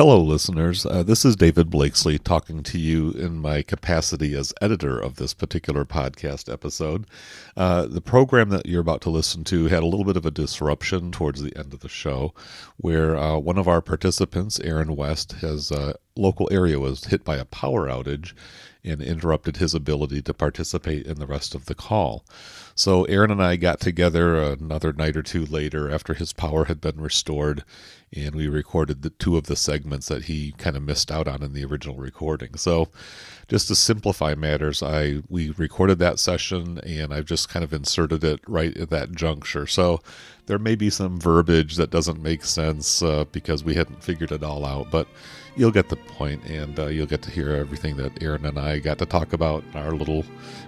Hello, listeners. Uh, this is David Blakesley talking to you in my capacity as editor of this particular podcast episode. Uh, the program that you're about to listen to had a little bit of a disruption towards the end of the show, where uh, one of our participants, Aaron West, his uh, local area was hit by a power outage and interrupted his ability to participate in the rest of the call. So Aaron and I got together another night or two later after his power had been restored, and we recorded the two of the segments that he kind of missed out on in the original recording. So just to simplify matters, I we recorded that session and I've just kind of inserted it right at that juncture. So there may be some verbiage that doesn't make sense uh, because we hadn't figured it all out, but you'll get the point and uh, you'll get to hear everything that Aaron and I got to talk about in our little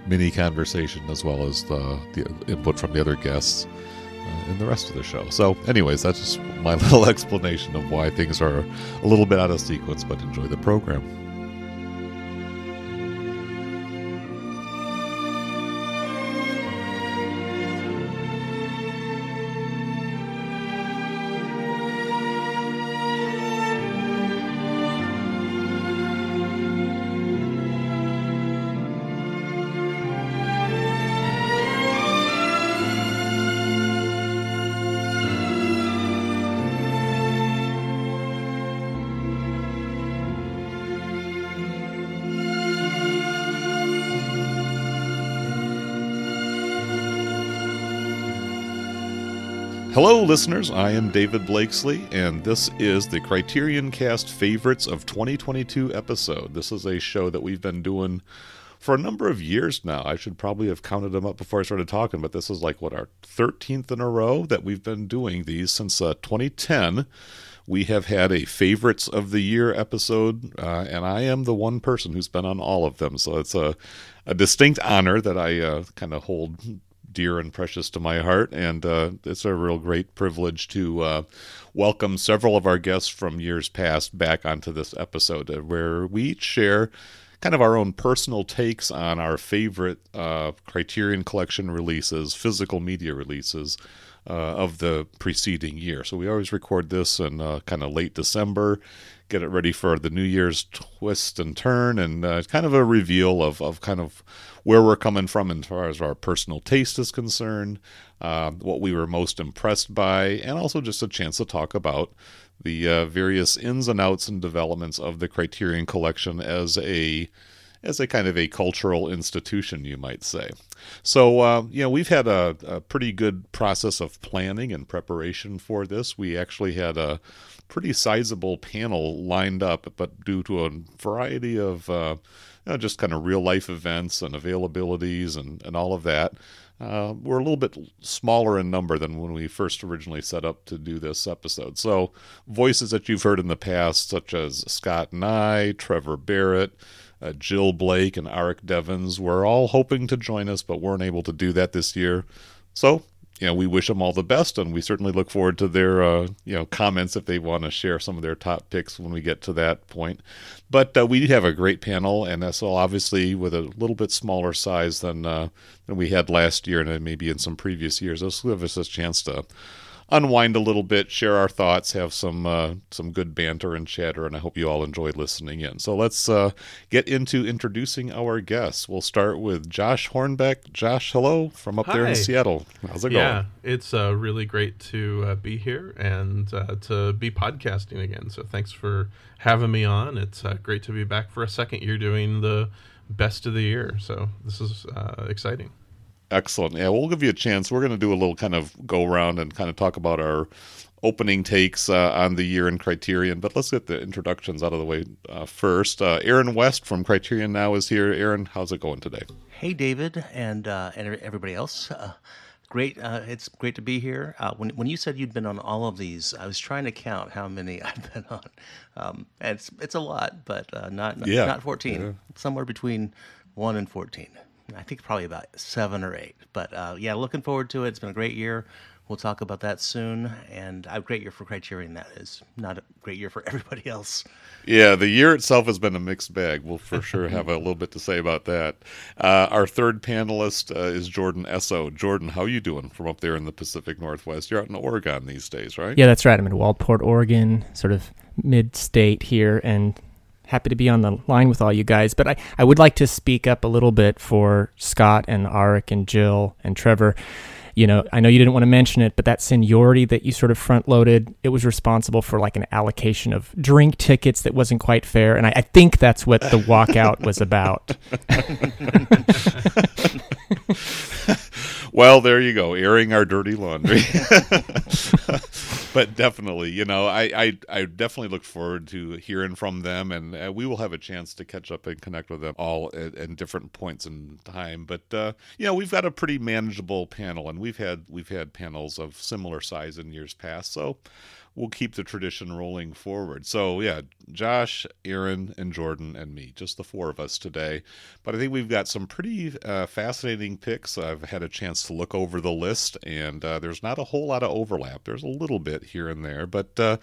mini conversation as well as the, the input from the other guests uh, in the rest of the show. So, anyways, that's just my little explanation of why things are a little bit out of sequence, but enjoy the program. Listeners. I am David Blakesley, and this is the Criterion Cast Favorites of 2022 episode. This is a show that we've been doing for a number of years now. I should probably have counted them up before I started talking, but this is like, what, our 13th in a row that we've been doing these since uh, 2010. We have had a Favorites of the Year episode, uh, and I am the one person who's been on all of them. So it's a, a distinct honor that I uh, kind of hold dear and precious to my heart, and uh, it's a real great privilege to uh, welcome several of our guests from years past back onto this episode, uh, where we each share kind of our own personal takes on our favorite uh, Criterion Collection releases, physical media releases. Uh, of the preceding year. So we always record this in uh, kind of late December, get it ready for the New Year's twist and turn, and kind of a reveal of, of kind of where we're coming from as far as our personal taste is concerned, uh, what we were most impressed by, and also just a chance to talk about the uh, various ins and outs and developments of the Criterion Collection as a as a kind of a cultural institution, you might say. So, uh, you know, we've had a, a, pretty good process of planning and preparation for this. We actually had a pretty sizable panel lined up, but due to a variety of uh, you know, just kind of real life events and availabilities and, and all of that. Uh, we're a little bit smaller in number than when we first originally set up to do this episode. So, voices that you've heard in the past, such as Scott Nye, Trevor Barrett, uh, Jill Blake, and Arik Devens, were all hoping to join us, but weren't able to do that this year. So, you know, we wish them all the best, and we certainly look forward to their, uh, you know, comments if they want to share some of their top picks when we get to that point. But uh, we have a great panel, and that's all obviously with a little bit smaller size than uh, than we had last year, and maybe in some previous years. This will give us a chance to unwind a little bit, share our thoughts, have some uh, some good banter and chatter, and I hope you all enjoyed listening in. So let's uh, get into introducing our guests. We'll start with Josh Hornbeck. Josh, hello from up Hi. there in Seattle. How's it yeah, going? Yeah, it's uh, really great to uh, be here and uh, to be podcasting again. So thanks for having me on. It's uh, great to be back for a second year doing the best of the year. So this is uh, exciting. Excellent. Yeah, we'll give you a chance. We're going to do a little kind of go around and kind of talk about our opening takes uh, on the year in Criterion. But let's get the introductions out of the way uh, first. Uh, Aaron West from Criterion Now is here. Aaron, how's it going today? Hey, David, and uh, and everybody else. Uh, great. Uh, it's great to be here. when when you said you'd been on all of these, I was trying to count how many I've been on. Um, and it's it's a lot, but not Yeah. not fourteen. Yeah. Somewhere between one and fourteen. I think probably about seven or eight. But uh, yeah, looking forward to it. It's been a great year. we'll talk about that soon. And a great year for Criterion. That is not a great year for everybody else. Yeah, the year itself has been a mixed bag. We'll for sure have a little bit to say about that. Uh, our third panelist uh, is Jordan Esso. Jordan, how you doing from up there in the Pacific Northwest? You're out in Oregon these days, right? Yeah, that's right. I'm in Waldport, Oregon, sort of mid-state here, and happy to be on the line with all you guys. But I, I would like to speak up a little bit for Scott and Arik and Jill and Trevor you know, I know you didn't want to mention it, but that seniority that you sort of front loaded, it was responsible for like an allocation of drink tickets that wasn't quite fair. And I, I think that's what the walkout was about. well, there you go, airing our dirty laundry. but definitely, you know, I, I, I definitely look forward to hearing from them, and uh, we will have a chance to catch up and connect with them all at, at different points in time. But uh, you know, we've got a pretty manageable panel, and we've had we've had panels of similar size in years past, so we'll keep the tradition rolling forward. So yeah, Josh, Aaron, and Jordan and me, just the four of us today. But I think we've got some pretty uh, fascinating picks. I've had a chance to look over the list, and uh, there's not a whole lot of overlap. There's a little bit here and there, but uh,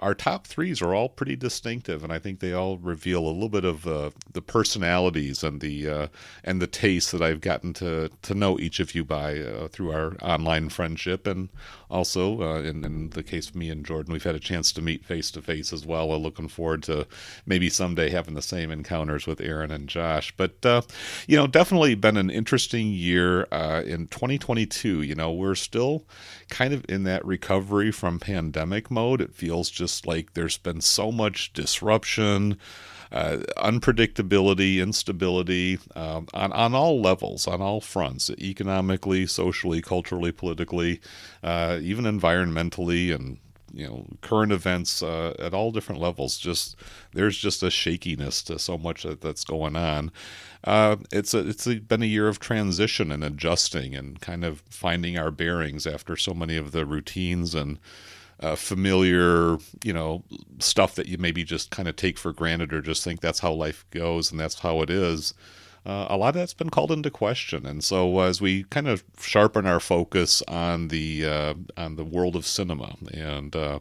our top threes are all pretty distinctive, and I think they all reveal a little bit of uh, the personalities and the uh, and the taste that I've gotten to to know each of you by uh, through our online friendship, and also in, in the case of me and Jordan, we've had a chance to meet face to face as well. Looking forward to maybe someday having the same encounters with Aaron and Josh. But, uh, you know, definitely been an interesting year uh, in 2022. You know, we're still kind of in that recovery from pandemic mode. It feels just like there's been so much disruption uh, unpredictability, instability um, on, on all levels, on all fronts economically, socially, culturally, politically, uh, even environmentally, and you know current events uh, at all different levels just there's just a shakiness to so much that, that's going on. Uh, it's a, it's a, been a year of transition and adjusting and kind of finding our bearings after so many of the routines and uh, familiar, you know, stuff that you maybe just kind of take for granted or just think that's how life goes and that's how it is. Uh, a lot of that's been called into question, and so as we kind of sharpen our focus on the uh, on the world of cinema and uh,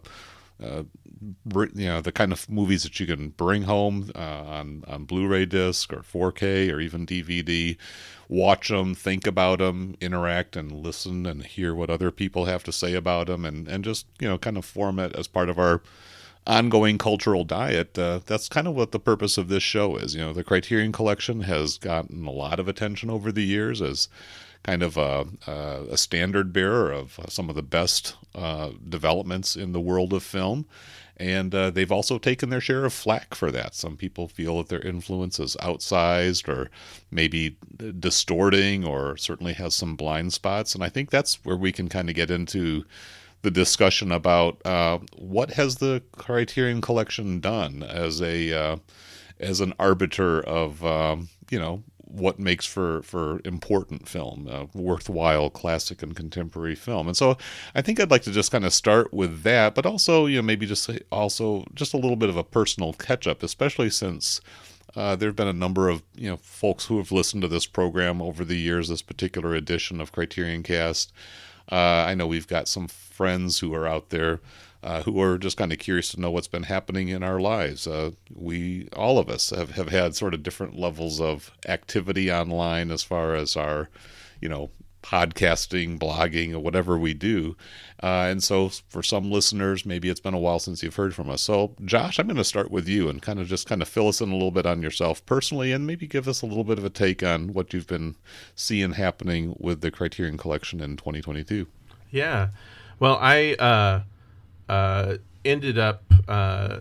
uh, you know the kind of movies that you can bring home uh, on on Blu-ray disc or 4K or even DVD, watch them, think about them, interact and listen and hear what other people have to say about them, and and just you know kind of form it as part of our ongoing cultural diet. Uh, that's kind of what the purpose of this show is. You know, the Criterion Collection has gotten a lot of attention over the years as kind of a, a standard bearer of some of the best uh, developments in the world of film. And uh, they've also taken their share of flack for that. Some people feel that their influence is outsized or maybe distorting or certainly has some blind spots. And I think that's where we can kind of get into the discussion about uh, what has the Criterion Collection done as a uh, as an arbiter of um, you know what makes for for important film, uh, worthwhile classic and contemporary film. And so I think I'd like to just kind of start with that, but also you know maybe just also just a little bit of a personal catch up, especially since. Uh, there have been a number of you know folks who have listened to this program over the years, this particular edition of Criterion Cast. Uh, I know we've got some friends who are out there uh, who are just kind of curious to know what's been happening in our lives. Uh, we, all of us, have, have had sort of different levels of activity online as far as our, you know, podcasting, blogging, or whatever we do. Uh, and so for some listeners, maybe it's been a while since you've heard from us. So, Josh, I'm going to start with you and kind of just kind of fill us in a little bit on yourself personally and maybe give us a little bit of a take on what you've been seeing happening with the Criterion Collection in 2022. Yeah. Well, I uh, uh, ended up. Uh,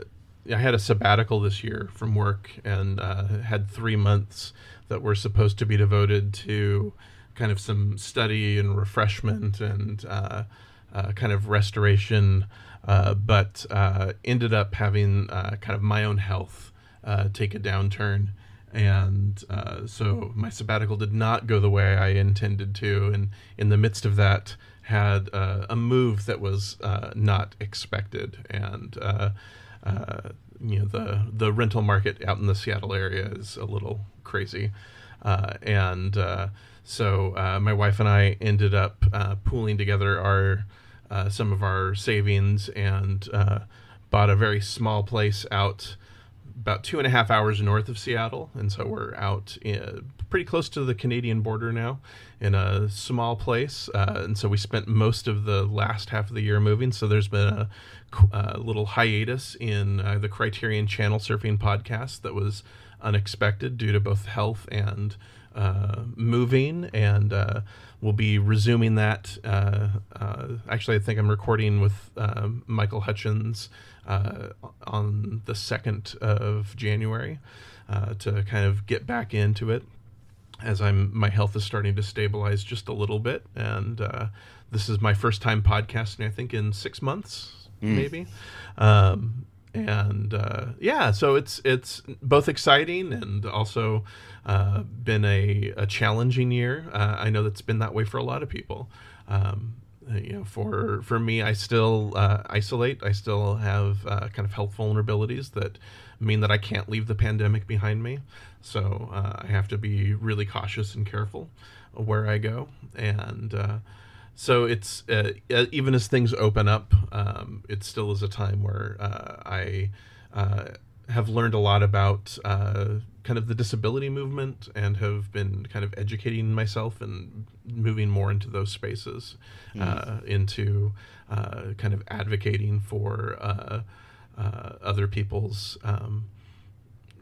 I had a sabbatical this year from work and uh, had three months that were supposed to be devoted to kind of some study and refreshment and uh, uh, kind of restoration, uh, but ended up having kind of my own health take a downturn and uh, so my sabbatical did not go the way I intended to. And in the midst of that, had uh, a move that was uh, not expected, and uh, uh, you know the the rental market out in the Seattle area is a little crazy, uh, and So my wife and I ended up pooling together our some of our savings and bought a very small place out about two and a half hours north of Seattle, and so we're out in, pretty close to the Canadian border now, in a small place. Uh, and so we spent most of the last half of the year moving. So there's been a, a little hiatus in uh, the Criterion Channel Surfing podcast that was unexpected due to both health and uh, moving, and uh, we'll be resuming that. Uh, uh, actually, I think I'm recording with uh, Michael Hutchins uh, on the 2nd of January to kind of get back into it as I'm my health is starting to stabilize just a little bit, and this is my first time podcasting. I think in six months, mm. maybe. Um, and uh, yeah, so it's it's both exciting and also uh, been a, a challenging year. Uh, I know that's been that way for a lot of people. Um, uh, you know, for for me, I still uh, isolate. I still have uh, kind of health vulnerabilities that mean that I can't leave the pandemic behind me. So I have to be really cautious and careful where I go and so it's uh, even as things open up, um, it still is a time where uh, I uh, have learned a lot about uh, kind of the disability movement and have been kind of educating myself and moving more into those spaces, mm. into uh, kind of advocating for other people's. Um,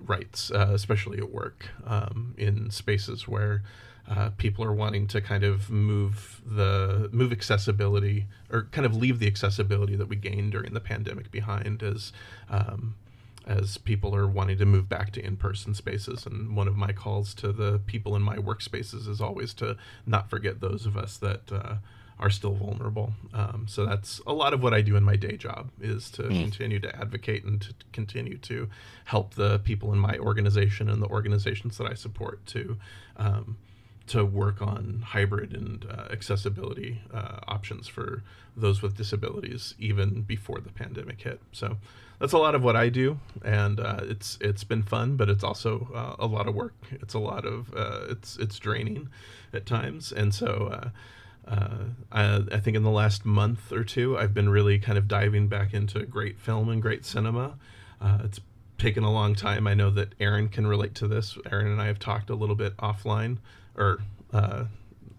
rights, especially at work, um, in spaces where uh, people are wanting to kind of move the move accessibility or kind of leave the accessibility that we gained during the pandemic behind as um, as people are wanting to move back to in-person spaces. And one of my calls to the people in my workspaces is always to not forget those of us that uh, are still vulnerable um, so that's a lot of what i do in my day job is to mm. continue to advocate and to continue to help the people in my organization and the organizations that i support to um, to work on hybrid and uh, accessibility uh, options for those with disabilities even before the pandemic hit. So that's a lot of what I do, and uh, it's it's been fun, but it's also uh, a lot of work. It's a lot of uh, it's it's draining at times, and so. Uh, I, I, think in the last month or two, I've been really kind of diving back into great film and great cinema. it's taken a long time. I know that Aaron can relate to this. Aaron and I have talked a little bit offline or uh,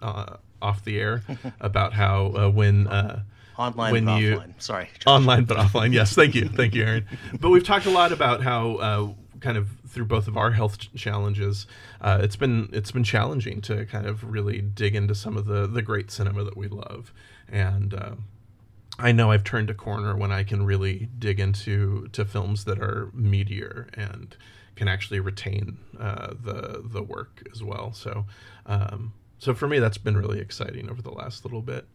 uh, off the air about how uh, when uh, online when you offline. sorry online but offline yes thank you thank you aaron but we've talked a lot about how uh, kind of through both of our health challenges uh, it's been it's been challenging to kind of really dig into some of the the great cinema that we love and uh, I know I've turned a corner when I can really dig into to films that are meatier and can actually retain uh, the the work as well. So, um, so for me, that's been really exciting over the last little bit.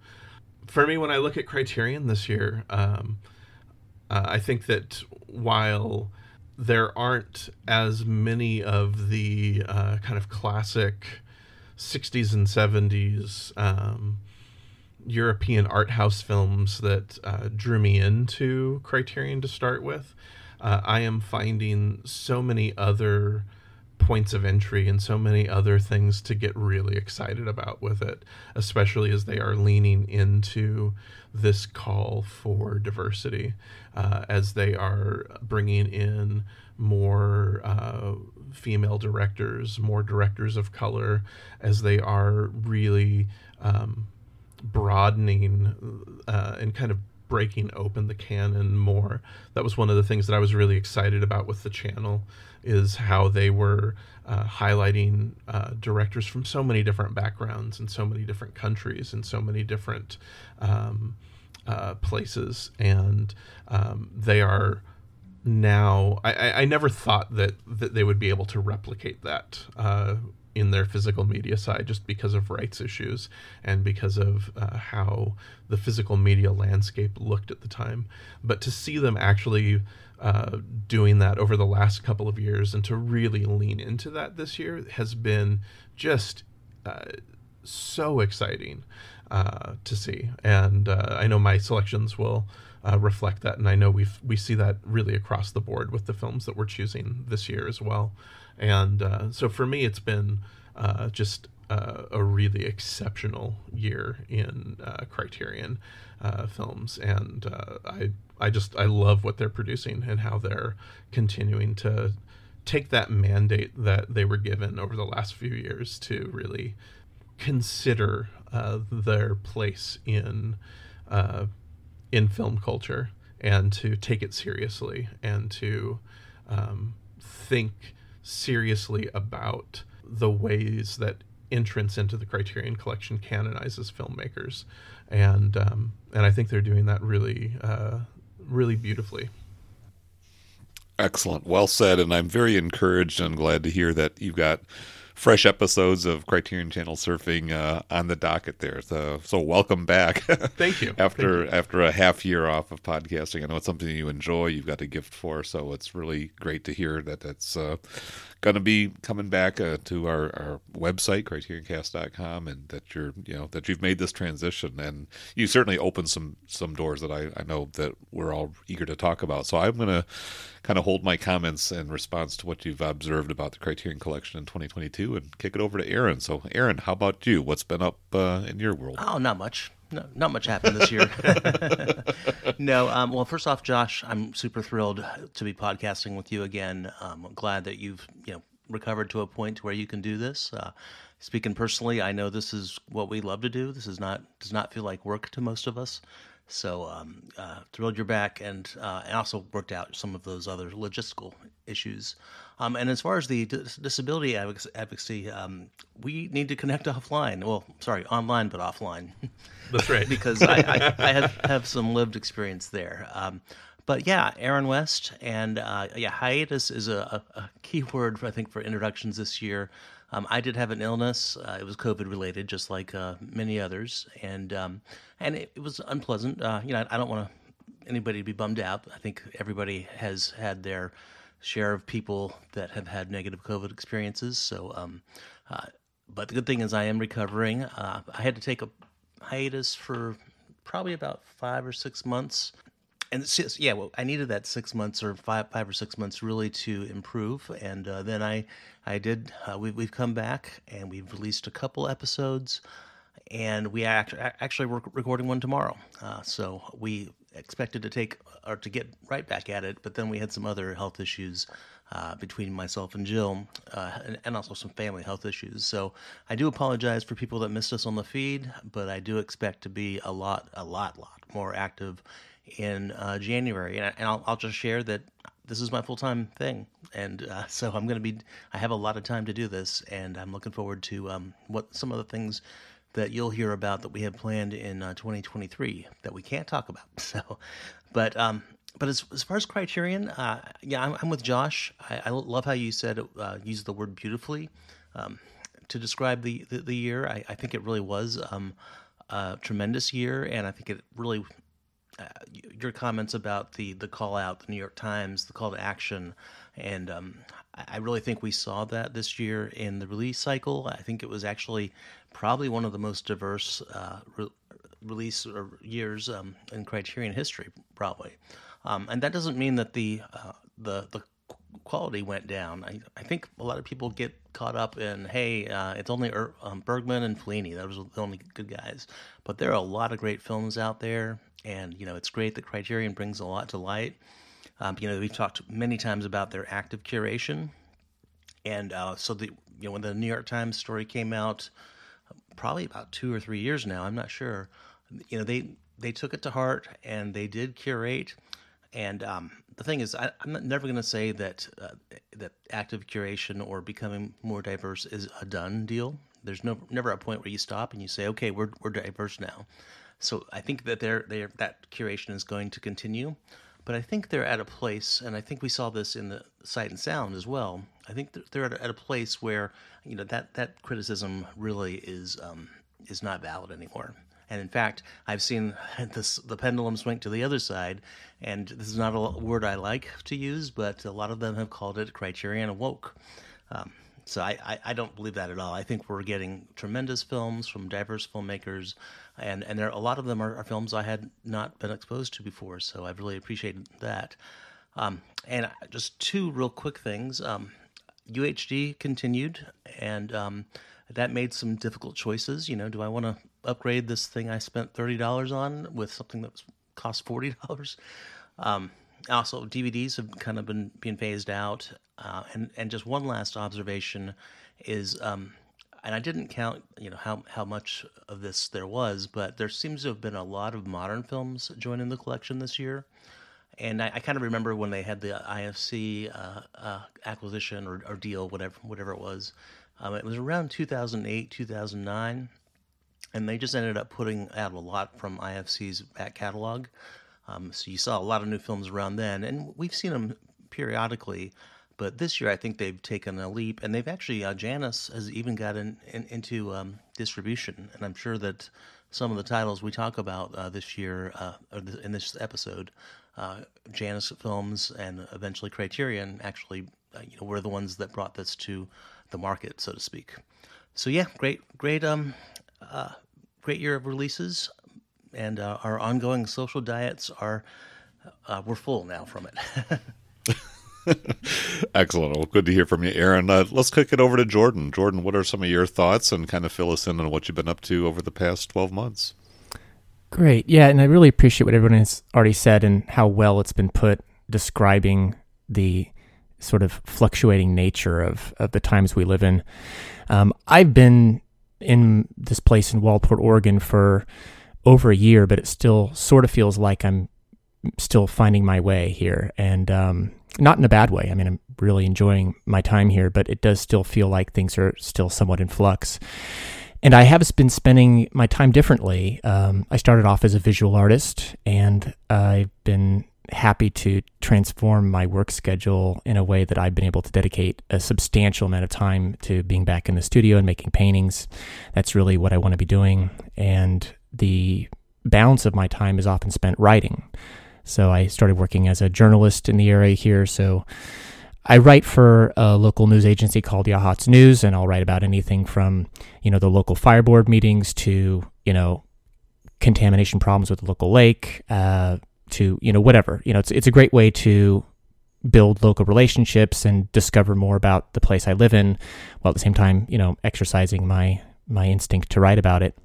For me, when I look at Criterion this year, um, uh, I think that while there aren't as many of the uh, kind of classic 60s and 70s um, European art house films that uh, drew me into Criterion to start with. Uh, I am finding so many other points of entry and so many other things to get really excited about with it, especially as they are leaning into this call for diversity, uh, as they are bringing in more uh, female directors, more directors of color, as they are really um, broadening uh, and kind of breaking open the canon more. That was one of the things that I was really excited about with the channel is how they were uh, highlighting uh, directors from so many different backgrounds and so many different countries and so many different um, uh, places, and um, they are now. I, I, never thought that that they would be able to replicate that uh, in their physical media side just because of rights issues and because of uh, how the physical media landscape looked at the time. But to see them actually uh, doing that over the last couple of years and to really lean into that this year has been just uh, so exciting uh, to see. And uh, I know my selections will. Uh, reflect that, and I know we we see that really across the board with the films that we're choosing this year as well. And uh, so for me, it's been just uh, a really exceptional year in uh, Criterion uh, films, and I I just I love what they're producing and how they're continuing to take that mandate that they were given over the last few years to really consider uh, their place in uh, in film culture and to take it seriously and to um, think seriously about the ways that entrance into the Criterion Collection canonizes filmmakers, and um, and I think they're doing that really uh, really beautifully. Excellent, well said, and I'm very encouraged and glad to hear that you've got fresh episodes of Criterion Channel Surfing uh, on the docket there. So, so welcome back. Thank you. after Thank you. after a half year off of podcasting, I know it's something you enjoy. You've got a gift for, so it's really great to hear that that's uh, going to be coming back uh, to our, our website criterioncast.com and that you're you know that you've made this transition. And you certainly opened some some doors that I, I know that we're all eager to talk about. So i'm going to kind of hold my comments in response to what you've observed about the criterion collection in 2022 and kick it over to aaron. So aaron how about you? What's been up uh, in your world? Oh, not much. No, not much happened this year. no, um, well, first off, Josh, I'm super thrilled to be podcasting with you again. Um, I'm glad that you've you know recovered to a point where you can do this. Uh, speaking personally, I know this is what we love to do. This is not does not feel like work to most of us. So um, uh, thrilled you're back, and uh, and also worked out some of those other logistical issues. Um, and as far as the dis- disability advocacy, um, we need to connect offline. Well, sorry, online but offline. That's right. because I, I, I have, have some lived experience there. Um, but yeah, Aaron West and uh, yeah, hiatus is a, a, a key word I think for introductions this year. Um, I did have an illness; uh, it was COVID related, just like uh, many others, and um, and it, it, was unpleasant. Uh, you know, I, I don't want anybody to be bummed out. I think everybody has had their share of people that have had negative COVID experiences. So, um, uh, but the good thing is I am recovering. Uh, I had to take a hiatus for probably about five or six months. And just, yeah, well, I needed that six months or five, five or six months really to improve. And uh, then I, I did. Uh, we, we've come back and we've released a couple episodes, and we act, actually we're recording one tomorrow. Uh, so we expected to take or to get right back at it, but then we had some other health issues uh, between myself and Jill, uh, and, and, also some family health issues. So I do apologize for people that missed us on the feed, but I do expect to be a lot, a lot, lot more active in uh, January. And, and I'll, I'll, just share that this is my full time thing, and uh, so I'm going to be. I have a lot of time to do this, and I'm looking forward to um, what some of the things that you'll hear about that we have planned in uh, 2023 that we can't talk about. So, but um, but as, as far as Criterion, uh, yeah, I'm, I'm, with Josh. I, I, love how you said uh, use the word beautifully um, to describe the the, the year. I, I, think it really was um, a tremendous year, and I think it really. Uh, your comments about the the call out, the New York Times, the call to action, and um, I really think we saw that this year in the release cycle. I think it was actually probably one of the most diverse uh, re- release years um, in Criterion history, probably. Um, and that doesn't mean that the uh, the the quality went down. I, I think a lot of people get caught up in, hey, uh, it's only er, um, Bergman and Fellini. That was the only good guys. But there are a lot of great films out there, and you know it's great that Criterion brings a lot to light. Um, you know, we've talked many times about their active curation, and uh, so the you know when the New York Times story came out, probably about two or three years now. I'm not sure. You know, they they took it to heart and they did curate. And um, the thing is, I, am never going to say that uh, that active curation or becoming more diverse is a done deal. There's no never a point where you stop and you say, okay, we're we're diverse now. So I think that they're, they're, that curation is going to continue. But I think they're at a place, and I think we saw this in the sight and sound as well. I think they're at a, place where you know that that criticism really is um, is not valid anymore. And in fact, I've seen this, the pendulum swing to the other side. And this is not a word I like to use, but a lot of them have called it criterion woke. Um, so I, I, I, don't believe that at all. I think we're getting tremendous films from diverse filmmakers, and, and there a lot of them are, are films I had not been exposed to before. So I've really appreciated that. Um, and just two real quick things. Um, UHD continued, and um, that made some difficult choices. You know, do I want to upgrade this thing I spent thirty dollars on with something that cost forty dollars? Um, also, DVDs have kind of been being phased out, uh, and and just one last observation is, um, and I didn't count, you know, how how much of this there was, but there seems to have been a lot of modern films joining the collection this year. And I, I kind of remember when they had the IFC uh, uh, acquisition or, or, deal, whatever whatever it was. Um, it was around 2008, 2009, and they just ended up putting out a lot from IFC's back catalog. Um, so you saw a lot of new films around then, and we've seen them periodically. But this year, I think they've taken a leap, and they've actually uh, Janus has even gotten in, into um, distribution, and I'm sure that some of the titles we talk about uh, this year uh, or in this episode, uh, Janus Films and eventually Criterion actually, uh, you know, were the ones that brought this to the market, so to speak. So yeah, great, great, um, uh, great year of releases, and uh, our ongoing social diets are uh, we're full now from it. Excellent. Well, good to hear from you, Aaron. Uh, let's kick it over to Jordan. Jordan, what are some of your thoughts and kind of fill us in on what you've been up to over the past 12 months? Great. Yeah, and I really appreciate what everyone has already said and how well it's been put describing the sort of fluctuating nature of, of the times we live in. Um, I've been in this place in Waldport, Oregon for over a year, but it still sort of feels like I'm still finding my way here. And um, not in a bad way. I mean, I'm really enjoying my time here, but it does still feel like things are still somewhat in flux. And I have been spending my time differently. Um, I started off as a visual artist, and I've been happy to transform my work schedule in a way that I've been able to dedicate a substantial amount of time to being back in the studio and making paintings. That's really what I want to be doing. And the balance of my time is often spent writing. So I started working as a journalist in the area here. So I write for a local news agency called Yachats News, and I'll write about anything from, you know, the local fire board meetings to, you know, contamination problems with the local lake, uh, to you know whatever. You know it's it's a great way to build local relationships and discover more about the place I live in while at the same time you know exercising my my instinct to write about it.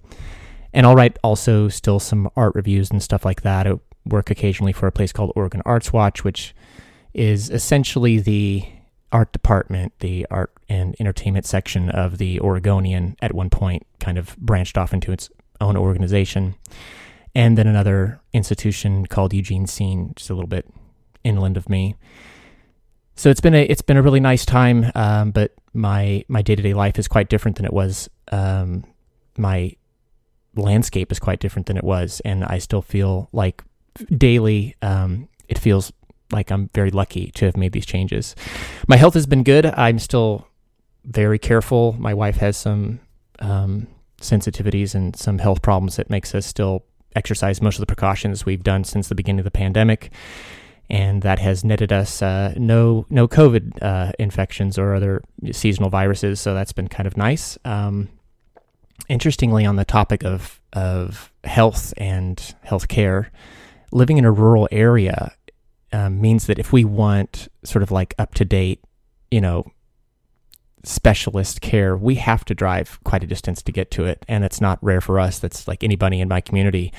And I'll write also still some art reviews and stuff like that. I work occasionally for a place called Oregon Arts Watch which is essentially the art department the art and entertainment section of the Oregonian at one point kind of branched off into its own organization and then another institution called Eugene Scene, just a little bit inland of me. So it's been a it's been a really nice time, um, but my my day to day life is quite different than it was. Um, my landscape is quite different than it was, and I still feel like daily um, it feels like I'm very lucky to have made these changes. My health has been good. I'm still very careful. My wife has some um, sensitivities and some health problems that makes us still exercise most of the precautions we've done since the beginning of the pandemic, and that has netted us uh, no no COVID uh, infections or other seasonal viruses. So that's been kind of nice. Um, interestingly, on the topic of of health and healthcare, living in a rural area um, means that if we want sort of like up to date, you know, specialist care, we have to drive quite a distance to get to it. And it's not rare for us. That's like anybody in my community.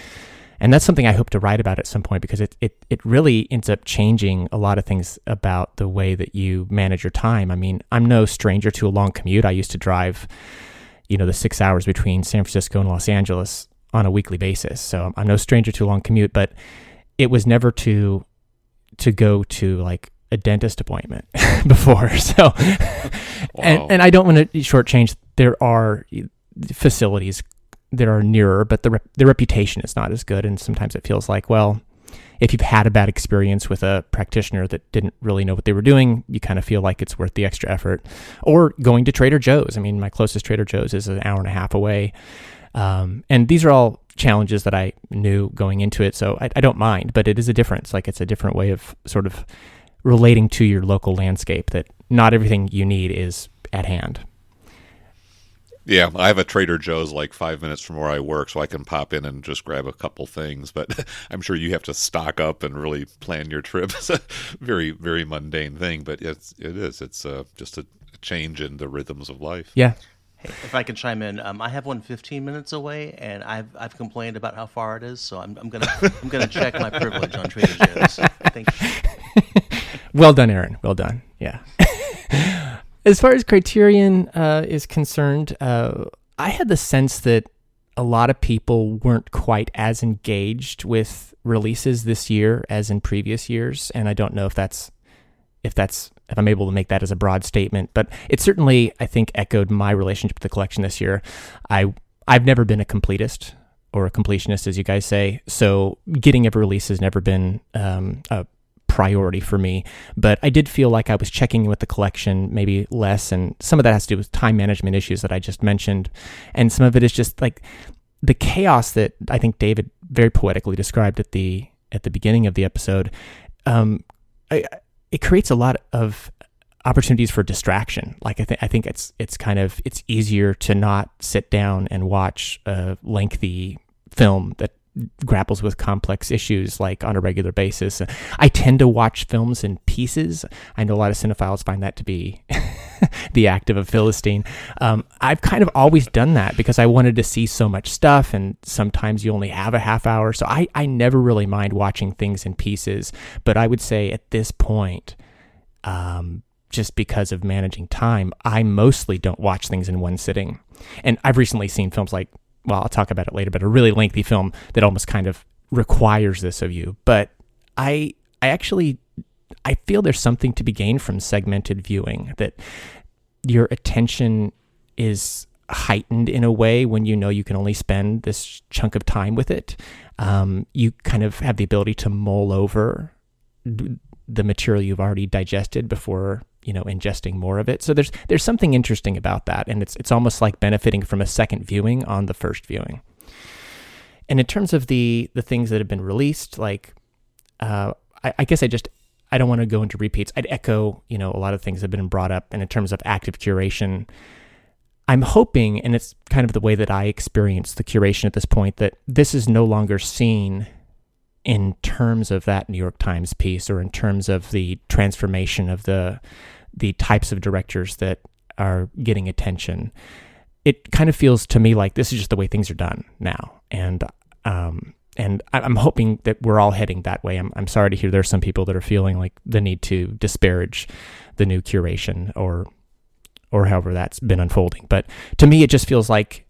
And that's something I hope to write about at some point because it, it, it really ends up changing a lot of things about the way that you manage your time. I mean, I'm no stranger to a long commute. I used to drive, you know, the six hours between San Francisco and Los Angeles on a weekly basis. So I'm no stranger to a long commute, but it was never to to go to like a dentist appointment before. So, and and I don't want to shortchange. There are facilities that are nearer, but the rep- the reputation is not as good, and sometimes it feels like well. If you've had a bad experience with a practitioner that didn't really know what they were doing, you kind of feel like it's worth the extra effort. Or going to Trader Joe's. I mean, my closest Trader Joe's is an hour and a half away. Um, and these are all challenges that I knew going into it, so I, I, don't mind. But it is a difference. Like it's a different way of sort of relating to your local landscape that not everything you need is at hand. Yeah, I have a Trader Joe's like five minutes from where I work, so I can pop in and just grab a couple things. But I'm sure you have to stock up and really plan your trip. It's a very, very mundane thing, but it's it is. It's uh, just a change in the rhythms of life. Yeah. If I can chime in, um, I have one 15 minutes away, and I've I've complained about how far it is, so I'm, I'm gonna I'm gonna check my privilege on Trader Joe's. Thank you. well done, Aaron. Well done. Yeah. as far as Criterion uh, is concerned, uh, I had the sense that a lot of people weren't quite as engaged with releases this year as in previous years, and I don't know if that's if that's if I'm able to make that as a broad statement, but it certainly I think echoed my relationship with the collection this year. I I've never been a completist or a completionist, as you guys say, so getting every release has never been um, a priority for me. But I did feel like I was checking in with the collection maybe less, and some of that has to do with time management issues that I just mentioned, and some of it is just like the chaos that I think David very poetically described at the at the beginning of the episode. Um, I, it creates a lot of opportunities for distraction. Like I think I think it's it's kind of it's easier to not sit down and watch a lengthy film that grapples with complex issues like on a regular basis. I tend to watch films in pieces. I know a lot of cinephiles find that to be the act of a Philistine. Um, I've kind of always done that because I wanted to see so much stuff, and sometimes you only have a half hour. So I, I never really mind watching things in pieces. But I would say at this point, um, just because of managing time, I mostly don't watch things in one sitting. And I've recently seen films like, well, I'll talk about it later, but a really lengthy film that almost kind of requires this of you. But I I actually I feel there's something to be gained from segmented viewing that your attention is heightened in a way when you know you can only spend this chunk of time with it. Um, you kind of have the ability to mull over the material you've already digested before you know ingesting more of it. So there's there's something interesting about that, and it's it's almost like benefiting from a second viewing on the first viewing. And in terms of the the things that have been released, like uh, I, I guess I just I don't want to go into repeats. I'd echo, you know, a lot of things that have been brought up. And in terms of active curation, I'm hoping, and it's kind of the way that I experience the curation at this point, that this is no longer seen in terms of that New York Times piece or in terms of the transformation of the the types of directors that are getting attention. It kind of feels to me like this is just the way things are done now, and um, and I'm hoping that we're all heading that way. I'm, I'm sorry to hear there's some people that are feeling like the need to disparage the new curation or or however that's been unfolding. But to me, it just feels like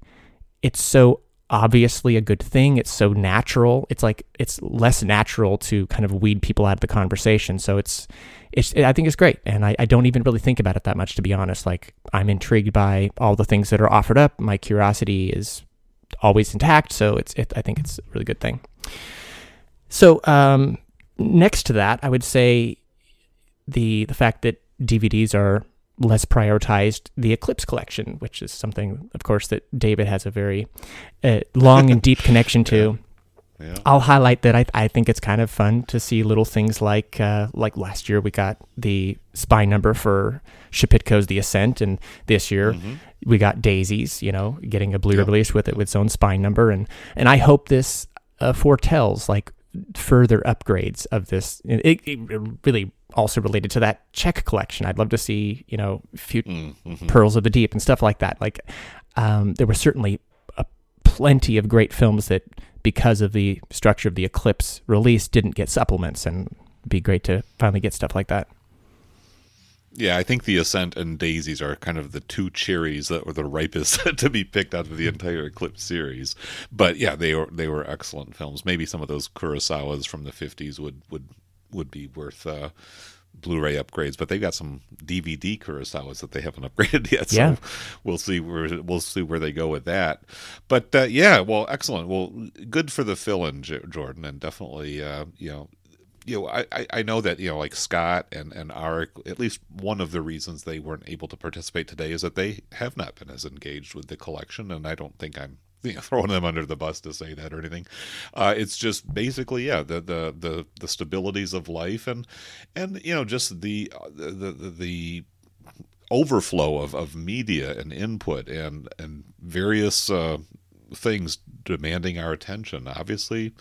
it's so obviously a good thing. It's so natural. It's like it's less natural to kind of weed people out of the conversation. So it's it's I think it's great, and I, I don't even really think about it that much to be honest. Like I'm intrigued by all the things that are offered up. My curiosity is always intact. So it's it, I think it's a really good thing. So um, next to that, I would say the the fact that DVDs are less prioritized the Eclipse collection, which is something, of course, that David has a very uh, long and deep connection to. Yeah. I'll highlight that I, I think it's kind of fun to see little things like uh, like last year we got the spine number for Szepitko's The Ascent, and this year mm-hmm. we got Daisies, you know, getting a Blu-ray yep. release with it with its own spine number, and and I hope this uh, foretells like further upgrades of this. It, it, really also related to that Czech collection. I'd love to see you know few mm-hmm. Pearls of the Deep and stuff like that. Like um, there were certainly plenty of great films that because of the structure of the Eclipse release, didn't get supplements, and it'd be great to finally get stuff like that. Yeah, I think the Ascent and Daisies are kind of the two cherries that were the ripest to be picked out of the entire Eclipse series. But yeah, they were they were excellent films. Maybe some of those Kurosawas from the fifties would would would be worth uh, Blu-ray upgrades, but they've got some DVD Kurosawas that they haven't upgraded yet. So yeah. we'll see where we'll see where they go with that. But uh, yeah, well, excellent. Well, good for the fill-in, Jordan, and definitely, uh, you know. You know, I, I know that you know, like Scott and and Arik. At least one of the reasons they weren't able to participate today is that they have not been as engaged with the collection, and I don't think I'm you know, throwing them under the bus to say that or anything. Uh, it's just basically, yeah, the, the the the stabilities of life and and you know just the the the, the overflow of, of media and input and and various uh, things demanding our attention. Obviously,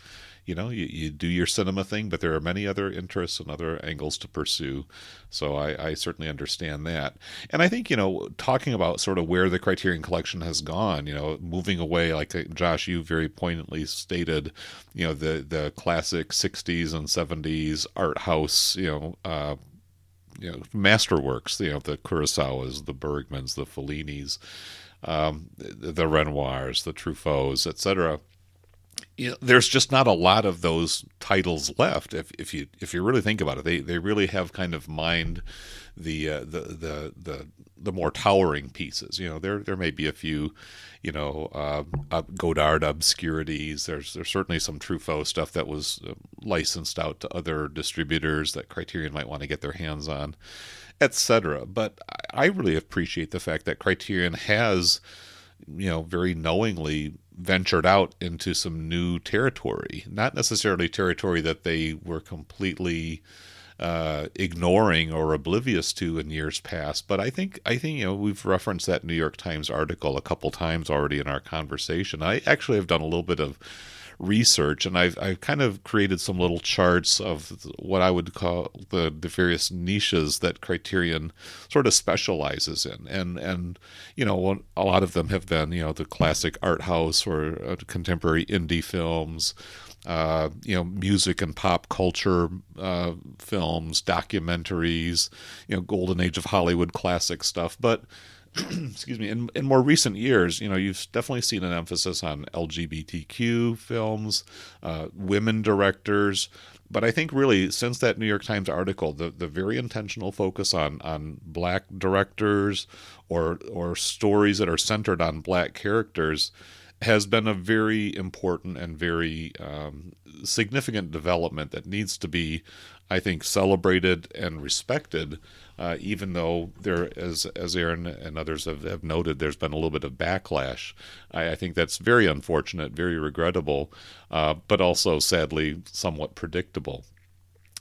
you know, you, you do your cinema thing, but there are many other interests and other angles to pursue. So I, I certainly understand that. And I think, you know, talking about sort of where the Criterion Collection has gone, you know, moving away, like uh, Josh, you very poignantly stated, you know, the, the classic 60s and 70s art house, you know, uh, you know, masterworks, you know, the Kurosawas, the Bergmans, the Fellinis, um, the Renoirs, the Truffauts, etc you know, there's just not a lot of those titles left. If if you if you really think about it, they they really have kind of mined the uh, the the the the more towering pieces. You know, there there may be a few, you know, uh, Godard obscurities. There's there's certainly some Truffaut stuff that was uh, licensed out to other distributors that Criterion might want to get their hands on, etc. But I really appreciate the fact that Criterion has you know, very knowingly ventured out into some new territory. Not necessarily territory that they were completely uh, ignoring or oblivious to in years past. But I think I think you know we've referenced that New York Times article a couple times already in our conversation. I actually have done a little bit of research, and I've I've kind of created some little charts of what I would call the the various niches that Criterion sort of specializes in, and and you know a lot of them have been you know the classic art house or uh, contemporary indie films. Uh, you know, music and pop culture uh, films, documentaries, you know, golden age of Hollywood classic stuff. But excuse me, in, in more recent years, you know, you've definitely seen an emphasis on LGBTQ films, uh, women directors. But I think really since that New York Times article, the, the very intentional focus on on black directors or or stories that are centered on black characters has been a very important and very um, significant development that needs to be, I think, celebrated and respected uh, even though there, as as Aaron and others have, have noted, there's been a little bit of backlash. I, I think that's very unfortunate, very regrettable, uh, but also sadly somewhat predictable.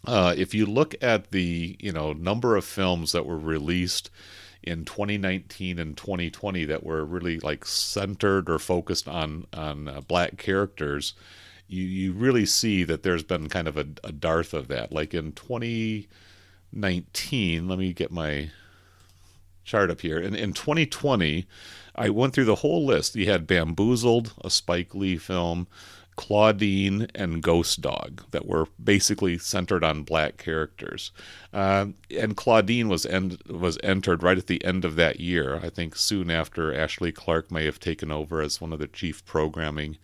Uh, if you look at the you know number of films that were released in 2019 and 2020 that were really like centered or focused on on uh, black characters, you you really see that there's been kind of a, a dearth of that. Like in 2019, let me get my chart up here. In, in 2020, I went through the whole list. You had Bamboozled, a Spike Lee film, Claudine, and Ghost Dog that were basically centered on black characters. Uh, and Claudine was end, was entered right at the end of that year. I think soon after Ashley Clark may have taken over as one of the chief programming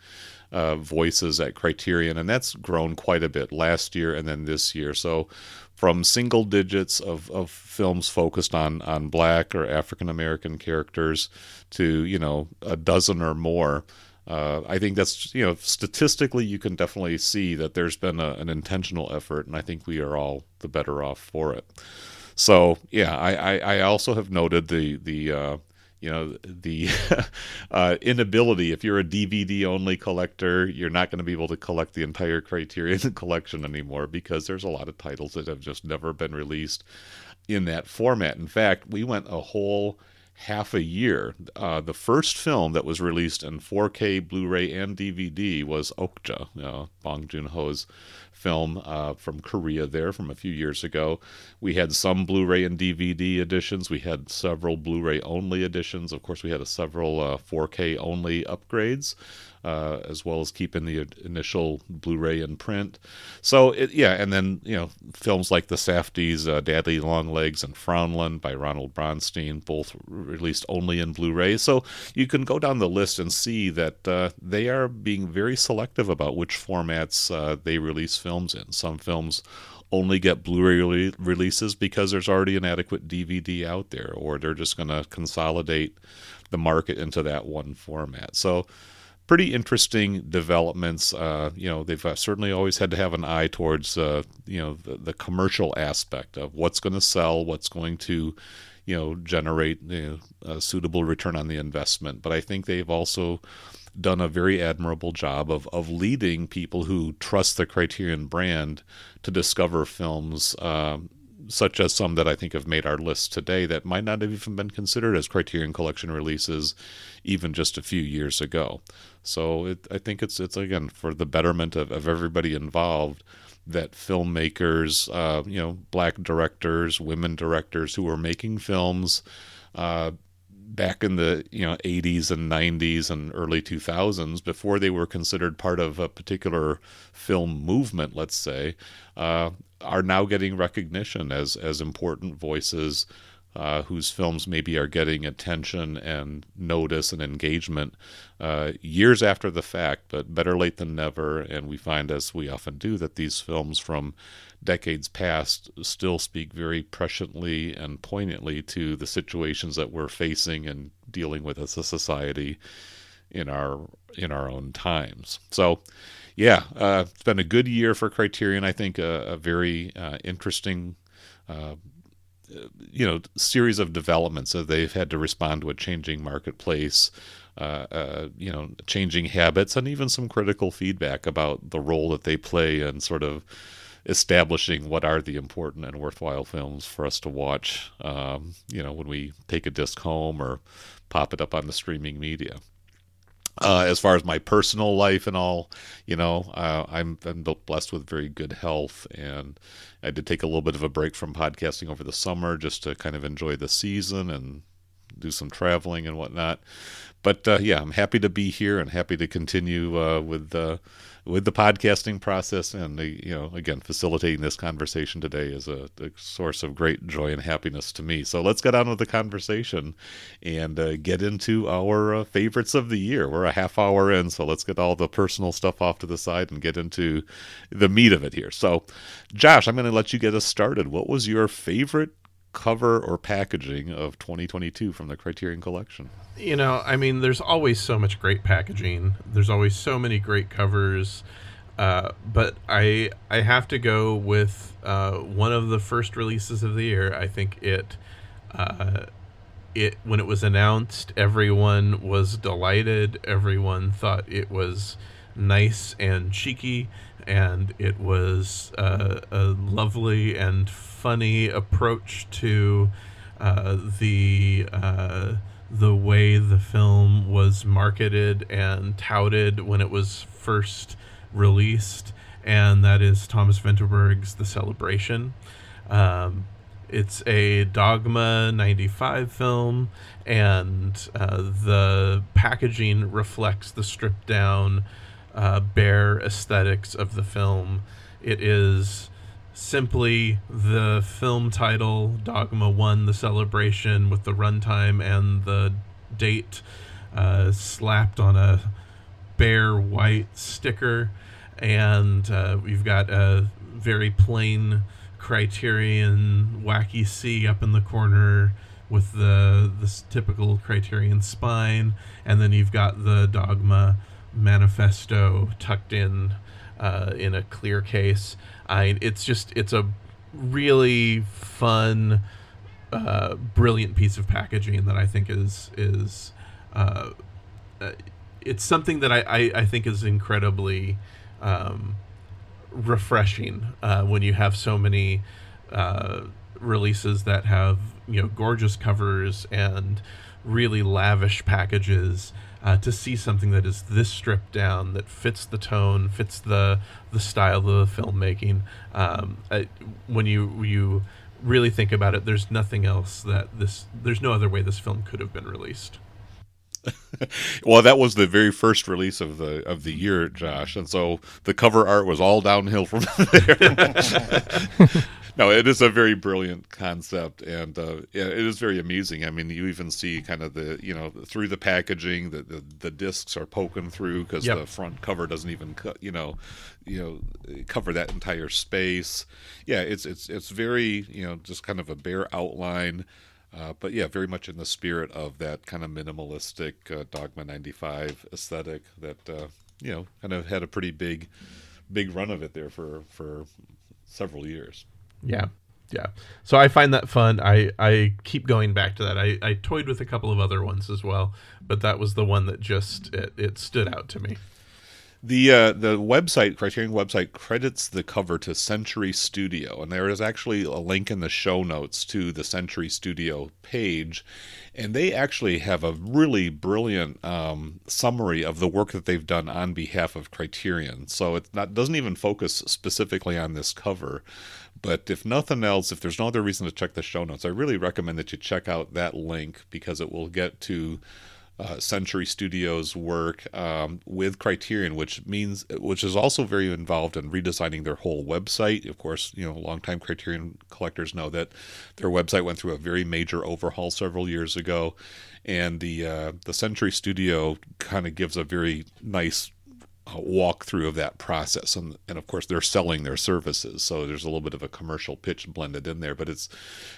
uh, voices at Criterion, and that's grown quite a bit last year and then this year. So from single digits of, of films focused on, on black or African American characters to, you know, a dozen or more. Uh, I think that's, you know, statistically, you can definitely see that there's been a, an intentional effort, and I think we are all the better off for it. So, yeah, I, I, I also have noted the, the, uh, you know the uh, inability if you're a dvd only collector you're not going to be able to collect the entire criterion collection anymore because there's a lot of titles that have just never been released in that format. In fact we went a whole half a year uh, the first film that was released in 4k blu-ray and dvd was okja bong joon-ho's film uh, from Korea there from a few years ago. We had some Blu ray and DVD editions. We had several Blu ray only editions. Of course, we had a several uh, 4K only upgrades uh, as well as keeping the initial Blu-ray in print. So it, yeah, and then you know films like the Safdies, uh, Daddy Longlegs, and Frownland by Ronald Bronstein, both released only in Blu-ray. So you can go down the list and see that uh, they are being very selective about which formats uh, they release films in. Some films only get Blu-ray releases because there's already an adequate DVD out there, or they're just going to consolidate the market into that one format. So pretty interesting developments. Uh, you know, they've uh, certainly always had to have an eye towards uh, you know the, the, commercial aspect of what's going to sell, what's going to you know generate you know, a suitable return on the investment. But I think they've also done a very admirable job of of leading people who trust the Criterion brand to discover films. Um, such as some that I think have made our list today that might not have even been considered as Criterion Collection releases even just a few years ago. So it, I think it's it's again for the betterment of, of everybody involved that filmmakers, uh, you know, black directors, women directors who are making films uh, back in the you know 80s and 90s and early 2000s before they were considered part of a particular film movement let's say uh, are now getting recognition as as important voices uh, whose films maybe are getting attention and notice and engagement uh, years after the fact, but better late than never. And we find, as we often do, that these films from decades past still speak very presciently and poignantly to the situations that we're facing and dealing with as a society in our in our own times. So, yeah, uh, it's been a good year for Criterion. I think a, a very uh, interesting uh, you know series of developments. That they've had to respond to a changing marketplace uh, uh, you know changing habits and even some critical feedback about the role that they play in sort of establishing what are the important and worthwhile films for us to watch um, you know when we take a disc home or pop it up on the streaming media uh, as far as my personal life and all, you know, uh, I'm, I'm blessed with very good health, and I did take a little bit of a break from podcasting over the summer just to kind of enjoy the season and do some traveling and whatnot. But uh, yeah, I'm happy to be here and happy to continue uh, with uh, with the podcasting process and you know again facilitating this conversation today is a, a, source of great joy and happiness to me. So let's get on with the conversation and uh, get into our uh, favorites of the year. We're a half hour in so let's get all the personal stuff off to the side and get into the meat of it here. So josh i'm going to let you get us started. What was your favorite cover or packaging of 2022 from the Criterion Collection? You know, I mean, there's always so much great packaging. There's always so many great covers. Uh, but I I have to go with uh, one of the first releases of the year. I think it uh, it when it was announced, everyone was delighted. Everyone thought it was nice and cheeky, and it was uh, lovely and funny approach to uh, the uh, the way the film was marketed and touted when it was first released, and that is Thomas Vinterberg's The Celebration. Um, it's a Dogma 95 film, and uh, the packaging reflects the stripped down, uh, bare aesthetics of the film. It is simply the film title Dogma 1 The Celebration with the runtime and the date uh, slapped on a bare white sticker. And uh, we've got a very plain Criterion wacky C up in the corner with the this typical Criterion spine, and then you've got the Dogma manifesto tucked in uh, in a clear case. I it's just it's a really fun, uh, brilliant piece of packaging that I think is is uh, uh, it's something that I, I, I think is incredibly um, refreshing uh, when you have so many uh, releases that have you know gorgeous covers and really lavish packages uh, to see something that is this stripped down, that fits the tone, fits the the style of the filmmaking. Um, I, when you you really think about it, there's nothing else that this there's no other way this film could have been released. well, that was the very first release of the of the year, Josh, and so the cover art was all downhill from there. no, it is a very brilliant concept, and uh, it is very amusing. I mean, you even see kind of the you know through the packaging, the the, the discs are poking through because yep. the front cover doesn't even cut you know you know cover that entire space. Yeah, it's it's it's very you know just kind of a bare outline. Uh, but yeah, very much in the spirit of that kind of minimalistic uh, Dogma 95 aesthetic that, uh, you know, kind of had a pretty big, big run of it there for, for several years. Yeah. Yeah. So I find that fun. I, I keep going back to that. I, I toyed with a couple of other ones as well, but that was the one that just, it, it stood out to me. The uh, the website Criterion website credits the cover to Century Studio, and there is actually a link in the show notes to the Century Studio page, and they actually have a really brilliant um, summary of the work that they've done on behalf of Criterion. So it doesn't even focus specifically on this cover, but if nothing else, if there's no other reason to check the show notes, I really recommend that you check out that link because it will get to uh, Century Studios' work um, with Criterion, which means which is also very involved in redesigning their whole website. Of course, you know, longtime Criterion collectors know that their website went through a very major overhaul several years ago, and the uh, the Century Studio kind of gives a very nice walkthrough of that process. And, and of course, they're selling their services. So there's a little bit of a commercial pitch blended in there. But it's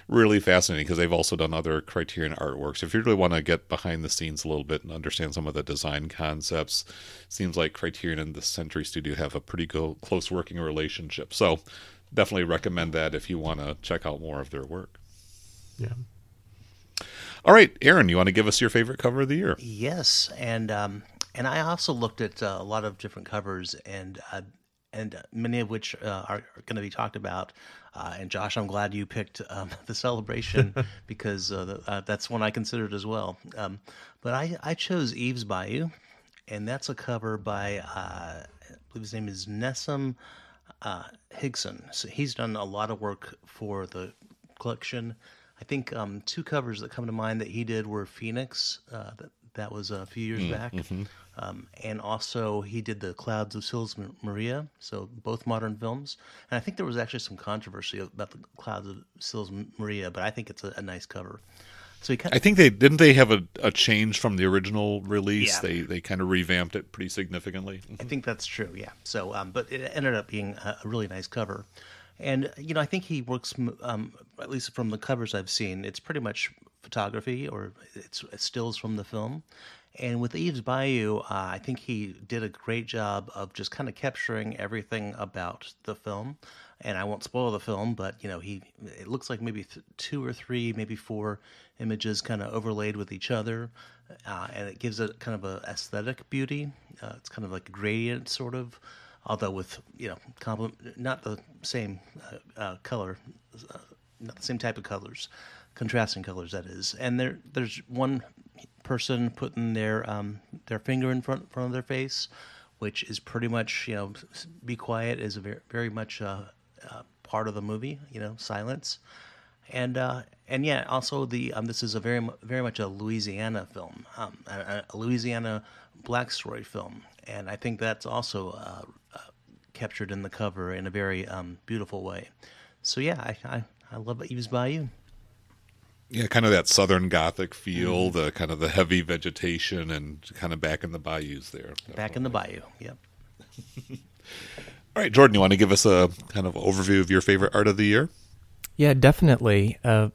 really fascinating because they've also done other Criterion artworks. If you really want to get behind the scenes a little bit and understand some of the design concepts, seems like Criterion and the Century Studio have a pretty go- close working relationship. So definitely recommend that if you want to check out more of their work. Yeah. All right, Aaron, you want to give us your favorite cover of the year? Yes, and um, and I also looked at uh, a lot of different covers, and uh, and many of which uh, are, are going to be talked about. Uh, and Josh, I'm glad you picked um, the celebration because uh, the, uh, that's one I considered as well. Um, but I, I chose Eve's Bayou, and that's a cover by I believe his name is Nessim Higson. So he's done a lot of work for the collection. I think um, two covers that come to mind that he did were Phoenix, that that was a few years mm, back. Mm-hmm. Um, and also, he did the Clouds of Sils Maria, so both modern films. And I think there was actually some controversy about the Clouds of Sils Maria, but I think it's a, a nice cover. So he kind of, I think they didn't they have a, a change from the original release. Yeah. They they kind of revamped it pretty significantly. I think that's true. Yeah. So, um, but it ended up being a, a really nice cover. And you know, I think he works um, at least from the covers I've seen. It's pretty much photography or it's stills from the film. And with Eve's Bayou, uh, I think he did a great job of just kind of capturing everything about the film. And I won't spoil the film, but you know, he it looks like maybe th- two or three, maybe four images kind of overlaid with each other, uh, and it gives it kind of a aesthetic beauty. Uh, it's kind of like a gradient, sort of, although with you know, not the same uh, uh, color, uh, not the same type of colors contrasting colors that is. And there there's one person putting their um, their finger in front front of their face which is pretty much you know be quiet is a very very much uh, uh, part of the movie you know silence. And uh, and yeah also the um, this is a very very much a Louisiana film um, a, a, Louisiana black story film. And I think that's also uh, captured in the cover in a very um, beautiful way. So yeah I, I, I love Eve's Bayou yeah, kind of that southern gothic feel, mm. the kind of the heavy vegetation, and kind of back in the bayous there. Definitely. Back in the bayou, yep. All right, Jordan, you want to give us a kind of overview of your favorite art of the year? Yeah, definitely. Uh,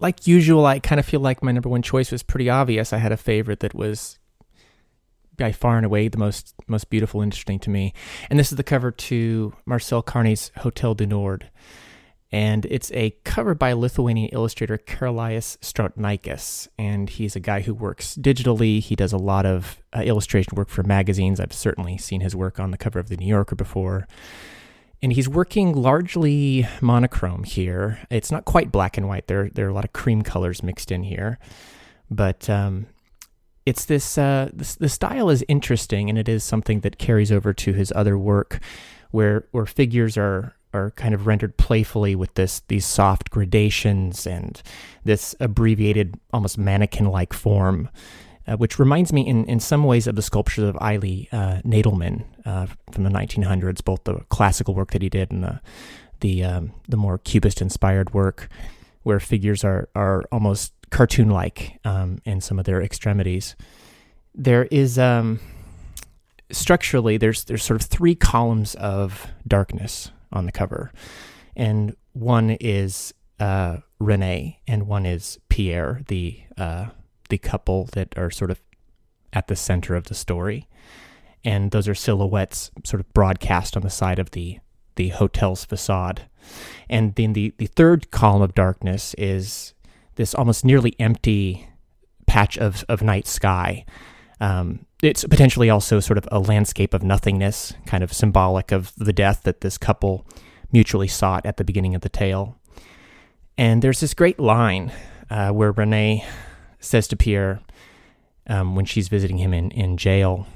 like usual, I kind of feel like my number one choice was pretty obvious. I had a favorite that was by far and away the most most beautiful, interesting to me, and this is the cover to Marcel Carné's Hotel du Nord and it's a cover by Lithuanian illustrator Karolis Strautniekas, and he's a guy who works digitally. He does a lot of uh, illustration work for magazines. I've certainly seen his work on the cover of the New Yorker before. And he's working largely monochrome here. It's not quite black and white. There, there are a lot of cream colors mixed in here, but um, it's this, uh, this. The style is interesting, and it is something that carries over to his other work, where where figures are are kind of rendered playfully with this these soft gradations and this abbreviated, almost mannequin-like form, uh, which reminds me in, in some ways of the sculptures of Elie uh, Nadelman uh, from the 1900s, both the classical work that he did and the the um, the more cubist-inspired work, where figures are are almost cartoon-like um, in some of their extremities. There is um, structurally there's there's sort of three columns of darkness on the cover, and one is uh, Renee and one is Pierre, the uh, the couple that are sort of at the center of the story, and those are silhouettes sort of broadcast on the side of the the hotel's facade, and then the the third column of darkness is this almost nearly empty patch of of night sky Um, it's potentially also sort of a landscape of nothingness, kind of symbolic of the death that this couple mutually sought at the beginning of the tale. And there's this great line uh, where Renee says to Pierre um, when she's visiting him in, in jail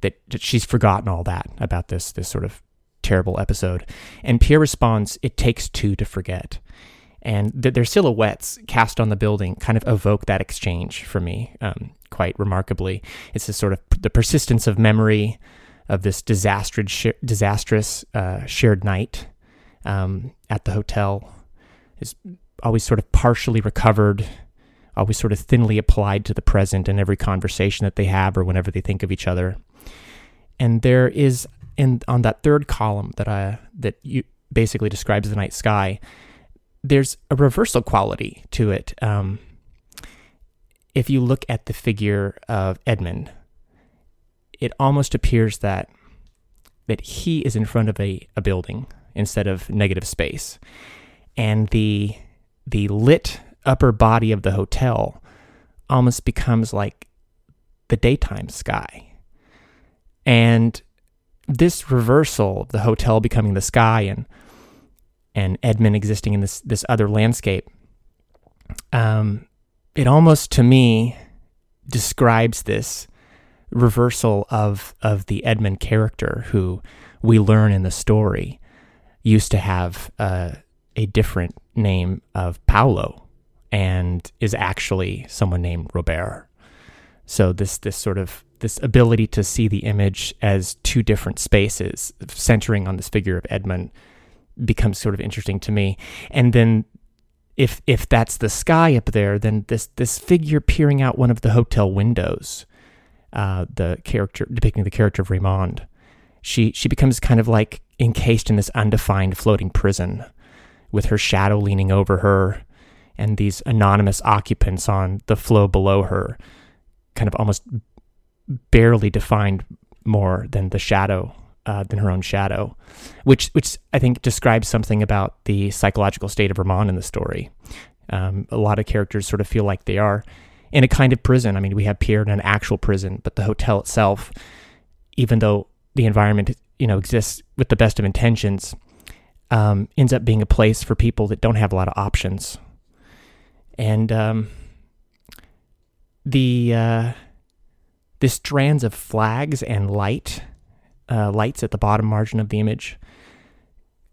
that, that she's forgotten all that about this this sort of terrible episode. And Pierre responds, "It takes two to forget." And th- their silhouettes cast on the building kind of evoke that exchange for me um, quite remarkably. It's this sort of the persistence of memory of this disastrous, sh- disastrous uh, shared night um, at the hotel is always sort of partially recovered, always sort of thinly applied to the present in every conversation that they have or whenever they think of each other. And there is in on that third column that I that you basically describes the night sky. There's a reversal quality to it. Um, if you look at the figure of Edmund, it almost appears that that he is in front of a, a building instead of negative space. And the the lit upper body of the hotel almost becomes like the daytime sky. And this reversal of the hotel becoming the sky and and Edmund existing in this this other landscape, um, it almost to me describes this reversal of of the Edmund character who we learn in the story used to have uh, a different name of Paolo and is actually someone named Robert. So this this sort of this ability to see the image as two different spaces centering on this figure of Edmund becomes sort of interesting to me. And then if if that's the sky up there, then this this figure peering out one of the hotel windows, uh, the character depicting the character of Raymond, she she becomes kind of like encased in this undefined floating prison, with her shadow leaning over her, and these anonymous occupants on the floor below her, kind of almost barely defined more than the shadow uh, than her own shadow, which which I think describes something about the psychological state of Ramon in the story. Um, a lot of characters sort of feel like they are in a kind of prison. I mean, we have Pierre in an actual prison, but the hotel itself, even though the environment you know exists with the best of intentions, um, ends up being a place for people that don't have a lot of options. And um, the uh, the strands of flags and light uh, lights at the bottom margin of the image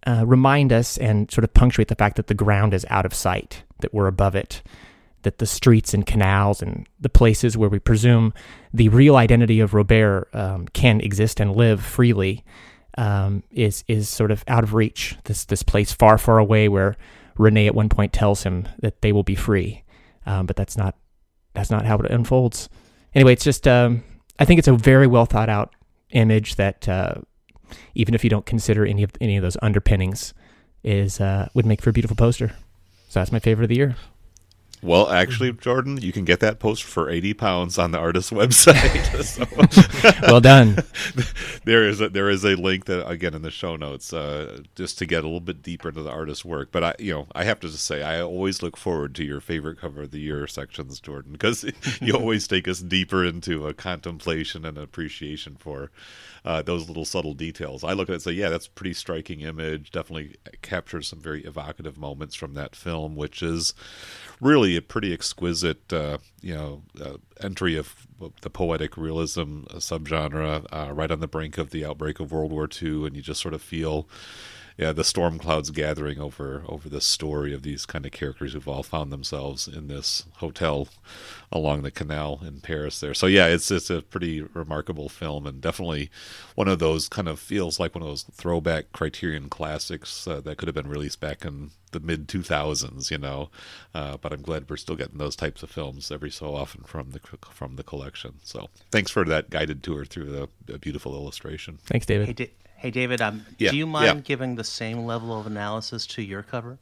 uh, remind us and sort of punctuate the fact that the ground is out of sight, that we're above it, that the streets and canals and the places where we presume the real identity of Robert um, can exist and live freely um, is is sort of out of reach. This this place far far away where Renee at one point tells him that they will be free, um, but that's not that's not how it unfolds. Anyway, it's just um, I think it's a very well thought out image that uh, even if you don't consider any of any of those underpinnings, is uh, would make for a beautiful poster. So that's my favorite of the year. Well, actually, Jordan, you can get that post for eighty pounds on the artist's website. well done. there is a, there is a link that again in the show notes, uh, just to get a little bit deeper into the artist's work. But I, you know, I have to just say, I always look forward to your favorite cover of the year sections, Jordan, because you always take us deeper into a contemplation and appreciation for uh, those little subtle details. I look at it and say, yeah, that's a pretty striking image. Definitely captures some very evocative moments from that film, which is really a pretty exquisite, uh, you know, uh, entry of the poetic realism subgenre, uh, right on the brink of the outbreak of World War II, and you just sort of feel yeah, the storm clouds gathering over over this story of these kind of characters who've all found themselves in this hotel along the canal in Paris there. So yeah, it's it's a pretty remarkable film and definitely one of those kind of feels like one of those throwback Criterion classics uh, that could have been released back in the mid 2000s, you know. Uh, but I'm glad we're still getting those types of films every so often from the from the collection. So thanks for that guided tour through the, the beautiful illustration. Thanks, David. Hey, Hey, David, um, Yeah, do you mind yeah. giving the same level of analysis to your cover?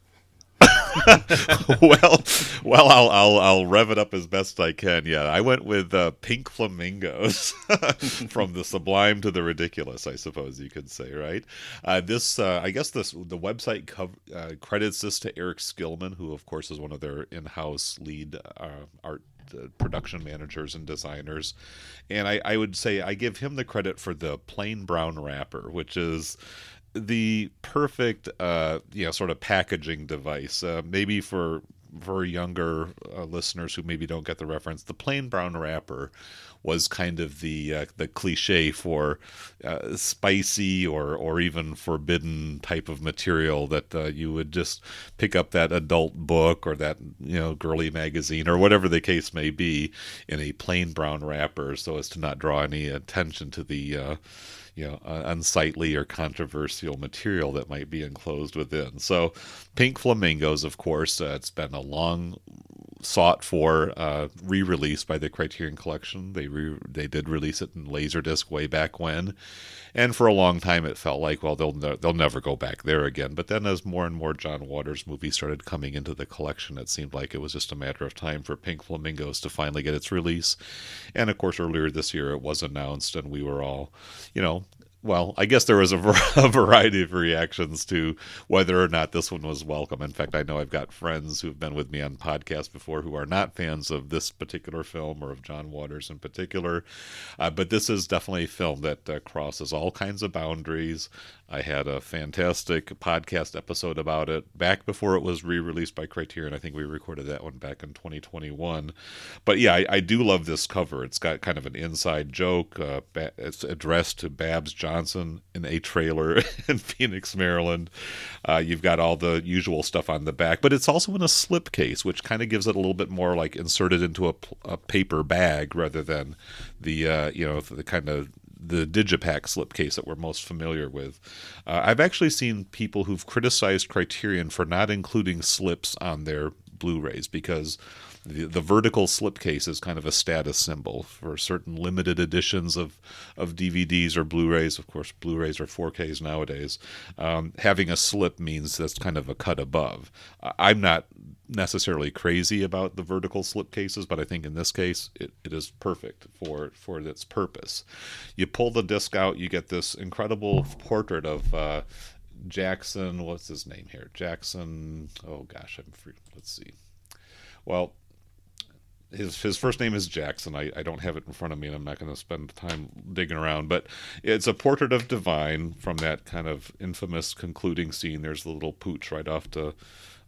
well, well, I'll, I'll I'll rev it up as best I can. Yeah, I went with uh, pink flamingos from the sublime to the ridiculous. I suppose you could say, right? Uh, this, uh, I guess, this the website co- uh, credits this to Eric Skillman, who, of course, is one of their in-house lead uh, art production managers and designers. And I, I would say I give him the credit for the plain brown wrapper, which is the perfect, uh, you know, sort of packaging device. Uh, maybe for for younger uh, listeners who maybe don't get the reference, the plain brown wrapper was kind of the uh, the cliche for uh, spicy or or even forbidden type of material that uh, you would just pick up that adult book or that you know girly magazine or whatever the case may be in a plain brown wrapper so as to not draw any attention to the uh, you know unsightly or controversial material that might be enclosed within. So, Pink Flamingos, of course, uh, it's been a long sought for uh, re-release by the Criterion Collection. They re- they did release it in Laserdisc way back when, and for a long time it felt like well they'll ne- they'll never go back there again. But then as more and more John Waters movies started coming into the collection, it seemed like it was just a matter of time for Pink Flamingos to finally get its release. And of course, earlier this year it was announced, and we were all, you know, well, I guess there was a, a, variety of reactions to whether or not this one was welcome. In fact, I know I've got friends who've been with me on podcasts before who are not fans of this particular film or of John Waters in particular. Uh, but this is definitely a film that uh, crosses all kinds of boundaries. I had a fantastic podcast episode about it back before it was re released by Criterion. I think we recorded that one back in 2021. But yeah, I, I do love this cover. It's got kind of an inside joke. Uh, it's addressed to Babs Johnson in a trailer in Phoenix, Maryland. Uh, you've got all the usual stuff on the back, but it's also in a slip case, which kind of gives it a little bit more like inserted into a, a paper bag rather than the, uh, you know, the kind of the Digipack slipcase that we're most familiar with. Uh, I've actually seen people who've criticized Criterion for not including slips on their Blu-rays because the, the vertical slipcase is kind of a status symbol for certain limited editions of, of DVDs or Blu-rays. Of course, Blu-rays are 4Ks nowadays. Um, having a slip means that's kind of a cut above. I'm not necessarily crazy about the vertical slip cases, but I think in this case it, it is perfect for for its purpose. You pull the disc out, you get this incredible portrait of uh, Jackson. What's his name here? Jackson. Oh gosh, I'm free. Let's see. Well, his his first name is Jackson. I, I don't have it in front of me, and I'm not going to spend time digging around. But it's a portrait of Divine from that kind of infamous concluding scene. There's the little pooch right off to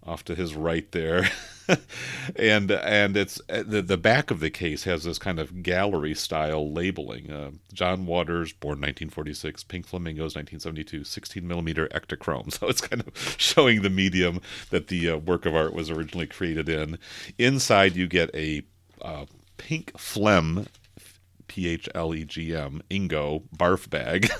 off to his right there, and and it's uh, the the back of the case has this kind of gallery style labeling. Uh, John Waters, born 1946, Pink Flamingos, 1972, 16 millimeter Ektachrome. So it's kind of showing the medium that the uh, work of art was originally created in. Inside, you get a uh, pink phlegm P H L E G M Ingo barf bag.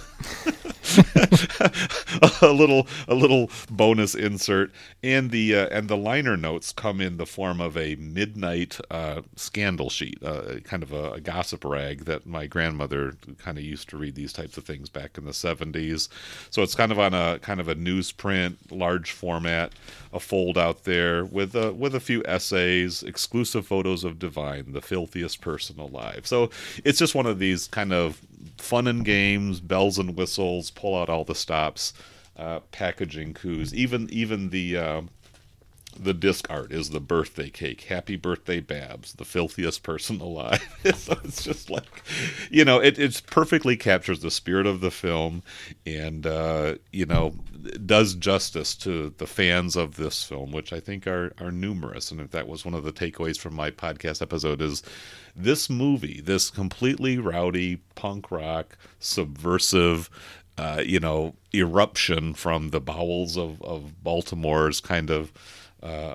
a little a little bonus insert. And the uh, and the liner notes come in the form of a midnight uh, scandal sheet uh, kind of a, a, gossip rag that my grandmother kind of used to read these types of things back in the 70s so it's kind of on a kind of a newsprint large format a fold out there with a with a few essays exclusive photos of divine the filthiest person alive so it's just one of these kind of fun and games, bells and whistles, pull out all the stops, uh, packaging coups. Even even the uh, the disc art is the birthday cake. Happy birthday, Babs, the filthiest person alive. so it's just like, you know, it it perfectly captures the spirit of the film, and uh, you know, does justice to the fans of this film, which I think are are numerous. And if that was one of the takeaways from my podcast episode, is this movie, this completely rowdy punk rock, subversive. Uh, you know, eruption from the bowels of, of Baltimore's kind of uh,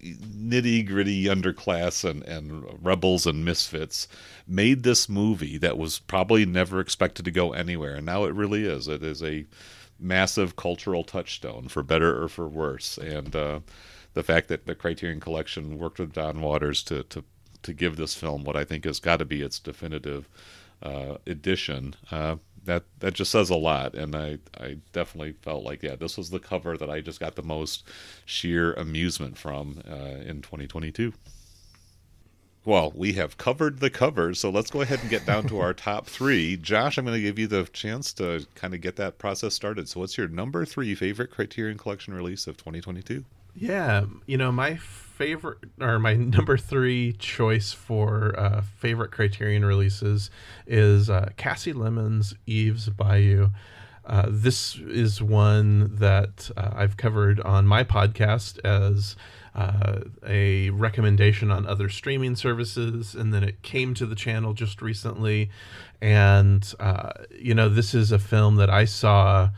nitty gritty underclass and, and rebels and misfits made this movie that was probably never expected to go anywhere. And now it really is. It is a massive cultural touchstone for better or for worse. And uh, the fact that the Criterion Collection worked with John Waters to, to, to give this film what I think has got to be its definitive uh, edition. Uh, that that just says a lot, and I I definitely felt like yeah, this was the cover that I just got the most sheer amusement from uh, in 2022. Well, we have covered the covers, so let's go ahead and get down to our top three. Josh, I'm going to give you the chance to kind of get that process started. So, what's your number three favorite Criterion Collection release of 2022? Yeah, you know, my favorite or my number three choice for uh, favorite Criterion releases is uh, Kasi Lemmons' Eve's Bayou. Uh, this is one that uh, I've covered on my podcast as uh, a recommendation on other streaming services, and then it came to the channel just recently. And uh, you know, this is a film that I saw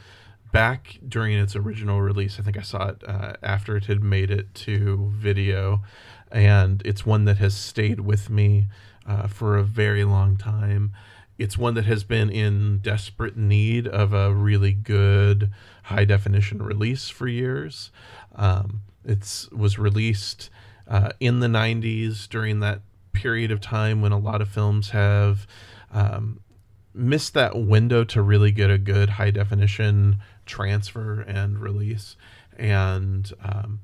back during its original release. I think I saw it uh, after it had made it to video, and it's one that has stayed with me uh, for a very long time. It's one that has been in desperate need of a really good high definition release for years. Um, it was released uh, in the 90s during that period of time when a lot of films have um, missed that window to really get a good high definition transfer and release. And um,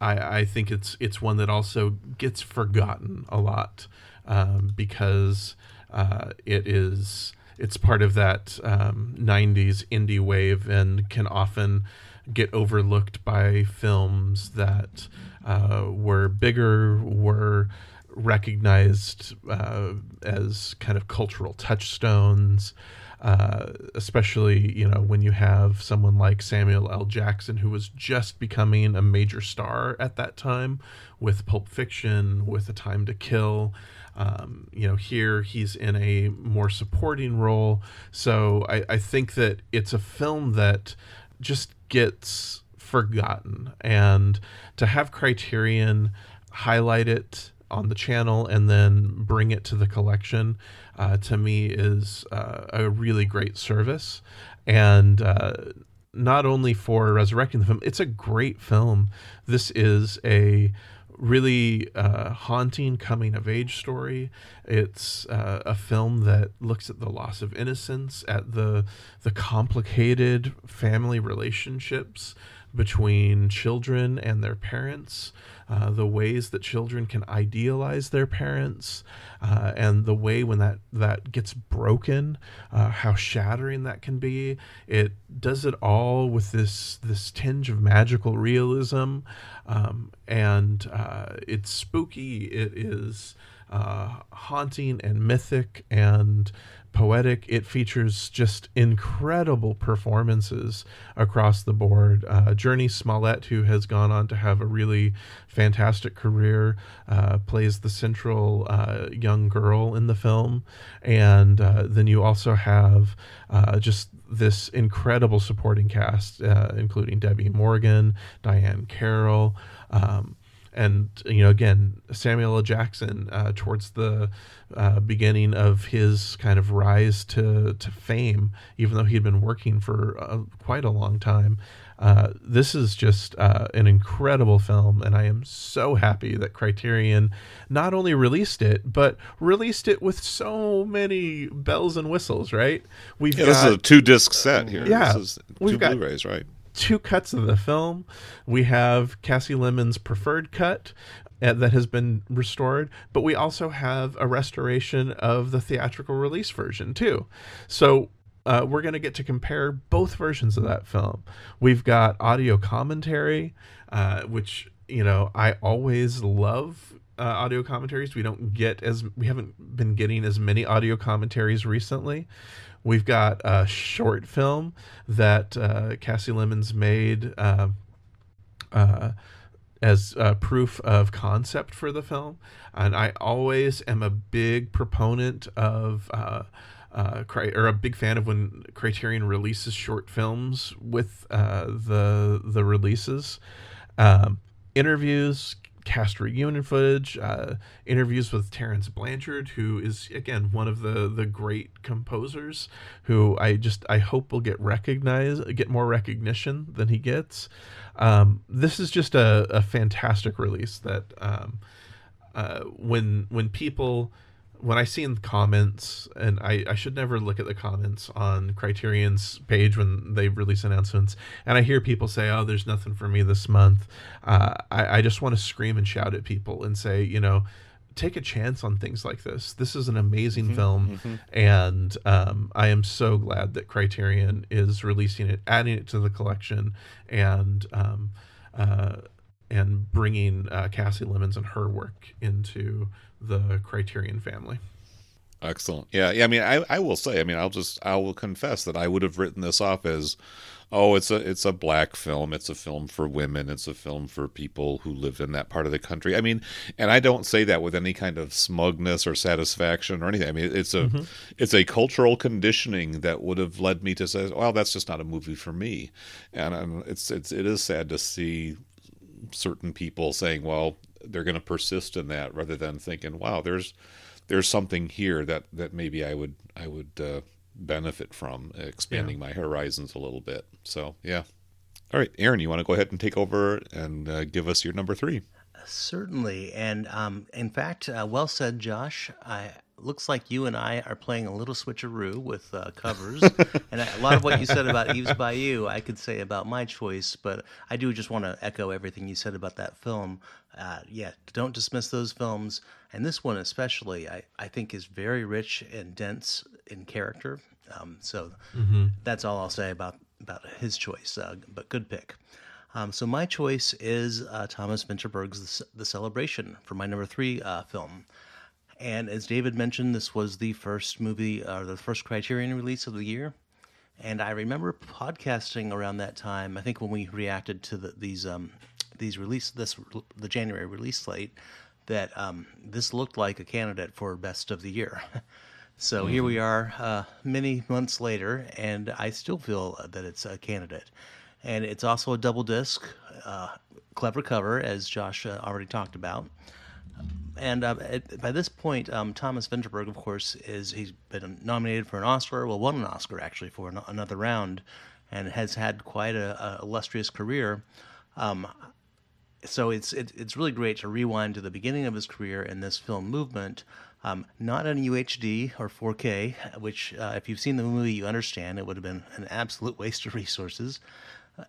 I, I, think it's it's one that also gets forgotten a lot um, because uh, it is it's part of that 90s um, indie wave and can often get overlooked by films that uh, were bigger, were recognized uh, as kind of cultural touchstones. Uh, especially you know when you have someone like Samuel L. Jackson who was just becoming a major star at that time with Pulp Fiction, with A Time to Kill. Um, you know, here he's in a more supporting role. So I, I think that it's a film that just gets forgotten. And to have Criterion highlight it on the channel and then bring it to the collection uh, to me is uh, a really great service. And uh, not only for resurrecting the film, it's a great film. This is a really uh, haunting coming of age story. It's uh, a film that looks at the loss of innocence, at the the complicated family relationships between children and their parents, uh, the ways that children can idealize their parents, uh, and the way when that that gets broken, uh, how shattering that can be. It does it all with this this tinge of magical realism, um, and uh, it's spooky. It is uh, haunting and mythic and poetic. It features just incredible performances across the board. Uh, Jurnee Smollett, who has gone on to have a really fantastic career, uh, plays the central uh, young girl in the film. And uh, then you also have uh, just this incredible supporting cast, uh, including Debbie Morgan, Diahann Carroll. Um, and you know again Samuel L. Jackson uh, towards the uh, beginning of his kind of rise to to fame, even though he had been working for uh, quite a long time. Uh, this is just uh, an incredible film, and I am so happy that Criterion not only released it, but released it with so many bells and whistles. Right? We've yeah, got, this is a two disc set here. Yeah, this is two Blu-rays, right? Two cuts of the film. We have Kasi Lemmons' preferred cut uh, that has been restored, but we also have a restoration of the theatrical release version too. So uh, we're going to get to compare both versions of that film. We've got audio commentary, uh, which you know I always love uh, audio commentaries. We don't get as we haven't been getting as many audio commentaries recently. We've got a short film that uh, Kasi Lemmons made uh, uh, as proof of concept for the film, and I always am a big proponent of. Uh, uh, or a big fan of when Criterion releases short films with uh, the the releases. Um, interviews, cast reunion footage, uh, interviews with Terence Blanchard, who is again one of the the great composers, who I just I hope will get recognized, get more recognition than he gets. Um, this is just a, a fantastic release that um, uh, when when people when I see in the comments, and I, I should never look at the comments on Criterion's page when they release announcements, and I hear people say, "Oh, there's nothing for me this month," uh, I, I just want to scream and shout at people and say, you know, take a chance on things like this. This is an amazing mm-hmm, film, mm-hmm. and um, I am so glad that Criterion is releasing it, adding it to the collection, and um, uh, and bringing uh, Kasi Lemmons and her work into the Criterion family. Excellent. Yeah, yeah. I mean, I, I will say, I mean, I'll just I will confess that I would have written this off as oh, it's a it's a black film. It's a film for women. It's a film for people who live in that part of the country. I mean, and I don't say that with any kind of smugness or satisfaction or anything. I mean, it's a mm-hmm. it's a cultural conditioning that would have led me to say, well, that's just not a movie for me. And, and it's it's it is sad to see certain people saying, well, they're going to persist in that rather than thinking, wow, there's there's something here that that maybe I would I would uh, benefit from expanding yeah. my horizons a little bit. So, yeah. All right, Aaron, you want to go ahead and take over and uh, give us your number three? Certainly. And um, in fact, uh, well said, Josh. I looks like you and I are playing a little switcheroo with uh, covers. and a lot of what you said about Eve's Bayou, I could say about my choice, but I do just want to echo everything you said about that film. Uh, yeah, don't dismiss those films. And this one, especially, I, I think is very rich and dense in character. Um, so mm-hmm. that's all I'll say about about his choice. Uh, but good pick. Um, so my choice is uh, Thomas Vinterberg's the, the, Celebration for my number three uh, film. And as David mentioned, this was the first movie or the first Criterion release of the year. And I remember podcasting around that time. I think when we reacted to the, these um, these release this the January release slate, that um, this looked like a candidate for best of the year. So mm-hmm. here we are, uh, many months later, and I still feel that it's a candidate. And it's also a double disc, uh, clever cover, as Josh uh, already talked about. And uh, at, by this point, um, Thomas Vinterberg, of course, is he's been nominated for an Oscar. Well, won an Oscar actually for an, another round, and has had quite a, a illustrious career. Um, so it's it, it's really great to rewind to the beginning of his career in this film movement um, not on UHD or 4K, which, uh, if you've seen the movie, you understand it would have been an absolute waste of resources.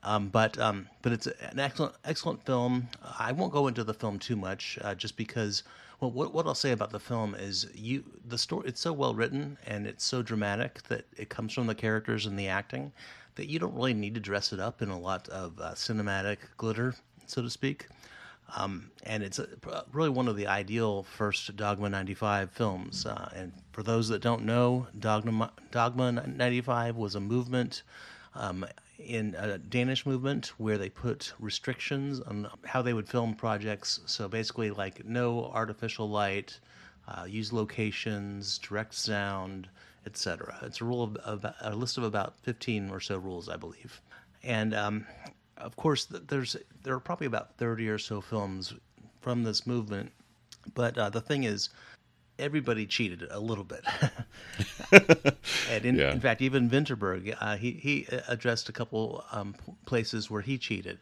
Um, but um, but it's an excellent excellent film. I won't go into the film too much, uh, just because. Well, what, what I'll say about the film is you the story. It's so well written and it's so dramatic that it comes from the characters and the acting that you don't really need to dress it up in a lot of uh, cinematic glitter, so to speak. Um, and it's a, really one of the ideal first Dogma 95 films. Uh, and for those that don't know, Dogma, Dogma 95 was a movement um, in a Danish movement where they put restrictions on how they would film projects. So basically, like no artificial light, uh, use locations, direct sound, etc. It's a rule of, of, a list of about 15 or so rules, I believe. And um, of course, there's there are probably about thirty or so films from this movement, but uh, the thing is, everybody cheated a little bit. and in, yeah. in, fact, even Vinterberg, uh, he he addressed a couple um, places where he cheated.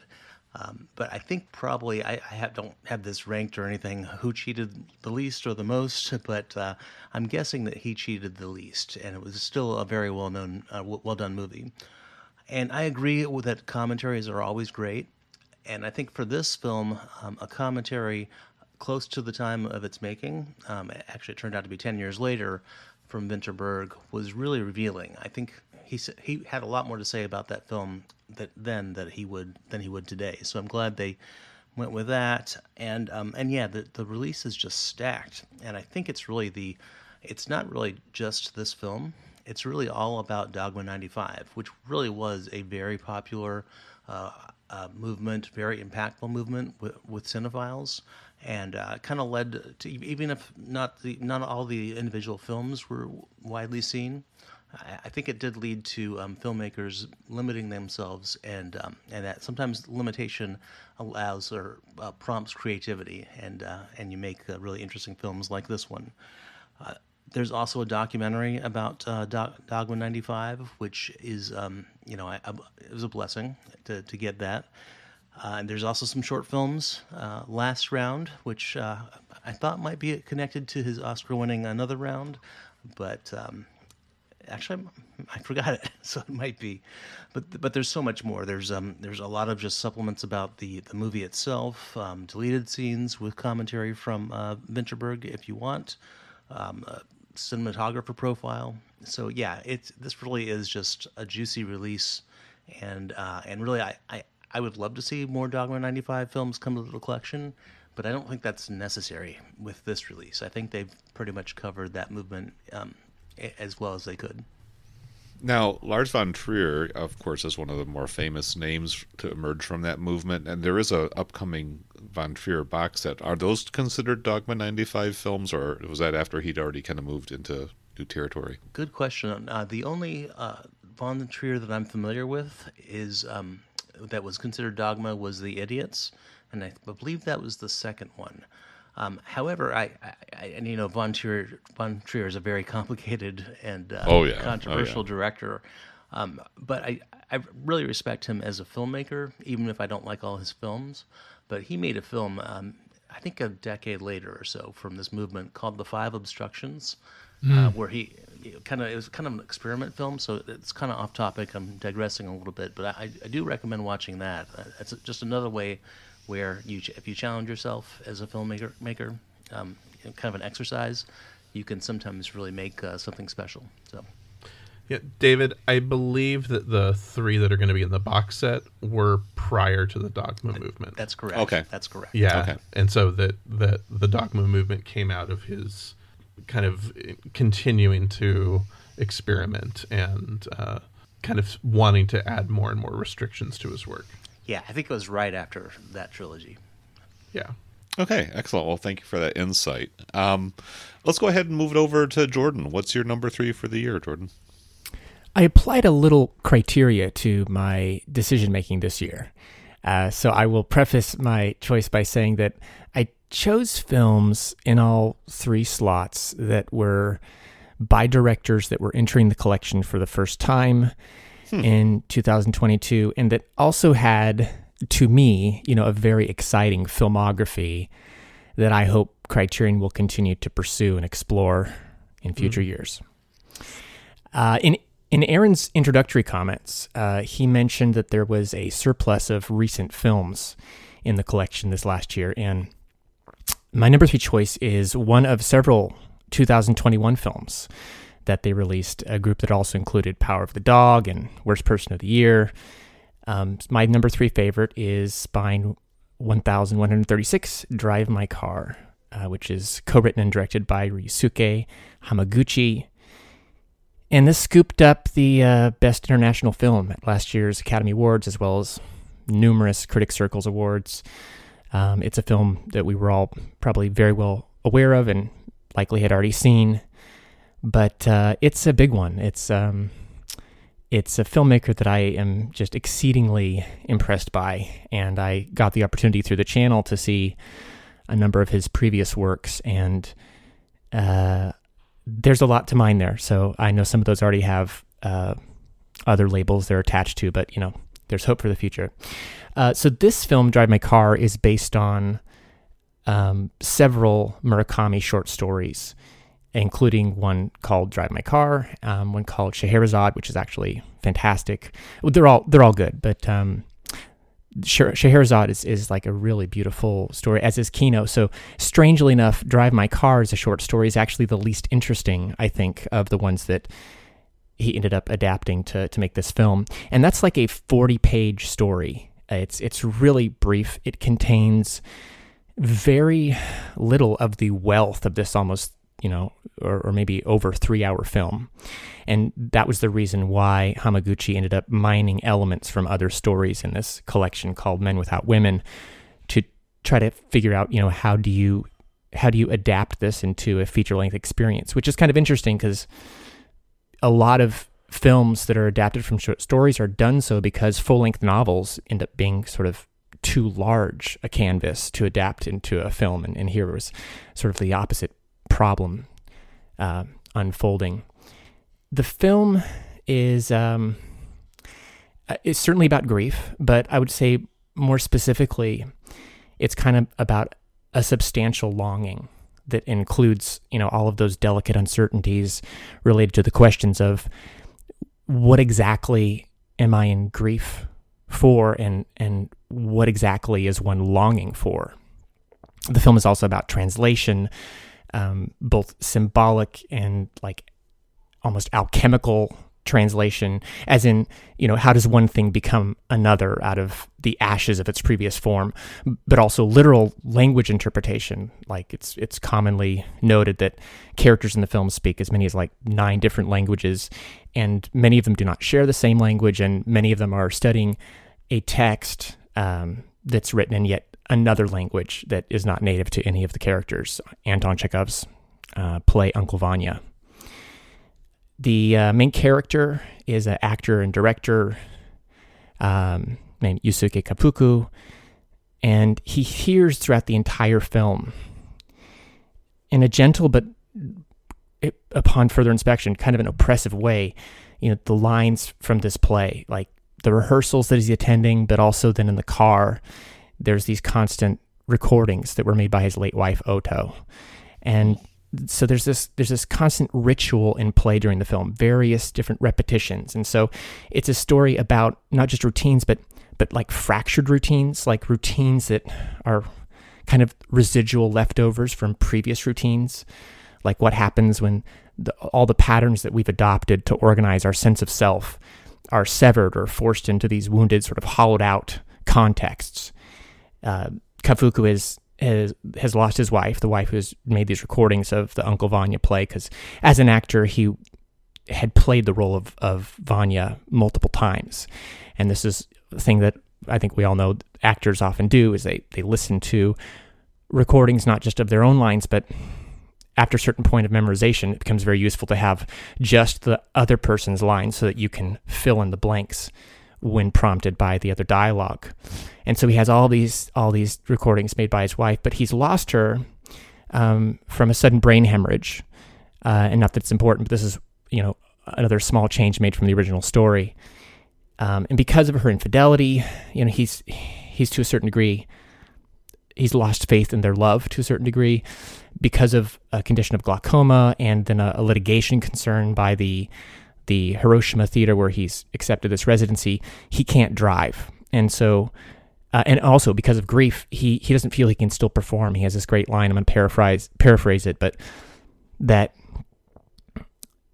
Um, but I think probably I, I have, don't have this ranked or anything who cheated the least or the most, but uh, I'm guessing that he cheated the least, and it was still a very well known, uh, well done movie. And I agree with that commentaries are always great. And I think for this film, um, a commentary close to the time of its making, um, actually it turned out to be 10 years later from Vinterberg, was really revealing. I think he he had a lot more to say about that film that then that he would than he would today. So I'm glad they went with that. And um, and yeah, the the release is just stacked. And I think it's really the it's not really just this film it's really all about Dogma 95, which really was a very popular uh, uh, movement, very impactful movement with, with cinephiles, and uh, kind of led to even if not the not all the individual films were widely seen. I, think it did lead to um, filmmakers limiting themselves, and um, and that sometimes limitation allows or uh, prompts creativity, and uh, and you make uh, really interesting films like this one there's also a documentary about uh, Dogma 95, which is, um, you know, I, I, it was a blessing to, to get that. Uh, and there's also some short films. Uh, Last Round, which uh, I thought might be connected to his Oscar-winning Another Round, but um, actually I forgot it, so it might be. But but there's so much more. There's um there's a lot of just supplements about the the movie itself, um, deleted scenes with commentary from uh, if you want, um, cinematographer profile. So yeah, it's this really is just a juicy release, and uh, and really I, I I would love to see more Dogma 95 films come to the collection, but I don't think that's necessary with this release. I think they've pretty much covered that movement um, as well as they could. Now, Lars von Trier, of course, is one of the more famous names to emerge from that movement, and there is a upcoming von Trier box set. Are those considered Dogma 95 films, or was that after he'd already kind of moved into new territory? Good question. Uh, the only uh, von Trier that I'm familiar with is um, that was considered dogma was the idiots, and I believe that was the second one. Um, however, I, I, and you know von Trier, von Trier is a very complicated and uh, oh, yeah. controversial oh, yeah. director. Um, but I, I really respect him as a filmmaker, even if I don't like all his films. But he made a film, um, I think a decade later or so, from this movement called The Five Obstructions, mm. uh, where he kind of it was kind of an experiment film, so it's kind of off topic. I'm digressing a little bit, but I, I do recommend watching that. Uh, it's just another way where you, if you challenge yourself as a filmmaker, maker, um, kind of an exercise, you can sometimes really make uh, something special. So. Yeah, David, I believe that the three that are going to be in the box set were prior to the Dogma movement. That's correct. Okay, that's correct. Yeah, okay. and so that that the Dogma movement came out of his kind of continuing to experiment and uh, kind of wanting to add more and more restrictions to his work. Yeah, I think it was right after that trilogy. Yeah. Okay, excellent. Well, thank you for that insight. Um, let's go ahead and move it over to Jordan. What's your number three for the year, Jordan? I applied a little criteria to my decision making this year. Uh, so I will preface my choice by saying that I chose films in all three slots that were by directors that were entering the collection for the first time hmm. in 2022 and that also had to me, you know, a very exciting filmography that I hope Criterion will continue to pursue and explore in future mm-hmm. years. Uh, in in Aaron's introductory comments, uh, he mentioned that there was a surplus of recent films in the collection this last year, and my number three choice is one of several 2021 films that they released, a group that also included Power of the Dog and Worst Person of the Year. Um, my number three favorite is Spine 1136 Drive My Car, uh, which is co written and directed by Ryusuke Hamaguchi and this scooped up the uh, Best International Film at last year's Academy Awards, as well as numerous Critics Circles Awards. Um, it's a film that we were all probably very well aware of and likely had already seen, but uh, it's a big one. It's um, it's a filmmaker that I am just exceedingly impressed by, and I got the opportunity through the channel to see a number of his previous works, and uh, there's a lot to mine there. So I know some of those already have uh, other labels they're attached to, but you know, there's hope for the future. Uh, so this film, Drive My Car, is based on um, several Murakami short stories, including one called Drive My Car, um, one called Scheherazade, which is actually fantastic. They're all they're all good, but um, Scheherazade is, is like a really beautiful story, as is Kino. So, strangely enough, Drive My Car as a short story is actually the least interesting, I think, of the ones that he ended up adapting to, to make this film. And that's like a 40 page story. It's, it's really brief. It contains very little of the wealth of this almost you know, or, or, maybe over three hour film. And that was the reason why Hamaguchi ended up mining elements from other stories in this collection called Men Without Women to try to figure out, you know, how do you how do you adapt this into a feature length experience, which is kind of interesting because a lot of films that are adapted from short stories are done so because full length novels end up being sort of too large a canvas to adapt into a film. And, and here was sort of the opposite problem uh, unfolding. The film is um, uh, is certainly about grief, but I would say more specifically, it's kind of about a substantial longing that includes, you know, all of those delicate uncertainties related to the questions of what exactly am I in grief for and and what exactly is one longing for. The film is also about translation, um, both symbolic and like almost alchemical translation, as in, you know, how does one thing become another out of the ashes of its previous form, but also literal language interpretation. Like it's it's commonly noted that characters in the film speak as many as like nine different languages, and many of them do not share the same language, and many of them are studying a text um, that's written in yet another language that is not native to any of the characters. Anton Chekhov's uh, play Uncle Vanya. The uh, main character is an actor and director um, named Yusuke Kafuku, and he hears throughout the entire film in a gentle but it, upon further inspection, kind of an oppressive way, you know, the lines from this play, like the rehearsals that he's attending, but also then in the car, there's these constant recordings that were made by his late wife Oto, and so there's this there's this constant ritual in play during the film, various different repetitions, and so it's a story about not just routines, but but like fractured routines, like routines that are kind of residual leftovers from previous routines, like what happens when the, all the patterns that we've adopted to organize our sense of self are severed or forced into these wounded, sort of hollowed out contexts. Uh, Kafuku is has, has lost his wife, the wife who has made these recordings of the Uncle Vanya play, because as an actor, he had played the role of, of Vanya multiple times. And this is a thing that I think we all know actors often do is they, they listen to recordings not just of their own lines, but after a certain point of memorization, it becomes very useful to have just the other person's lines so that you can fill in the blanks when prompted by the other dialogue. And so he has all these all these recordings made by his wife, but he's lost her um, from a sudden brain hemorrhage. Uh, and not that it's important, but this is you know another small change made from the original story. Um, and because of her infidelity, you know he's he's to a certain degree he's lost faith in their love to a certain degree because of a condition of glaucoma and then a, a litigation concern by the the Hiroshima theater where he's accepted this residency, he can't drive. And so, uh, and also because of grief, he, he doesn't feel he can still perform. He has this great line, I'm going to paraphrase, paraphrase it, but that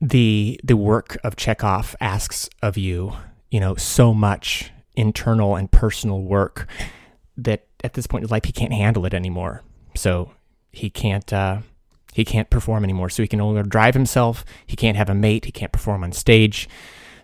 the, the work of Chekhov asks of you, you know, so much internal and personal work that at this point in life, he can't handle it anymore. So he can't, uh, he can't perform anymore. So he can longer drive himself. He can't have a mate. He can't perform on stage.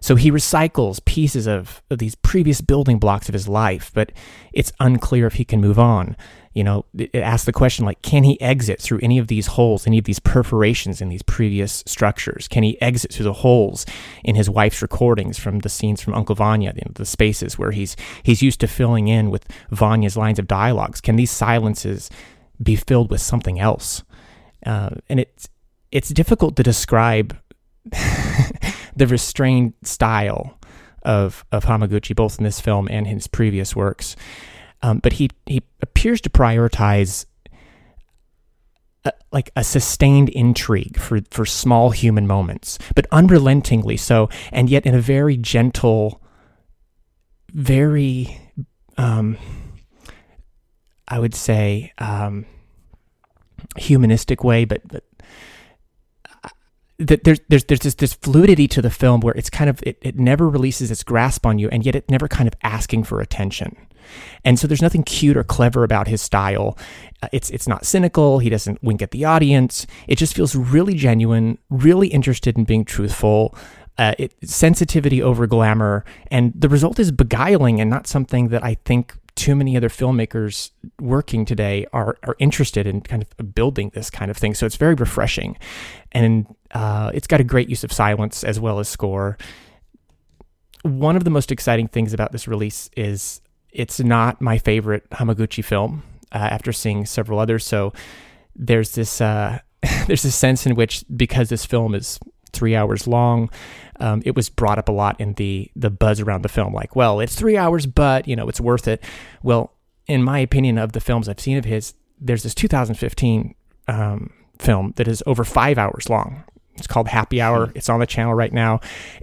So he recycles pieces of, of these previous building blocks of his life, but it's unclear if he can move on. You know, it asks the question like, can he exit through any of these holes, any of these perforations in these previous structures? Can he exit through the holes in his wife's recordings from the scenes from Uncle Vanya, you know, the spaces where he's he's used to filling in with Vanya's lines of dialogues? Can these silences be filled with something else? Uh, and it's it's difficult to describe the restrained style of of Hamaguchi, both in this film and his previous works. Um, but he he appears to prioritize a, like a sustained intrigue for for small human moments, but unrelentingly so, and yet in a very gentle, very, um, I would say. Um, humanistic way, but, but that there's there's there's this, this fluidity to the film where it's kind of it, it never releases its grasp on you and yet it never kind of asking for attention. And so there's nothing cute or clever about his style. Uh, it's it's not cynical. He doesn't wink at the audience. It just feels really genuine really interested in being truthful. Uh, it, sensitivity over glamour. And the result is beguiling and not something that i think too many other filmmakers working today are are interested in kind of building this kind of thing. So it's very refreshing, and uh, it's got a great use of silence as well as score. One of the most exciting things about this release is it's not my favorite Hamaguchi film. Uh, after seeing several others, so there's this uh, there's this sense in which because this film is three hours long. Um, it was brought up a lot in the the buzz around the film, like, well, it's three hours, but you know, it's worth it. Well, in my opinion, of the films I've seen of his, there's this 2015 um, film that is over five hours long. It's called Happy Hour. Hmm. It's on the channel right now.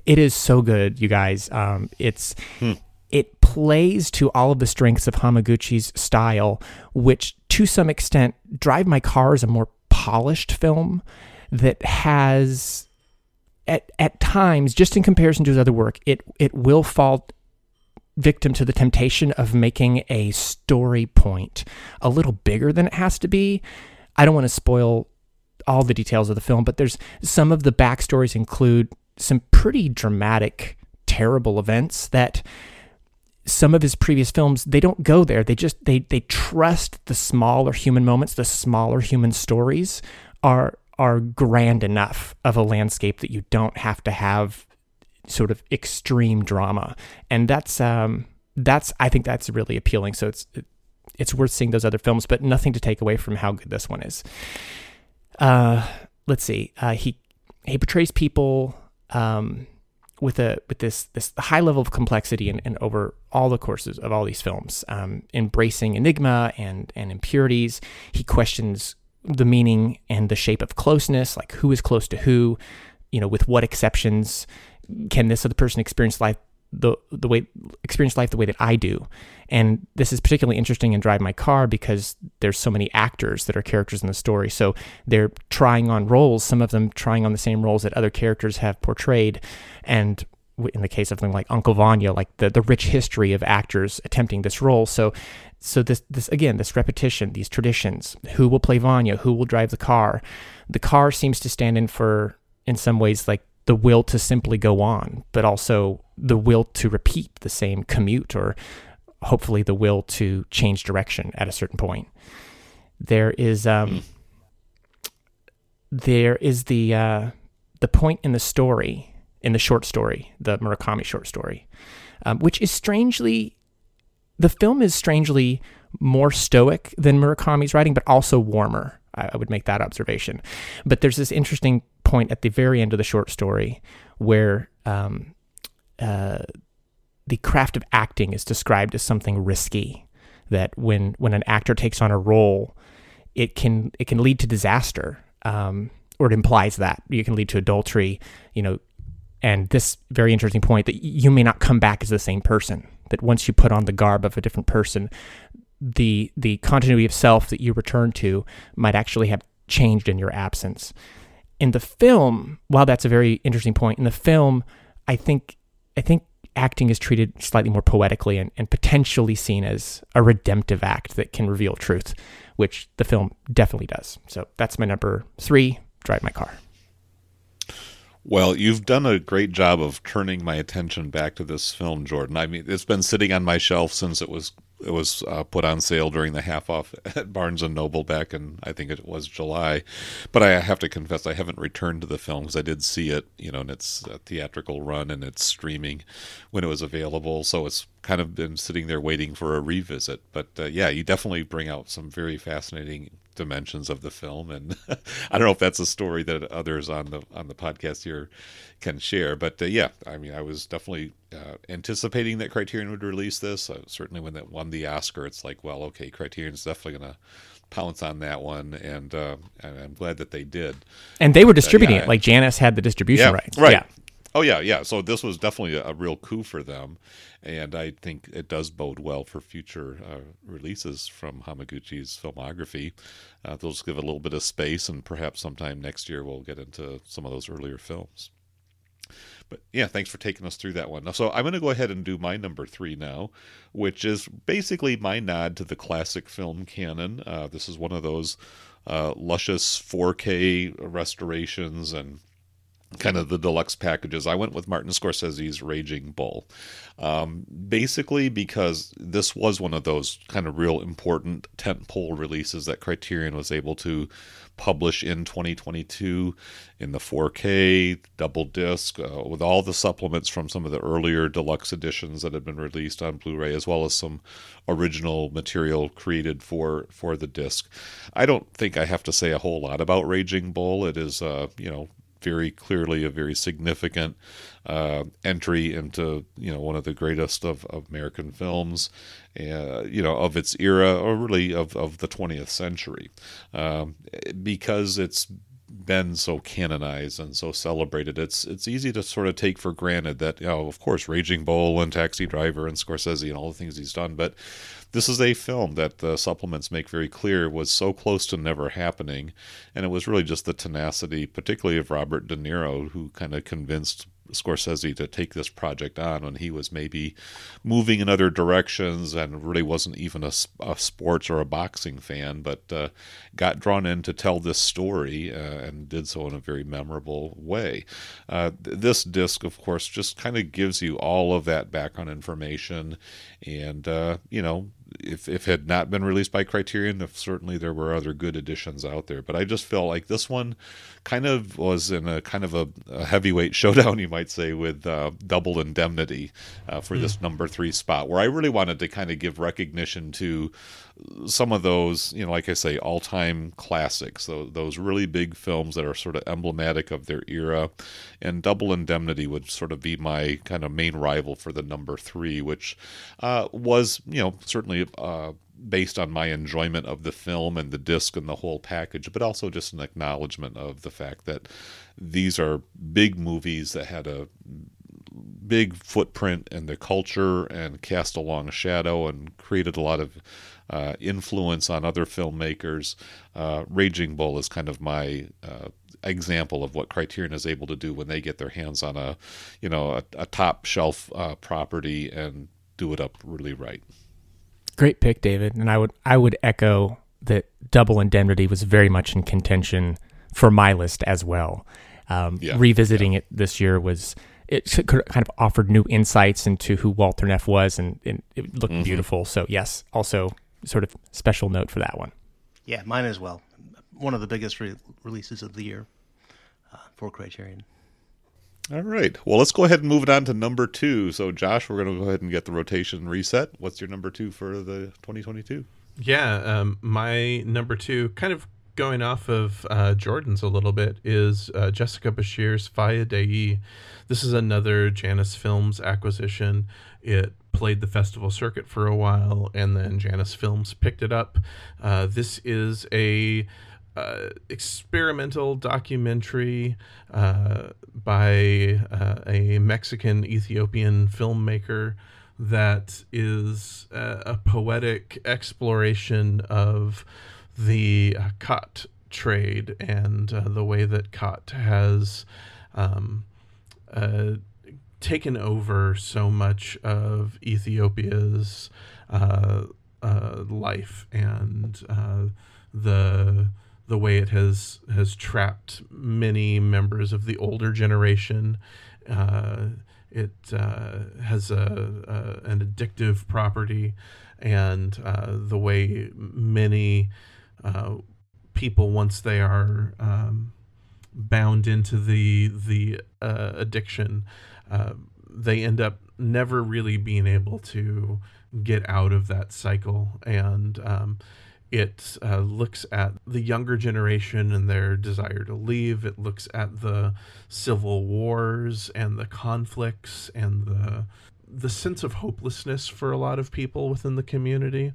It is so good, you guys. Um, it's hmm. it plays to all of the strengths of Hamaguchi's style, which to some extent, Drive My Car is a more polished film that has at at times, just in comparison to his other work, it it will fall victim to the temptation of making a story point a little bigger than it has to be. I don't want to spoil all the details of the film, but there's some of the backstories include some pretty dramatic, terrible events that some of his previous films they don't go there. They just they they trust the smaller human moments, the smaller human stories are are grand enough of a landscape that you don't have to have sort of extreme drama, and that's um, that's I think that's really appealing. So it's it's worth seeing those other films, but nothing to take away from how good this one is. Uh, let's see. Uh, he he portrays people um, with a with this this high level of complexity and, and over all the courses of all these films, um, embracing enigma and and impurities. He questions the meaning and the shape of closeness, like who is close to who, you know, with what exceptions can this other person experience life the the way experience life the way that I do. And this is particularly interesting in Drive My Car because there's so many actors that are characters in the story. So they're trying on roles, some of them trying on the same roles that other characters have portrayed. And in the case of something like Uncle Vanya, like the, the rich history of actors attempting this role. So so this this again, this repetition, these traditions, who will play Vanya, who will drive the car. The car seems to stand in for in some ways like the will to simply go on, but also the will to repeat the same commute or hopefully the will to change direction at a certain point. There is um, there is the uh, the point in the story in the short story, the Murakami short story, um, which is strangely the film is strangely more stoic than Murakami's writing, but also warmer. I, would make that observation. But there's this interesting point at the very end of the short story where um, uh, the craft of acting is described as something risky. That when when an actor takes on a role, it can it can lead to disaster, um, or it implies that it can lead to adultery. You know, and this very interesting point that you may not come back as the same person. That once you put on the garb of a different person, the the continuity of self that you return to might actually have changed in your absence in the film, while that's a very interesting point, in the film, I think I think acting is treated slightly more poetically and, and potentially seen as a redemptive act that can reveal truth, which the film definitely does. So that's my number three, Drive My Car. Well, you've done a great job of turning my attention back to this film, Jordan. I mean, it's been sitting on my shelf since it was it was uh, put on sale during the half off at Barnes and Noble back in I think it was July. But I have to confess I haven't returned to the film because I did see it, you know, in its theatrical run and its streaming when it was available. So it's kind of been sitting there waiting for a revisit. But uh, yeah, you definitely bring out some very fascinating dimensions of the film, and I don't know if that's a story that others on the on the podcast here can share. But uh, yeah, I mean, I was definitely uh, anticipating that Criterion would release this. Uh, certainly, when it won the Oscar, it's like, well, okay, Criterion's definitely going to pounce on that one, and, uh, and, I'm glad that they did. And they were distributing yeah, it, like Janus had the distribution yeah, rights. Right. Yeah. Oh yeah, yeah. So this was definitely a, a, real coup for them, and I think it does bode well for future uh, releases from Hamaguchi's filmography. Uh, they'll just give a little bit of space, and perhaps sometime next year we'll get into some of those earlier films. But yeah, thanks for taking us through that one. So I'm going to go ahead and do my number three now, which is basically my nod to the classic film canon. Uh, this is one of those uh, luscious 4K restorations and kind of the deluxe packages. I went with Martin Scorsese's Raging Bull. Um, basically, because this was one of those kind of real important tentpole releases that Criterion was able to publish in 2022 in the 4K double disc uh, with all the supplements from some of the earlier deluxe editions that had been released on Blu-ray, as well as some original material created for for the disc. I don't think I have to say a whole lot about Raging Bull. It is, uh, you know, very clearly a very significant uh, entry into you know one of the greatest of, of American films, uh, you know of its era or really of, of the 20th century, um, because it's been so canonized and so celebrated, it's it's easy to sort of take for granted that you know, of course, Raging Bull and Taxi Driver and Scorsese and all the things he's done, but this is a film that the supplements make very clear was so close to never happening, and it was really just the tenacity, particularly of Robert De Niro, who kind of convinced Scorsese to take this project on when he was maybe moving in other directions and really wasn't even a, a sports or a boxing fan, but uh, got drawn in to tell this story uh, and did so in a very memorable way. Uh, this disc, of course, just kind of gives you all of that background information and, uh, you know, if, if had not been released by Criterion, if certainly there were other good editions out there. But I just feel like this one kind of was in a kind of a, a heavyweight showdown, you might say, with uh, Double Indemnity uh, for mm. this number three spot, where I really wanted to kind of give recognition to some of those, you know, like I say, all time classics, those, those really big films that are sort of emblematic of their era. And Double Indemnity would sort of be my kind of main rival for the number three, which uh, was, you know, certainly. Uh, based on my enjoyment of the film and the disc and the whole package, but also just an acknowledgement of the fact that these are big movies that had a big footprint in the culture and cast a long shadow and created a lot of uh, influence on other filmmakers. Uh, Raging Bull is kind of my uh, example of what Criterion is able to do when they get their hands on a, you know, a, a top shelf uh, property and do it up really right. Great pick, David. And I would I would echo that Double Indemnity was very much in contention for my list as well. Um, yeah, revisiting yeah. it this year was it kind of offered new insights into who Walter Neff was, and, and it looked mm-hmm. beautiful. So yes, also sort of special note for that one. Yeah, mine as well. One of the biggest re- releases of the year uh, for Criterion. All right. Well, let's go ahead and move it on to number two. So, Josh, we're going to go ahead and get the rotation reset. What's your number two for the 2022? Yeah, um, my number two, kind of going off of uh, Jordan's a little bit, is uh, Jessica Beshir's Faya Dayi. This is another Janus Films acquisition. It played the festival circuit for a while, and then Janus Films picked it up. Uh, this is a uh, experimental documentary uh, by uh, a Mexican Ethiopian filmmaker that is a, a poetic exploration of the uh, khat trade and uh, the way that khat has um, uh, taken over so much of Ethiopia's uh, uh, life and uh, the the way it has has trapped many members of the older generation. Uh, it uh, has a, a, an addictive property, and uh, the way many people, once they are um, bound into the the addiction, uh, they end up never really being able to get out of that cycle. And um, it uh, looks at the younger generation and their desire to leave. It looks at the civil wars and the conflicts and the the sense of hopelessness for a lot of people within the community.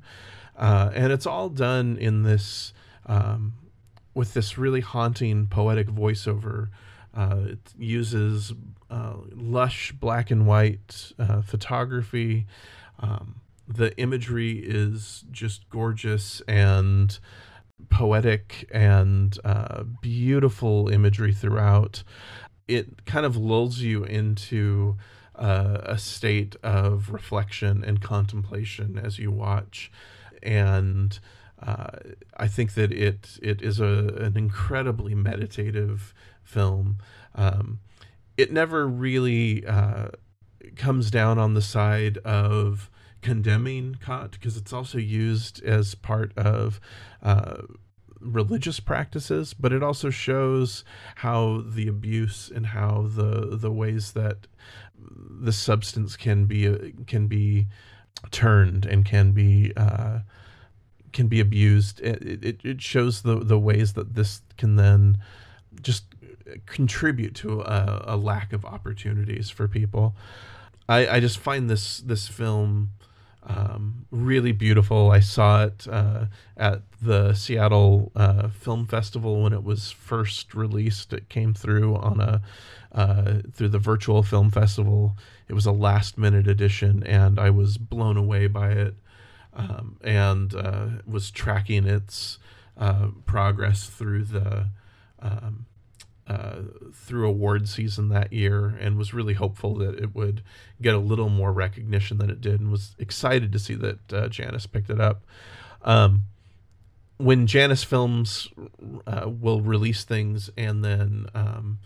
Uh, and it's all done in this um, with this really haunting poetic voiceover uh, it uses uh, lush black and white uh, photography. Um, the imagery is just gorgeous and poetic and uh, beautiful imagery throughout. It kind of lulls you into uh, a state of reflection and contemplation as you watch. And uh, I think that it it is a an incredibly meditative film. Um, it never really uh, comes down on the side of condemning khat because it's also used as part of uh, religious practices, but it also shows how the abuse and how the the ways that the substance can be uh, can be turned and can be uh, can be abused. It, it, it shows the the ways that this can then just contribute to a, a, lack of opportunities for people. I, I just find this this film um, really beautiful. I saw it uh, at the Seattle uh, Film Festival when it was first released. It came through on a uh, through the virtual film festival. It was a last minute edition, and I was blown away by it. Um, and uh, was tracking its uh, progress through the um, uh, through award season that year and was really hopeful that it would get a little more recognition than it did and was excited to see that uh, Janus picked it up. Um, when Janus Films uh, will release things and then um,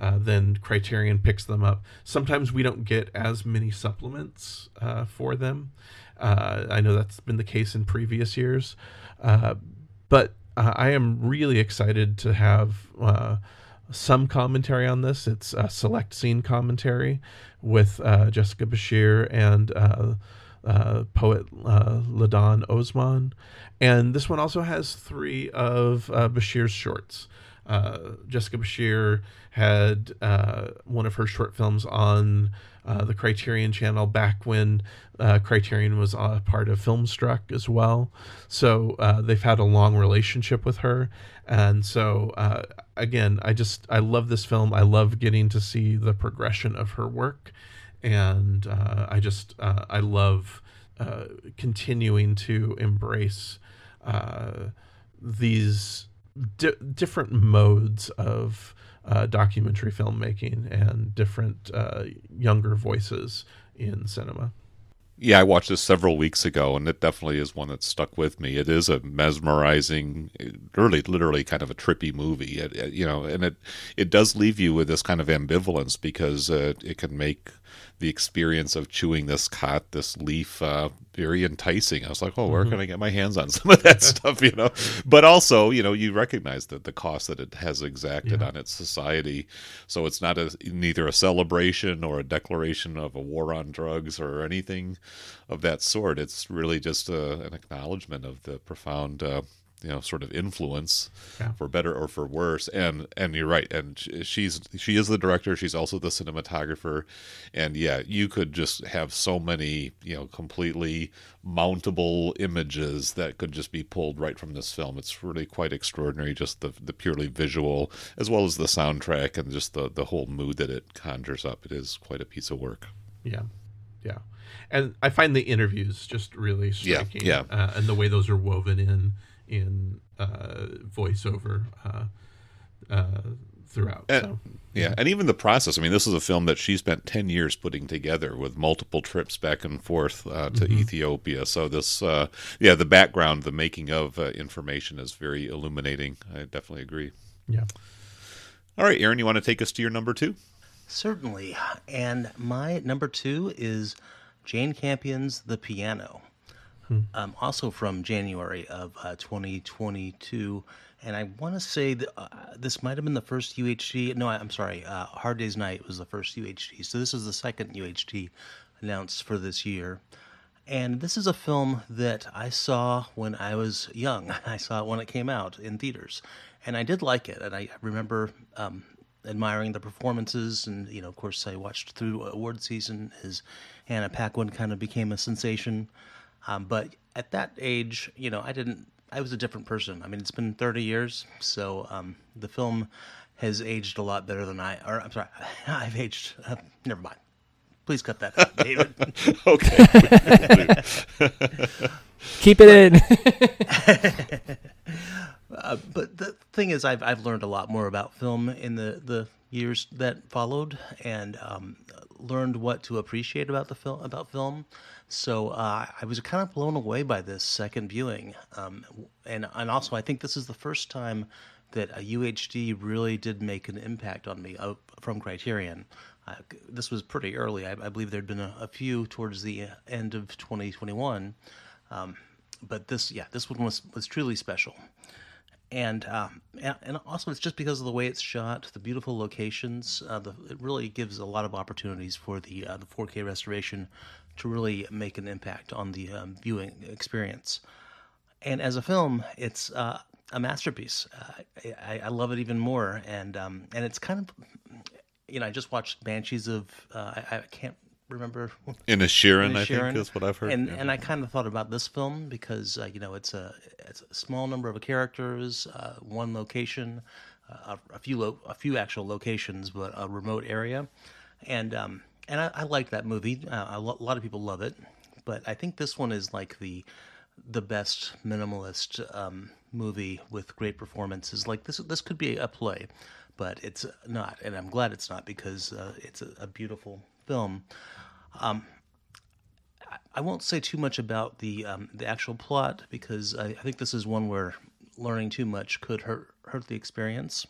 uh, then Criterion picks them up, sometimes we don't get as many supplements uh, for them. I know that's been the case in previous years, but I am really excited to have some commentary on this. It's a select scene commentary with uh, Jessica Beshir and uh, uh, poet uh, Ladan Osman. And this one also has three of uh, Beshir's shorts. Uh, Jessica Bashir had one of her short films on the Criterion Channel back when Criterion was a part of Filmstruck as well. So they've had a long relationship with her, and so uh, again, I just I love this film. I love getting to see the progression of her work, and uh, I just I love continuing to embrace these di- different modes of uh, documentary filmmaking and different uh, younger voices in cinema. Yeah, I watched this several weeks ago, and it definitely is one that stuck with me. It is a mesmerizing, really, literally, kind of a trippy movie. It, it, you know, and it it does leave you with this kind of ambivalence because uh, it can make the experience of chewing this khat, this leaf, uh, very enticing. I was like, oh, where mm-hmm. can I get my hands on some of that stuff, you know? But also, you know, you recognize that the cost that it has exacted yeah. on its society. So it's not a neither a celebration or a declaration of a war on drugs or anything of that sort. It's really just a, uh, an acknowledgement of the profound. Uh, you know sort of influence yeah. for better or for worse. And and you're right. And she's she is the director. She's also the cinematographer. And yeah you could just have so many you know completely mountable images that could just be pulled right from this film. It's really quite extraordinary just the the purely visual as well as the soundtrack and just the the whole mood that it conjures up. It is quite a piece of work. Yeah. Yeah. And i find the interviews just really striking yeah, yeah. Uh, and the way those are woven in in uh, voiceover uh, uh, throughout. And, so. Yeah, and even the process. I mean, this is a film that she spent ten years putting together with multiple trips back and forth uh, to mm-hmm. Ethiopia. So this, uh, yeah, the background, the making of uh, information is very illuminating. I definitely agree. Yeah. All right, Aaron, you want to take us to your number two? Certainly. And my number two is Jane Campion's The Piano hmm. um, also from January of uh, 2022. And I want to say that uh, this might have been the first UHD. No, I, am sorry. Uh, Hard Day's Night was the first UHD. So this is the second UHD announced for this year. And this is a film that I saw when I was young. I saw it when it came out in theaters. And I did like it. And I remember um, admiring the performances. And, you know, of course, I watched through award season as Anna Paquin kind of became a sensation. Um, but at that age, you know, I didn't. I was a different person. I mean, it's been 30 years, so um, the film has aged a lot better than I. Or I'm sorry, I've aged. Uh, never mind. Please cut that out, David. okay. Keep it in. Uh, but the thing is, I've I've learned a lot more about film in the the years that followed, and um, learned what to appreciate about the film about film. So uh, I was kind of blown away by this second viewing, um, and and also I think this is the first time that a UHD really did make an impact on me uh, from Criterion. Uh, this was pretty early. I, I believe there'd been a, a, few towards the end of 2021, um, but this yeah this one was was truly special. And, and, and also it's just because of the way it's shot, the beautiful locations. Uh, the, it really gives a lot of opportunities for the uh, the 4K restoration to really make an impact on the um, viewing experience. And as a film, it's uh, a masterpiece. Uh, I, I, love it even more, and um, and it's kind of, you know, I just watched Banshees of uh, I, I, can't remember. Inisherin, I think is what I've heard. And yeah. and I kind of thought about this film because uh, you know it's a it's a small number of characters, uh, one location, uh, a, a, few lo- a few actual locations, but a remote area, and um, and I, I like that movie. Uh, a lot of people love it, but I think this one is like the the best minimalist um, movie with great performances. Like this, this could be a play, but it's not, and I'm glad it's not because uh, it's a, a, beautiful film. Um, I, I won't say too much about the um, the actual plot because I, I, think this is one where learning too much could hurt hurt the experience.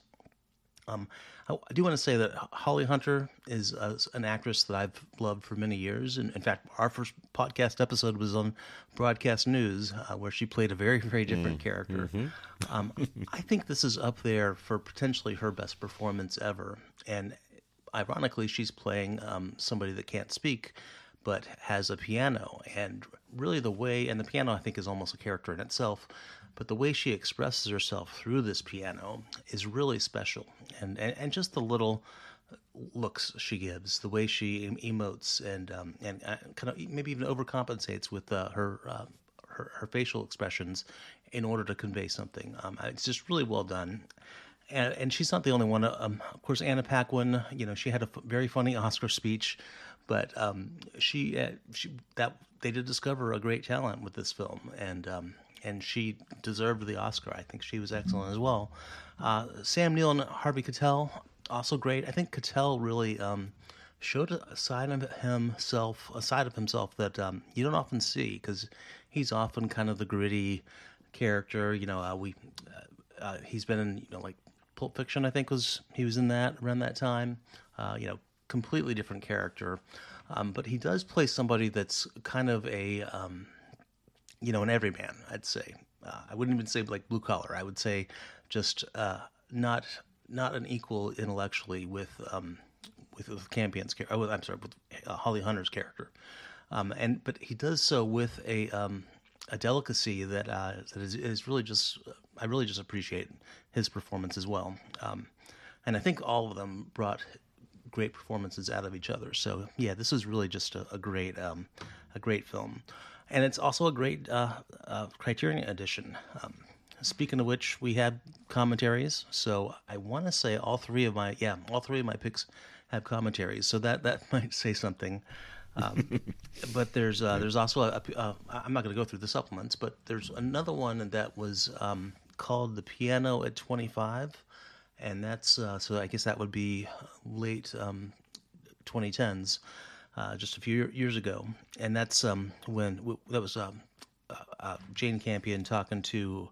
Um, I do want to say that Holly Hunter is uh, an actress that I've loved for many years. And in fact, our first podcast episode was on broadcast news, uh, where she played a very, very different mm. character. Mm-hmm. Um, I think this is up there for potentially her best performance ever. And ironically, she's playing um, somebody that can't speak, but has a piano. And really, the way, and the piano, I think, is almost a character in itself but the way she expresses herself through this piano is really special. And and, and just the little looks she gives the way she emotes and um, and uh, kind of maybe even overcompensates with uh, her, uh, her, her facial expressions in order to convey something. Um, it's just really well done and, and she's not the only one um, of course Anna Paquin you know she had a f- very funny Oscar speech but um, she, uh, she that they did discover a great talent with this film and um, and she deserved the Oscar. I think she was excellent as well. Uh, Sam Neill and Harvey Keitel also great. I think Keitel really um, showed a side of himself, a side of himself that um, you don't often see because he's often kind of the gritty character. You know, uh, we uh, he's been in you know like Pulp Fiction. I think was he was in that around that time. Uh, you know, completely different character. Um, but he does play somebody that's kind of a um, you know, an everyman, I'd say. Uh, I wouldn't even say like blue collar. I would say just uh, not not an equal intellectually with um, with, with Campion's character. Oh, I'm sorry, with uh, Holly Hunter's character. Um, and but he does so with a um, a delicacy that uh, that is, is, really just I really just appreciate his performance as well. Um, and I think all of them brought great performances out of each other. So yeah, this is really just a, a great um, a great film and it's also a great uh, uh, Criterion edition. Um, speaking of which, we have commentaries. So I want to say all three of my yeah, all three of my picks have commentaries. So that that might say something. Um, but there's uh, there's also a, a, a I'm not going to go through the supplements, but there's another one that was um, called the Piano at 25, and that's uh, so I guess that would be late 2010s. Um, uh, just a few years ago, and that's um, when w- that was um, uh, uh, Jane Campion talking to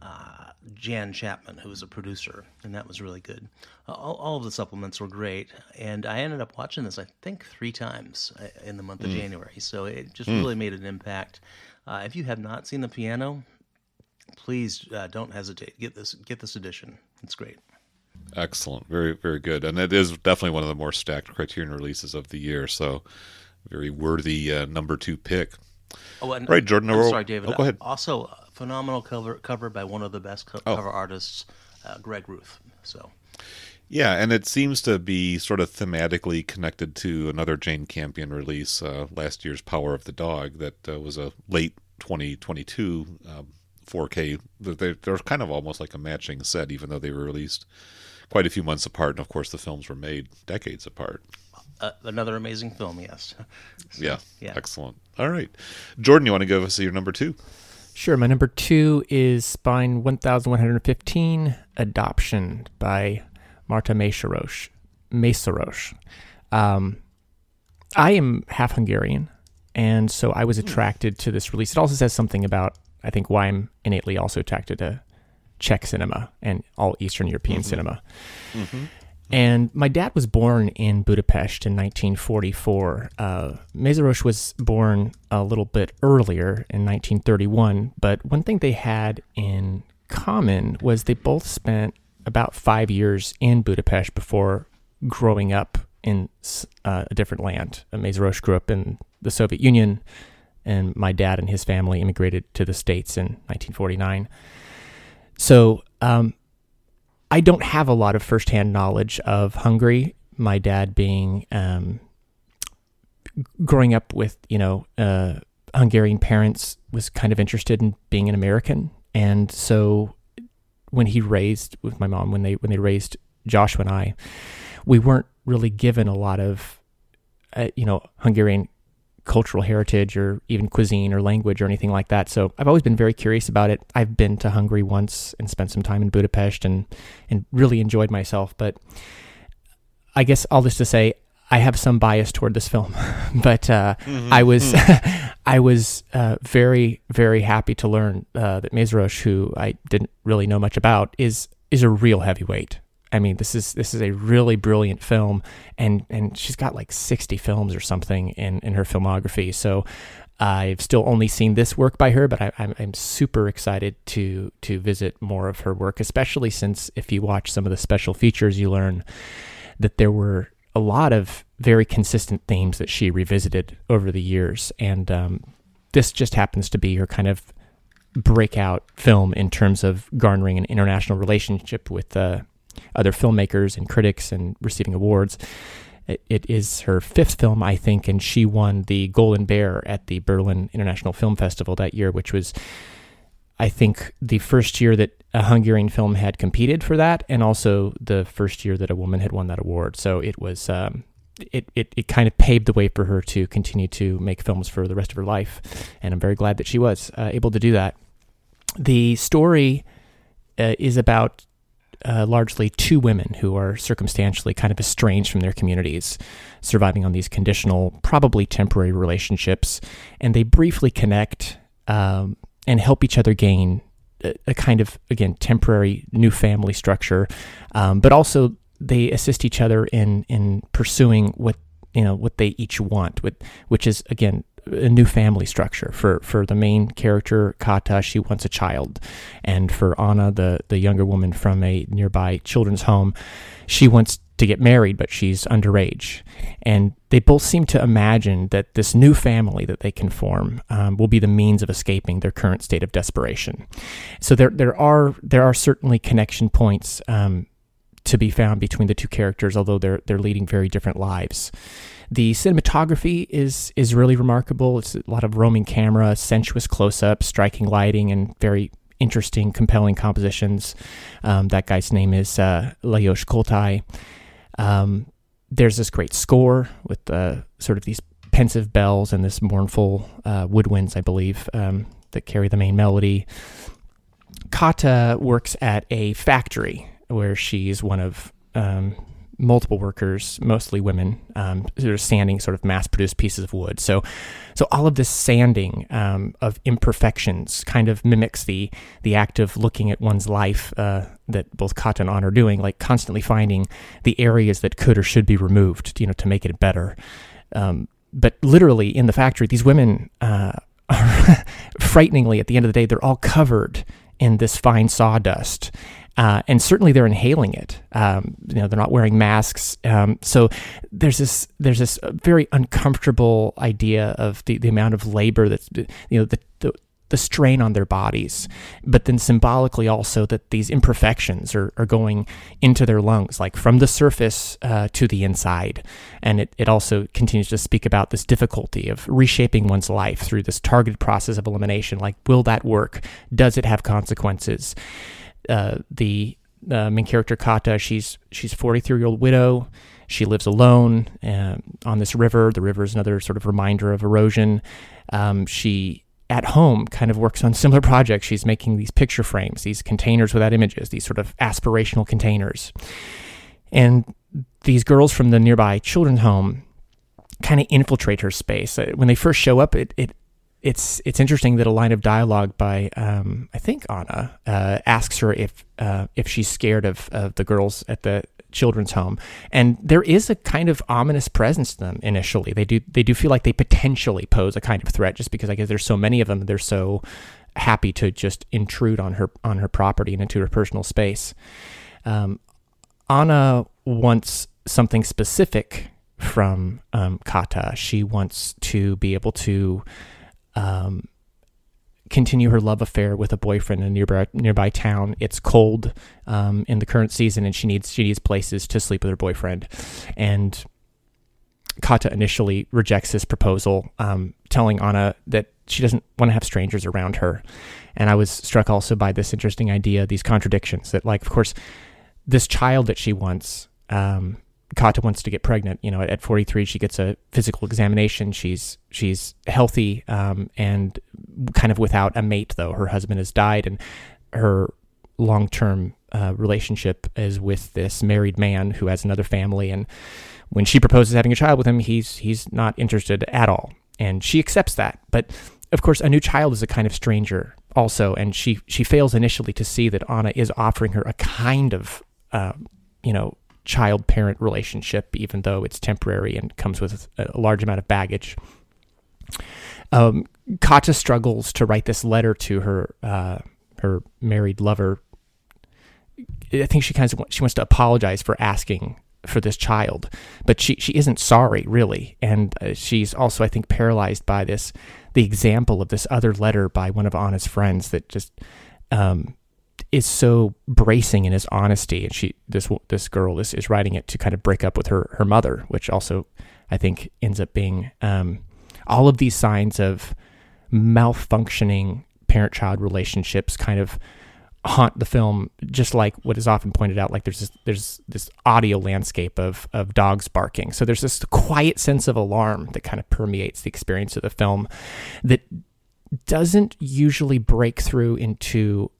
uh, Jan Chapman, who was a producer, and that was really good. all, all, of the supplements were great, and I ended up watching this I think three times uh, in the month of mm. January, so it just mm. really made an impact. if you have not seen the piano, please don't hesitate. Get this get this edition. It's great. Excellent. Very, very good. And it is definitely one of the more stacked Criterion releases of the year. So, very worthy uh, number two pick. Oh, and, right, Jordan. I'm sorry, David. Oh, go ahead. Also, phenomenal cover cover by one of the best co- oh. cover artists, uh, Greg Ruth. So, yeah, and it seems to be sort of thematically connected to another Jane Campion release, uh, last year's Power of the Dog, that uh, was a late 2022 um, 4K. They're, they're kind of almost like a matching set, even though they were released quite a few months apart, and of course the films were made decades apart. Uh, another amazing film, yes. So, yeah, yeah, excellent. All right, Jordan, you want to give us your number two? Sure. My number two is Spine 1115 Adoption by Marta Mészáros. Mészáros. Um, I am half Hungarian, and so I was hmm. attracted to this release. It also says something about, I think, why I'm innately also attracted to Czech cinema and all Eastern European mm-hmm. cinema. Mm-hmm. And my dad was born in Budapest in 1944. Uh, was born a little bit earlier in 1931, but one thing they had in common was they both spent about five years in Budapest before growing up in uh, a different land. Uh, grew up in the Soviet Union, and my dad and his family immigrated to the States in 1949. so um, I don't have a lot of firsthand knowledge of Hungary. My dad being um, growing up with you know uh, Hungarian parents was kind of interested in being an American, and so when he raised with my mom when they when they raised Joshua and I, we weren't really given a lot of uh, you know Hungarian cultural heritage or even cuisine or language or anything like that. So I've always been very curious about it. I've been to Hungary once and spent some time in Budapest and and really enjoyed myself. But I guess all this to say, I have some bias toward this film, but uh, mm-hmm. I was I was uh, very very happy to learn uh, that Mészáros, who I didn't really know much about, is is a real heavyweight. I mean, this is this is a really brilliant film, and and she's got like sixty films or something in in her filmography. So I've still only seen this work by her, but I, I'm, I'm super excited to to visit more of her work, especially since if you watch some of the special features, you learn that there were a lot of very consistent themes that she revisited over the years, and um, this just happens to be her kind of breakout film in terms of garnering an international relationship with uh, other filmmakers and critics and receiving awards. It, it is her fifth film, I think, and she won the Golden Bear at the Berlin International Film Festival that year, which was, I think, the first year that a Hungarian film had competed for that, and also the first year that a woman had won that award. So it was. Um, it, it, it kind of paved the way for her to continue to make films for the rest of her life. And I'm very glad that she was uh, able to do that. The story uh, is about uh, largely two women who are circumstantially kind of estranged from their communities, surviving on these conditional, probably temporary relationships, and they briefly connect um, and help each other gain a, a, kind of again temporary new family structure, um, but also they assist each other in in pursuing what you know what they each want, with, which is again a new family structure for for the main character Kata. She wants a child, and for Anna, the the younger woman from a nearby children's home, she wants to get married, but she's underage. And they both seem to imagine that this new family that they can form um, will be the means of escaping their current state of desperation. So there there are there are certainly connection points. Um, to be found between the two characters, although they're they're leading very different lives. The cinematography is is really remarkable. It's a lot of roaming camera, sensuous close-ups, striking lighting, and very interesting, compelling compositions. Um, that guy's name is uh, Lajos Koltai. Um, there's this great score with uh, sort of these pensive bells and this mournful uh, woodwinds, I believe, um, that carry the main melody. Kata works at a factory where she's one of um, multiple workers, mostly women, um, are sanding sort of mass-produced pieces of wood. So, so all of this sanding um, of imperfections kind of mimics the the act of looking at one's life uh, that both Kata and Anna are doing, like constantly finding the areas that could or should be removed, you know, to make it better. Um, but literally in the factory, these women uh, are frighteningly, at the end of the day, they're all covered in this fine sawdust uh, and certainly they're inhaling it. Um, you know, they're not wearing masks. Um, so there's this there's this very uncomfortable idea of the, the amount of labor that's you know the, the the strain on their bodies, but then symbolically also that these imperfections are, are going into their lungs, like from the surface uh, to the inside. And it, it also continues to speak about this difficulty of reshaping one's life through this targeted process of elimination. Like, will that work? Does it have consequences? Uh, the uh, main character Kata, she's she's a 43 year old widow. She lives alone uh, on this river. The river is another sort of reminder of erosion. Um, she at home kind of works on similar projects. She's making these picture frames, these containers without images, these sort of aspirational containers. And these girls from the nearby children's home kind of infiltrate her space. Uh, when they first show up, it, it it's it's interesting that a line of dialogue by um, I think Anna uh, asks her if uh, if she's scared of, of the girls at the children's home, and there is a kind of ominous presence to them initially. They do they do feel like they potentially pose a kind of threat just because I guess there's so many of them. They're so happy to just intrude on her on her property and into her personal space. Um, Anna wants something specific from um, Kata. She wants to be able to um, continue her love affair with a boyfriend in a nearby nearby town. It's cold um, in the current season, and she needs she needs places to sleep with her boyfriend. And Kata initially rejects this proposal, um, telling Anna that she doesn't want to have strangers around her. And I was struck also by this interesting idea, these contradictions that, like, of course, this child that she wants. Um, Kata wants to get pregnant. You know, at 43, she gets a physical examination. She's she's healthy um, and kind of without a mate, though. Her husband has died, and her long term uh, relationship is with this married man who has another family. And when she proposes having a child with him, he's he's not interested at all, and she accepts that. But of course, a new child is a kind of stranger also, and she she fails initially to see that Anna is offering her a kind of uh, you know child parent relationship, even though it's temporary and comes with a large amount of baggage. Um, Kata struggles to write this letter to her uh, her married lover. I think she kind of she wants to apologize for asking for this child, but she she isn't sorry really, and uh, she's also I think paralyzed by this the example of this other letter by one of Anna's friends that just um, is so bracing in his honesty, and she this this girl is, is writing it to kind of break up with her her mother, which also I think ends up being um, all of these signs of malfunctioning parent child relationships kind of haunt the film just like what is often pointed out like there's this there's this audio landscape of of dogs barking. So there's this quiet sense of alarm that kind of permeates the experience of the film that doesn't usually break through into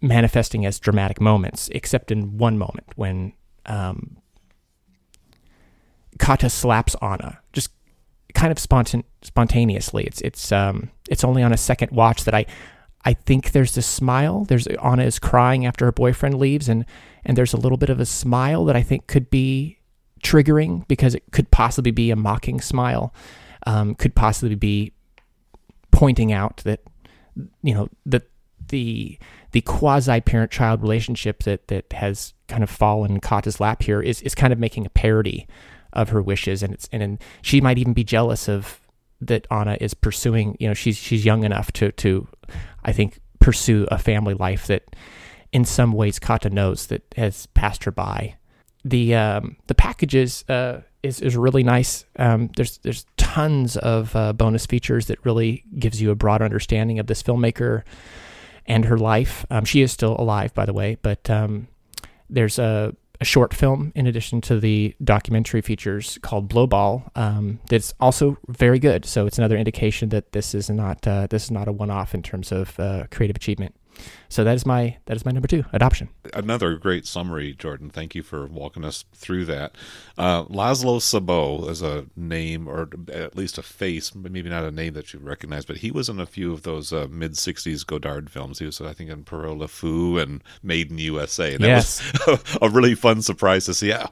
manifesting as dramatic moments, except in one moment when um, Kata slaps Anna, just kind of spontan- spontaneously. It's it's um, it's only on a second watch that I I think there's this smile. There's Anna is crying after her boyfriend leaves, and and there's a little bit of a smile that I think could be triggering because it could possibly be a mocking smile, um, could possibly be pointing out that you know that the the quasi parent child relationship that that has kind of fallen Kata's lap here is is kind of making a parody of her wishes. And it's and, and she might even be jealous of that Anna is pursuing you know she's she's young enough to to I think pursue a family life that in some ways Kata knows that has passed her by. The um, the packages uh, is is really nice. Um, there's there's tons of uh, bonus features that really gives you a broad understanding of this filmmaker and her life. Um, she is still alive, by the way, but um, there's a, a, short film in addition to the documentary features called Blowball um, that's also very good. So it's another indication that this is not uh, this is not a one-off in terms of uh, creative achievement. So that is my that is my number two adoption. Another great summary, Jordan. Thank you for walking us through that. Uh, Laszlo Szabó is a name, or at least a face, maybe not a name that you recognize, but he was in a few of those uh, mid '60s Godard films. He was, I think, in Pierrot Le Fou and Made in USA. And yes, was a really fun surprise to see. I,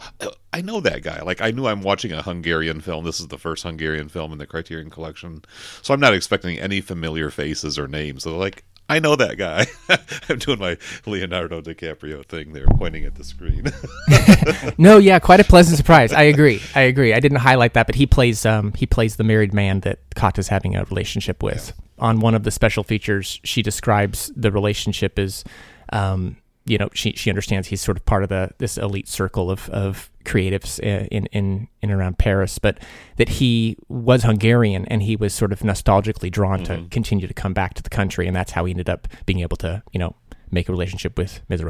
I know that guy. Like I knew I'm watching a Hungarian film. This is the first Hungarian film in the Criterion Collection, so I'm not expecting any familiar faces or names. So like I know that guy. I'm doing my Leonardo DiCaprio thing there, pointing at the screen. no, yeah, quite a pleasant surprise. I agree. I agree. I didn't highlight that, but he plays um, he plays the married man that Kata's having a relationship with. Yeah. On one of the special features, she describes the relationship as um, you know she she understands he's sort of part of the this elite circle of of creatives uh, in in in around Paris, but that he was Hungarian and he was sort of nostalgically drawn mm-hmm. to continue to come back to the country, and that's how he ended up being able to you know make a relationship with Ms.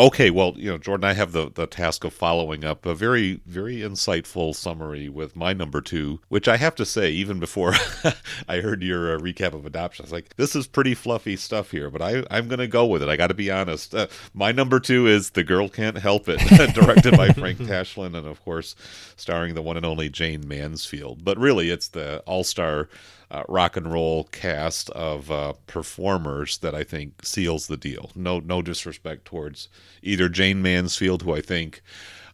Okay, well, you know, Jordan, I have the, the task of following up a very, very insightful summary with my number two, which I have to say, even before I heard your uh, recap of adoption, I was like, this is pretty fluffy stuff here, but I, I'm going to go with it. I got to be honest. Uh, my number two is The Girl Can't Help It, directed by Frank Tashlin, and of course, starring the one and only Jayne Mansfield. But really, it's the all star uh, rock and roll cast of uh, performers that I think seals the deal. No, no disrespect towards either Jayne Mansfield, who I think,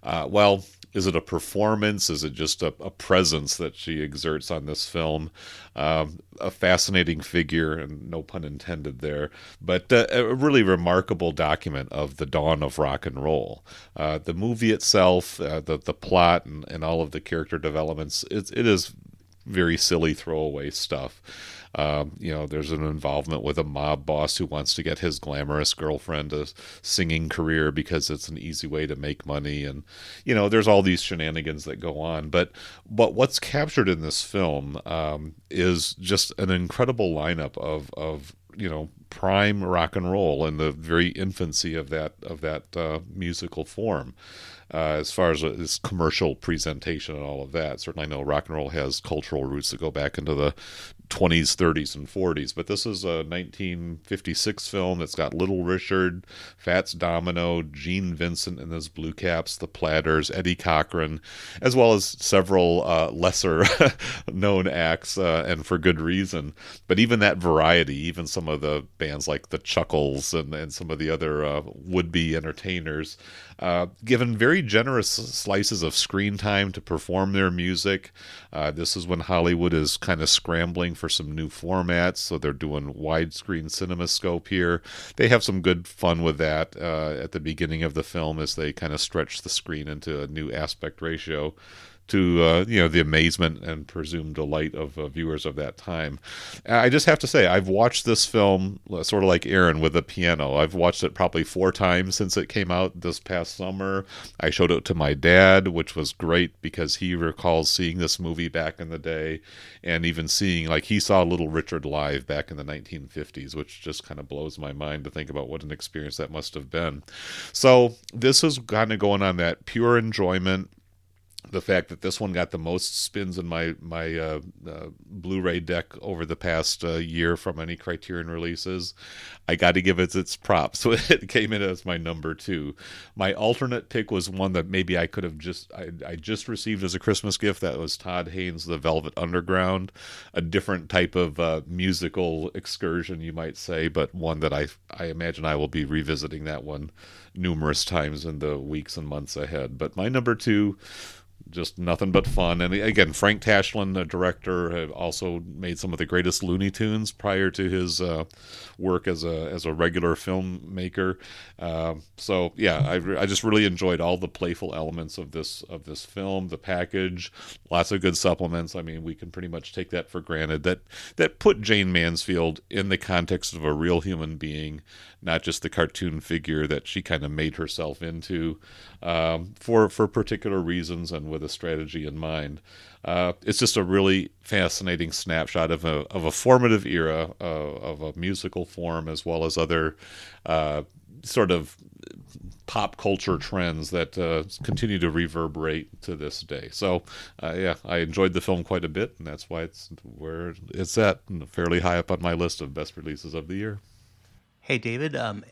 uh, well, is it a performance? Is it just a, a presence that she exerts on this film? Um, a fascinating figure, and no pun intended there, but uh, a really remarkable document of the dawn of rock and roll. Uh, the movie itself, uh, the the plot, and, and all of the character developments, it, it is very silly throwaway stuff. Um, you know, there's an involvement with a mob boss who wants to get his glamorous girlfriend a singing career because it's an easy way to make money, and you know, there's all these shenanigans that go on. But but what's captured in this film um, is just an incredible lineup of of you know prime rock and roll in the very infancy of that of that uh, musical form. Uh, as far as its commercial presentation and all of that, certainly I know rock and roll has cultural roots that go back into the 20s, 30s, and 40s. But this is a 1956 film that's got Little Richard, Fats Domino, Gene Vincent and his Blue Caps, the Platters, Eddie Cochran, as well as several uh, lesser known acts, uh, and for good reason. But even that variety, even some of the bands like the Chuckles and, and some of the other uh, would be entertainers, uh, given very generous slices of screen time to perform their music. Uh, this is when Hollywood is kind of scrambling for some new formats, so they're doing widescreen cinemascope here. They have some good fun with that uh, at the beginning of the film as they kind of stretch the screen into a new aspect ratio to uh, you know the amazement and presumed delight of uh, viewers of that time. I just have to say I've watched this film uh, sort of like Aaron with the piano. I've watched it probably four times since it came out this past summer. I showed it to my dad, which was great because he recalls seeing this movie back in the day, and even seeing like he saw Little Richard live back in the 1950s, which just kind of blows my mind to think about what an experience that must have been. So this is kind of going on that pure enjoyment the fact that this one got the most spins in my my uh, uh, Blu-ray deck over the past uh, year from any Criterion releases, I got to give it its props. So it came in as my number two. My alternate pick was one that maybe I could have just I, I just received as a Christmas gift. That was Todd Haynes' The Velvet Underground, a different type of uh, musical excursion, you might say, but one that I I imagine I will be revisiting that one numerous times in the weeks and months ahead. But my number two just nothing but fun. And again, Frank Tashlin, the director, had also made some of the greatest Looney Tunes prior to his uh, work as a as a regular filmmaker. Uh, so yeah, I, I just really enjoyed all the playful elements of this of this film. The package, lots of good supplements. I mean, we can pretty much take that for granted. That that put Jayne Mansfield in the context of a real human being, not just the cartoon figure that she kind of made herself into um, for for particular reasons and with a strategy in mind. Uh, it's just a really fascinating snapshot of a of a formative era uh, of a musical form as well as other uh, sort of pop culture trends that uh, continue to reverberate to this day. So, uh, yeah, I enjoyed the film quite a bit, and that's why it's where it's at, fairly high up on my list of best releases of the year. Hey, David. Um,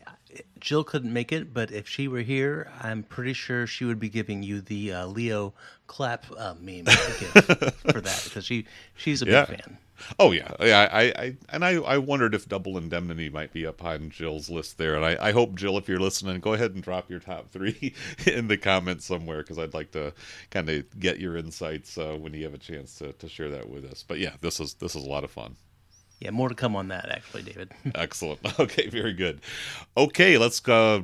Jill couldn't make it, but if she were here, I'm pretty sure she would be giving you the uh, Leo clap uh, meme for that because she she's a yeah. big fan. Oh yeah, yeah. I, I and I, I wondered if Double Indemnity might be up on Jill's list there, and I, I hope Jill, if you're listening, go ahead and drop your top three in the comments somewhere because I'd like to kind of get your insights uh, when you have a chance to, to share that with us. But yeah, this is this is a lot of fun. Yeah, more to come on that, actually, David. Excellent. Okay, very good. Okay, let's go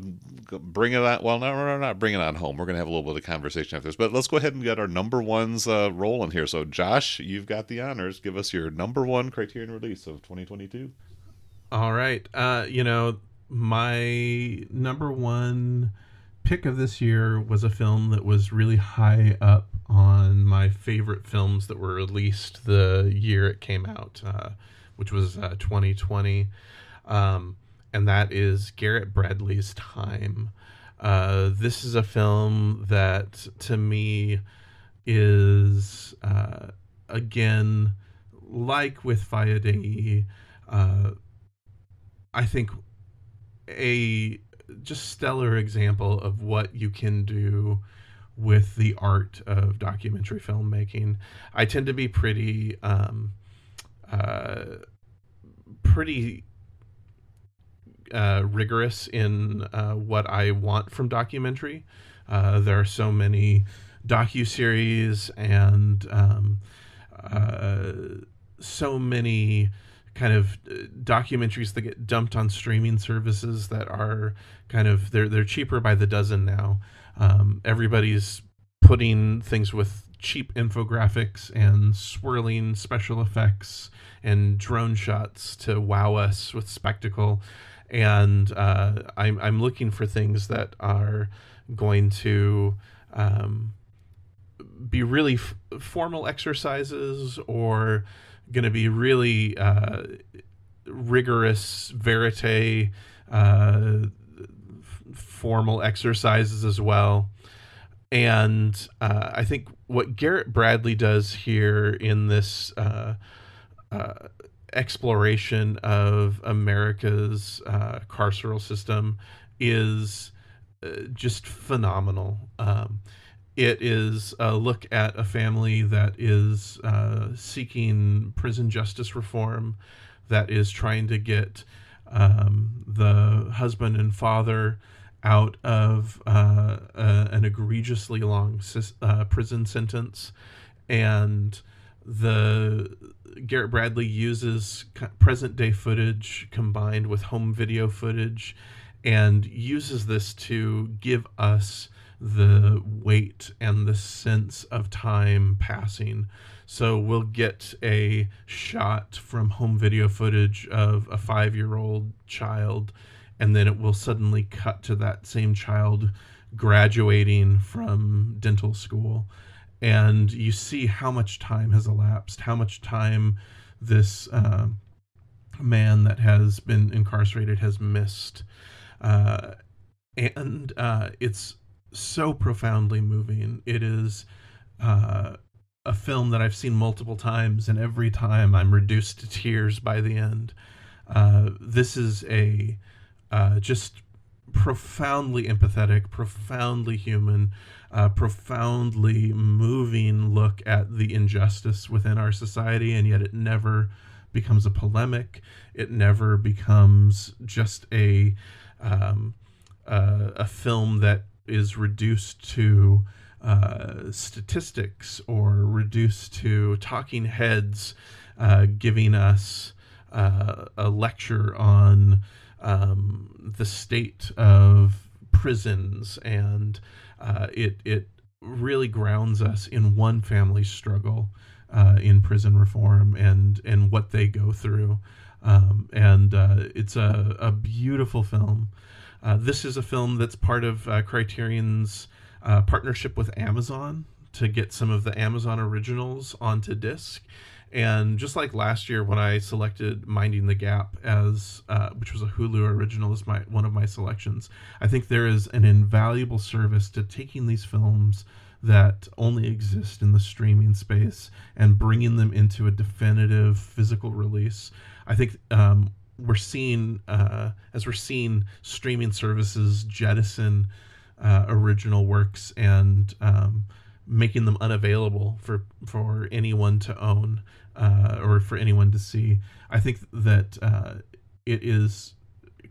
bring it on. Well, no, no, not bring it on home. We're going to have a little bit of conversation after this, but let's go ahead and get our number ones uh, rolling here. So, Josh, you've got the honors. Give us your number one Criterion release of 2022. All right. Uh, you know, my number one pick of this year was a film that was really high up on my favorite films that were released the year it came out. Uh, which was uh, 2020. Um, and that is Garrett Bradley's Time. Uh, this is a film that, to me, is uh, again like with Faya Dayi, uh, I think a just stellar example of what you can do with the art of documentary filmmaking. I tend to be pretty um, uh, pretty uh, rigorous in uh, what I want from documentary. Uh, there are so many docu series and um, uh, so many kind of uh, documentaries that get dumped on streaming services that are kind of they're they're cheaper by the dozen now. Um, everybody's putting things with cheap infographics and swirling special effects and drone shots to wow us with spectacle. And uh, I'm, I'm looking for things that are going to um, be really f- formal exercises or going to be really uh, rigorous verite uh, formal exercises as well. And uh, I think what Garrett Bradley does here in this uh, uh, exploration of America's uh, carceral system is uh, just phenomenal. Um, it is a look at a family that is uh, seeking prison justice reform, that is trying to get um, the husband and father out of uh, uh, an egregiously long uh, prison sentence, and the Garrett Bradley uses present day footage combined with home video footage, and uses this to give us the weight and the sense of time passing. So we'll get a shot from home video footage of a five year old child and then it will suddenly cut to that same child graduating from dental school. And you see how much time has elapsed how much time this uh, man that has been incarcerated has missed. Uh, and uh, it's so profoundly moving. It is uh, a film that i've seen multiple times and every time i'm reduced to tears by the end. Uh, this is a uh, just profoundly empathetic, profoundly human, uh, profoundly moving look at the injustice within our society, and yet it never becomes a polemic. It never becomes just a um, uh, a film that is reduced to uh, statistics or reduced to talking heads uh, giving us uh, a lecture on um, the state of prisons, and uh, it it really grounds us in one family's struggle uh, in prison reform and and what they go through. Um, and uh, it's a, a beautiful film. Uh, this is a film that's part of uh, Criterion's uh, partnership with Amazon to get some of the Amazon originals onto disc. And just like last year when I selected Minding the Gap as uh, which was a Hulu original as my one of my selections, I think there is an invaluable service to taking these films that only exist in the streaming space and bringing them into a definitive physical release. I think um, we're seeing uh, as we're seeing streaming services jettison uh, original works and um, making them unavailable for for anyone to own uh, or for anyone to see. I think that uh, it is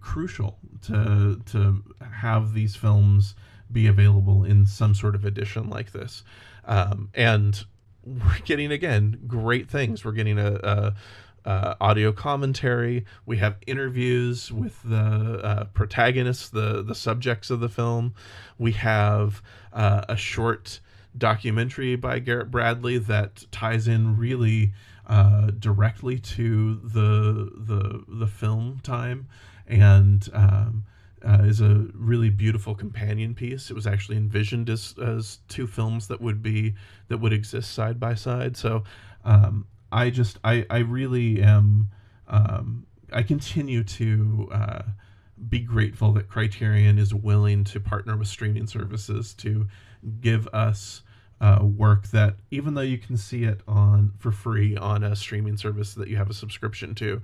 crucial to to have these films be available in some sort of edition like this, um, and we're getting again great things. We're getting a, a uh, audio commentary. We have interviews with the uh, protagonists, the the subjects of the film. We have uh, a short documentary by Garrett Bradley that ties in really uh, directly to the the the film time, and um, uh, is a really beautiful companion piece. It was actually envisioned as as two films that would be that would exist side by side. So um, I just I I really am um, I continue to. Uh, be grateful that Criterion is willing to partner with streaming services to give us uh, work that even though you can see it on for free on a streaming service that you have a subscription to,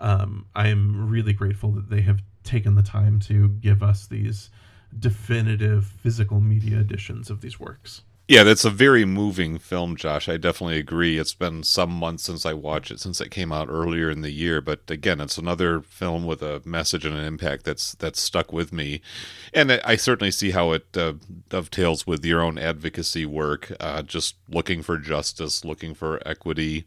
um, I am really grateful that they have taken the time to give us these definitive physical media editions of these works. Yeah, that's a very moving film, Josh. I definitely agree. It's been some months since I watched it, since it came out earlier in the year. But again, it's another film with a message and an impact that's that's stuck with me, and I certainly see how it uh, dovetails with your own advocacy work. Uh, just looking for justice, looking for equity,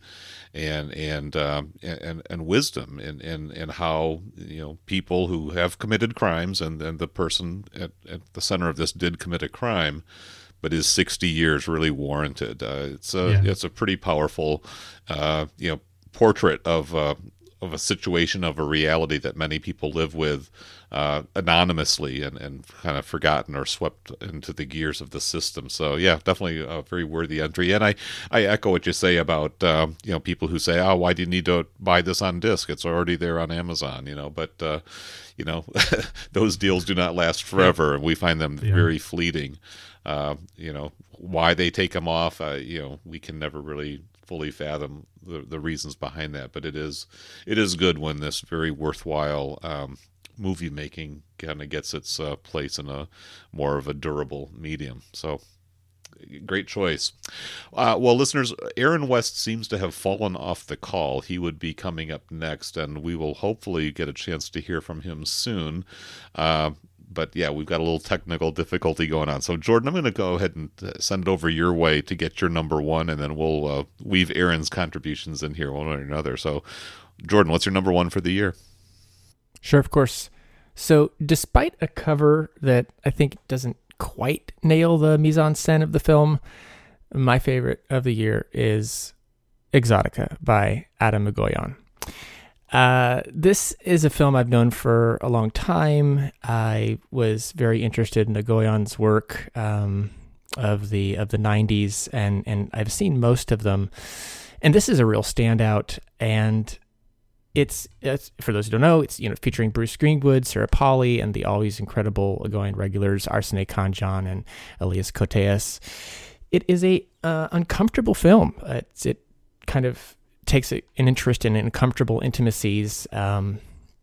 and and uh, and and wisdom, and and and how you know people who have committed crimes, and and the person at, at the center of this did commit a crime but is 60 years really warranted? Uh, it's a Yeah. it's a pretty powerful, uh, you know, portrait of uh, of a situation of a reality that many people live with uh, anonymously and, and kind of forgotten or swept into the gears of the system. So yeah, definitely a very worthy entry. And I, I echo what you say about uh, you know people who say, oh, why do you need to buy this on disc? It's already there on Amazon. You know, but uh, you know those deals do not last forever, and we find them Yeah. very fleeting. Uh, you know why they take them off. Uh, you know we can never really fully fathom the, the reasons behind that, but it is it is good when this very worthwhile um, movie making kind of gets its uh, place in a more of a durable medium. So great choice. Uh, well, listeners, Aaron West seems to have fallen off the call. He would be coming up next, and we will hopefully get a chance to hear from him soon. Uh, but yeah, we've got a little technical difficulty going on. So, Jordan, I'm going to go ahead and uh, send it over your way to get your number one, and then we'll uh, weave Aaron's contributions in here one way or another. So, Jordan, what's your number one for the year? Sure, of course. So, despite a cover that I think doesn't quite nail the mise en scène of the film, my favorite of the year is Exotica by Atom Egoyan. Uh, this is a film I've known for a long time. I was very interested in Egoyan's work um, of the of the '90s, and and I've seen most of them. And this is a real standout. And it's, it's for those who don't know, it's you know featuring Bruce Greenwood, Sarah Polley, and the always incredible Egoyan regulars Arsinée Khanjian and Elias Koteas. It is a uh, uncomfortable film. It's, it kind of takes an interest in uncomfortable intimacies. Um,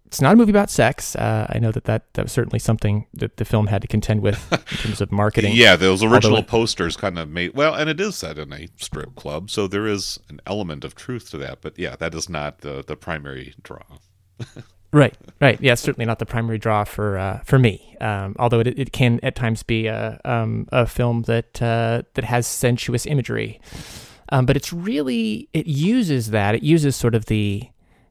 it's not a movie about sex. Uh, I know that, that that was certainly something that the film had to contend with in terms of marketing. Yeah, those original posters kind of made well, and it is set in a strip club, so there is an element of truth to that. But yeah, that is not the the primary draw. Right, right. Yeah, certainly not the primary draw for uh, for me. Um, although it, it can at times be a um, a film that uh, that has sensuous imagery, um, but it's really it uses that it uses sort of the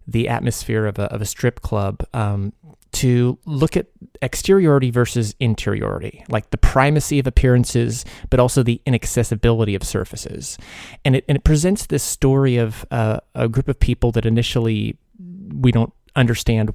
the atmosphere of a of a strip club um, to look at exteriority versus interiority, like the primacy of appearances, but also the inaccessibility of surfaces, and it and it presents this story of uh, a group of people that initially we don't understand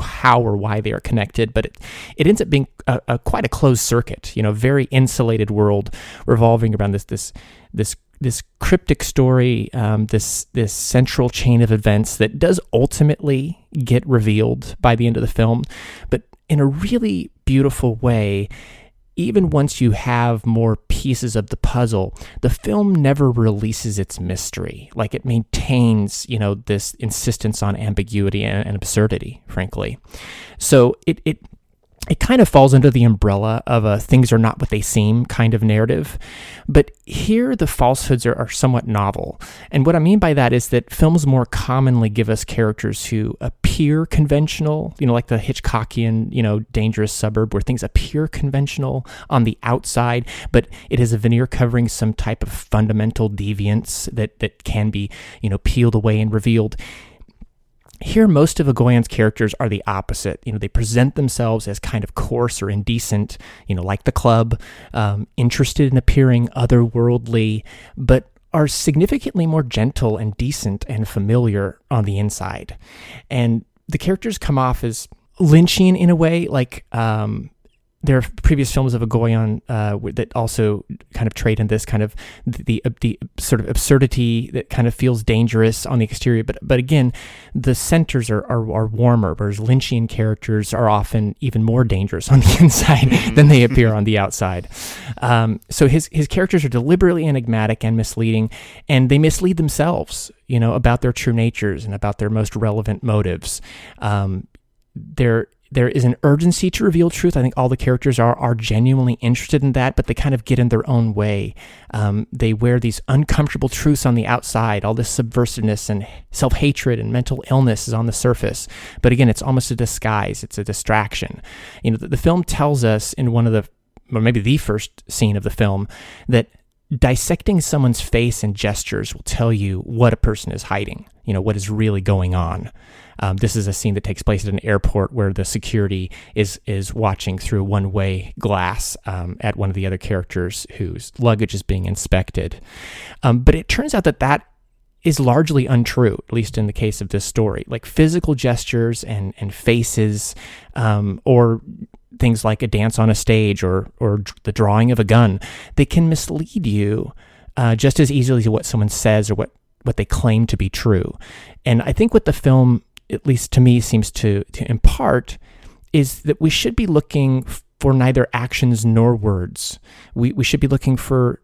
how or why they are connected, but it, it ends up being a, a quite a closed circuit, you know, very insulated world revolving around this this this this cryptic story, um, this this central chain of events that does ultimately get revealed by the end of the film, but in a really beautiful way. Even once you have more pieces of the puzzle, the film never releases its mystery. Like it maintains, you know, this insistence on ambiguity and, and absurdity, frankly. So it, it it kind of falls under the umbrella of a things are not what they seem kind of narrative. But here the falsehoods are, are somewhat novel. And what I mean by that is that films more commonly give us characters who appear conventional, you know, like the Hitchcockian, you know, dangerous suburb where things appear conventional on the outside, but it has a veneer covering some type of fundamental deviance that, that can be, you know, peeled away and revealed. Here, most of Egoyan's characters are the opposite. You know, they present themselves as kind of coarse or indecent, you know, like the club, um, interested in appearing otherworldly, but are significantly more gentle and decent and familiar on the inside. And the characters come off as Lynchian in a way, like um, there are previous films of Egoyan uh, that also kind of trade in this kind of the, the the sort of absurdity that kind of feels dangerous on the exterior, but but again, the centers are are, are warmer, whereas Lynchian characters are often even more dangerous on the inside than they appear on the outside. Um, so his his characters are deliberately enigmatic and misleading, and they mislead themselves, you know, about their true natures and about their most relevant motives. Um, there there is an urgency to reveal truth. I think all the characters are are genuinely interested in that, but they kind of get in their own way. Um, they wear these uncomfortable truths on the outside. All this subversiveness and self hatred and mental illness is on the surface, but again, it's almost a disguise. It's a distraction. You know, the, the film tells us in one of the, or maybe the first scene of the film, that dissecting someone's face and gestures will tell you what a person is hiding, you know, what is really going on. Um, this is a scene that takes place at an airport where the security is is watching through one way glass um, at one of the other characters whose luggage is being inspected. Um, but it turns out that that is largely untrue, at least in the case of this story. Like physical gestures and and faces, um, or things like a dance on a stage or or the drawing of a gun, they can mislead you uh, just as easily as what someone says or what what they claim to be true. And I think what the film, at least to me, seems to to impart is that we should be looking for neither actions nor words. We we should be looking for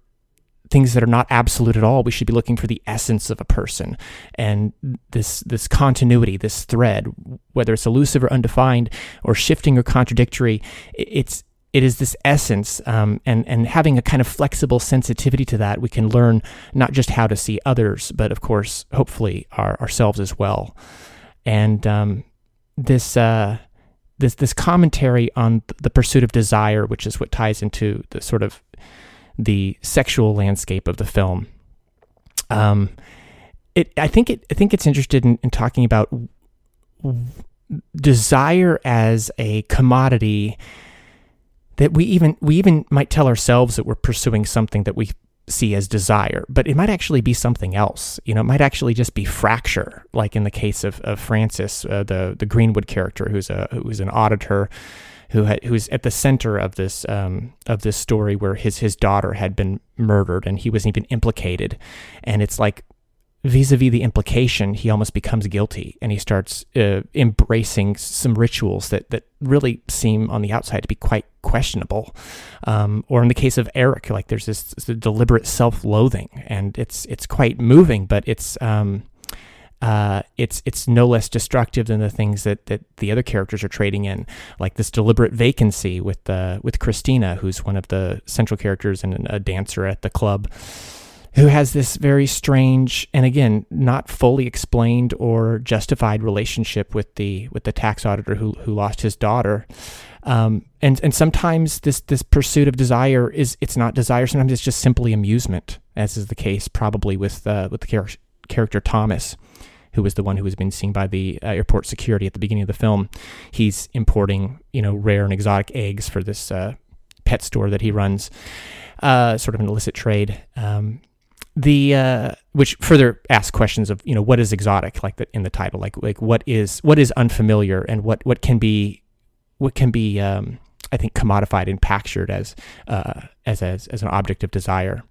things that are not absolute at all. We should be looking for the essence of a person and this this continuity, this thread, whether it's elusive or undefined, or shifting or contradictory. It's it is this essence, um, and and having a kind of flexible sensitivity to that, we can learn not just how to see others, but of course, hopefully, our, ourselves as well. And um, this. Uh, this, this commentary on the pursuit of desire, which is what ties into the sort of the sexual landscape of the film. Um, it, I think it, I think it's interested in, in talking about desire as a commodity that we even we even might tell ourselves that we're pursuing something that we see as desire, but it might actually be something else. You know, it might actually just be fracture, like in the case of, of Francis, uh, the the Greenwood character, who's a who's an auditor who had, who's at the center of this um, of this story where his his daughter had been murdered and he wasn't even implicated, and it's like vis-a-vis the implication he almost becomes guilty and he starts uh, embracing some rituals that that really seem on the outside to be quite questionable. Um, or in the case of eric like there's this, this deliberate self-loathing and it's it's quite moving but it's um, uh, it's it's no less destructive than the things that, that the other characters are trading in, like this deliberate vacancy with uh, with Christina, who's one of the central characters and a dancer at the club, who has this very strange and again not fully explained or justified relationship with the with the tax auditor who who lost his daughter. Um, and and sometimes this this pursuit of desire is it's not desire. Sometimes it's just simply amusement, as is the case probably with uh, with the char- character Thomas who was the one who was being seen by the uh, airport security at the beginning of the film. He's importing, you know, rare and exotic eggs for this uh, pet store that he runs, uh, sort of an illicit trade. Um, the uh, which further asks questions of you know what is exotic like the, in the title like like what is what is unfamiliar and what what can be what can be um, I think commodified and pactured as uh, as as as an object of desire.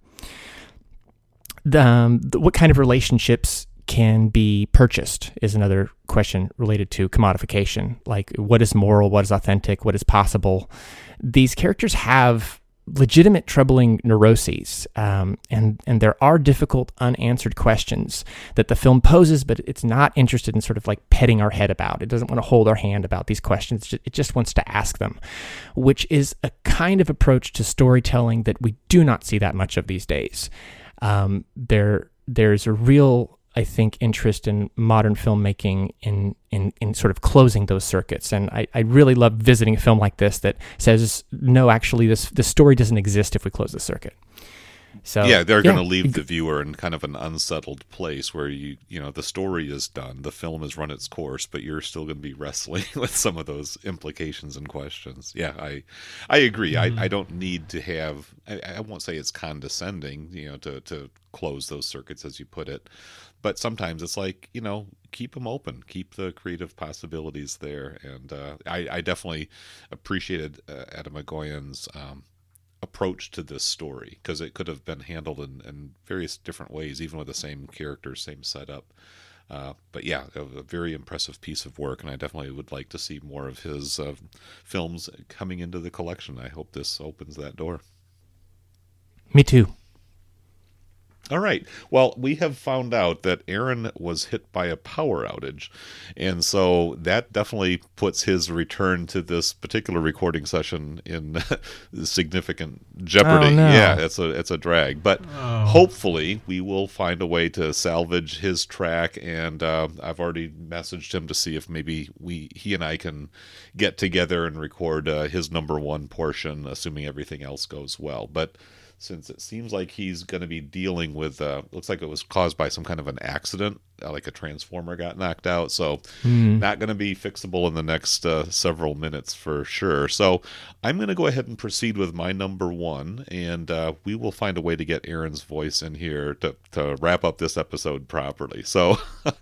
The, um, the, what kind of relationships can be purchased is another question related to commodification. Like, what is moral? What is authentic? What is possible? These characters have legitimate troubling neuroses, um, and and there are difficult unanswered questions that the film poses, but it's not interested in sort of like petting our head about. It doesn't want to hold our hand about these questions. It just wants to ask them, which is a kind of approach to storytelling that we do not see that much of these days. Um, there there's a real I think, interest in modern filmmaking in, in, in sort of closing those circuits. And I, I really love visiting a film like this that says, no, actually, this, this story doesn't exist if we close the circuit. So yeah, they're going to leave the viewer in kind of an unsettled place where you you know the story is done, the film has run its course, but you're still going to be wrestling with some of those implications and questions. Yeah, I I agree. Mm-hmm. I, I don't need to have. I, I won't say it's condescending, you know, to to close those circuits as you put it, but sometimes it's like you know keep them open keep the creative possibilities there and uh, I, I, definitely appreciated uh, Atom Egoyan's um, approach to this story because it could have been handled in, in, various different ways even with the same characters same setup uh, but yeah, a, a, very impressive piece of work, and I definitely would like to see more of his uh, films coming into the collection. I hope this opens that door. Me too. All right. Well, we have found out that Aaron was hit by a power outage. And so that definitely puts his return to this particular recording session in significant jeopardy. Oh, no. Yeah, it's a it's a drag. But oh. hopefully we will find a way to salvage his track and uh, I've already messaged him to see if maybe we he and I can get together and record uh, his number 1 portion assuming everything else goes well. But since it seems like he's going to be dealing with. Uh, looks like it was caused by some kind of an accident, uh, like a transformer got knocked out. So not going to be fixable in the next uh, several minutes for sure. So I'm going to go ahead and proceed with my number one, and uh, we will find a way to get Aaron's voice in here to to wrap up this episode properly. So.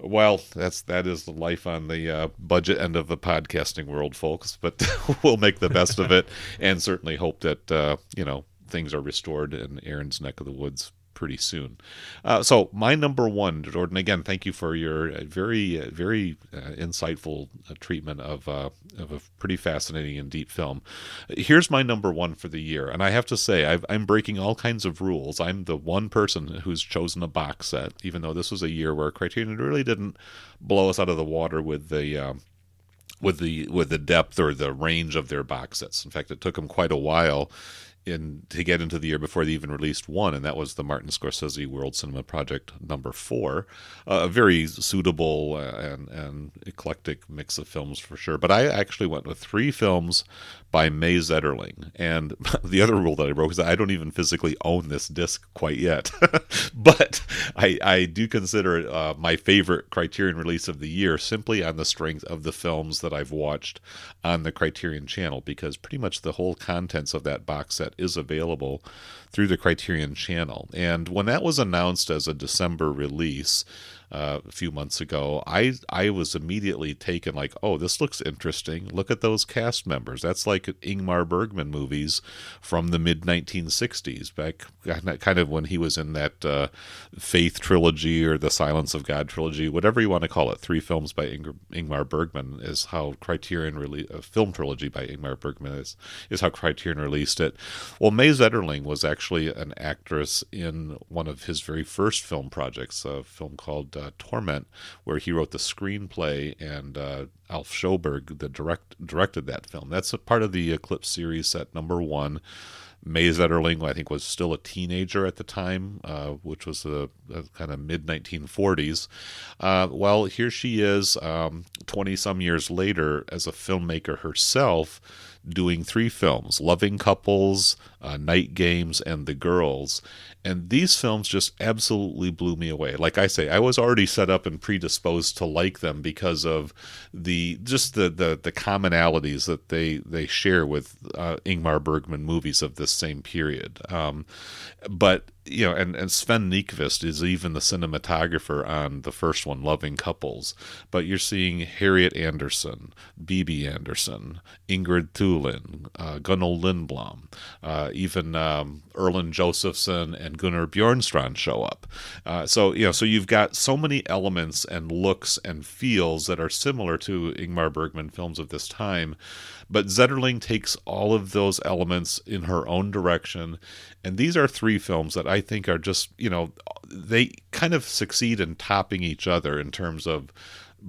Well, that's that is the life on the uh, budget end of the podcasting world, folks. But we'll make the best of it, and certainly hope that uh, you know things are restored in Aaron's neck of the woods pretty soon. Uh, so my number one, Jordan. Again, thank you for your uh, very, uh, very uh, insightful uh, treatment of uh, of a pretty fascinating and deep film. Here's my number one for the year, and I have to say I've, I'm breaking all kinds of rules. I'm the one person who's chosen a box set, even though this was a year where Criterion really didn't blow us out of the water with the. Um, with the with the depth or the range of their box sets. In fact, it took them quite a while in to get into the year before they even released one, and that was the Martin Scorsese World Cinema Project number four. Uh, a very suitable uh, and and eclectic mix of films for sure. But I actually went with three films by May Zetterling, and the other rule that I broke is I don't even physically own this disc quite yet, but I I do consider it uh, my favorite Criterion release of the year simply on the strength of the films that I've watched on the Criterion channel because pretty much the whole contents of that box set is available through the Criterion channel. And when that was announced as a December release, uh, a few months ago, I I was immediately taken like, oh, this looks interesting. Look at those cast members. That's like Ingmar Bergman movies from the mid 1960s, back kind of when he was in that uh, Faith trilogy or the Silence of God trilogy, whatever you want to call it. Three films by Ing- Ingmar Bergman is how Criterion released a film trilogy by Ingmar Bergman is is how Criterion released it. Well, May Zetterling was actually an actress in one of his very first film projects, a film called uh, Torment, where he wrote the screenplay, and uh, Alf Sjoberg the direct directed that film. That's a part of the Eclipse series set number one. May Zetterling, I think, was still a teenager at the time, uh, which was the, kind of mid 1940s. Uh, well, here she is, 20 um, some years later, as a filmmaker herself, doing three films Loving Couples, uh, Night Games, and The Girls. And these films just absolutely blew me away. Like I say, I was already set up and predisposed to like them because of the just the the, the commonalities that they they share with uh, Ingmar Bergman movies of this same period. Um, but you know, and, and Sven Nykvist is even the cinematographer on the first one, Loving Couples. But you're seeing Harriet Andersson, Bibi Andersson, Ingrid Thulin, uh, Gunnel Lindblom, uh, even um, Erland Josephson and Gunnar Bjornstrand show up. Uh, so you know, so you've got so many elements and looks and feels that are similar to Ingmar Bergman films of this time. But Zetterling takes all of those elements in her own direction. And these are three films that I think are just, you know, they kind of succeed in topping each other in terms of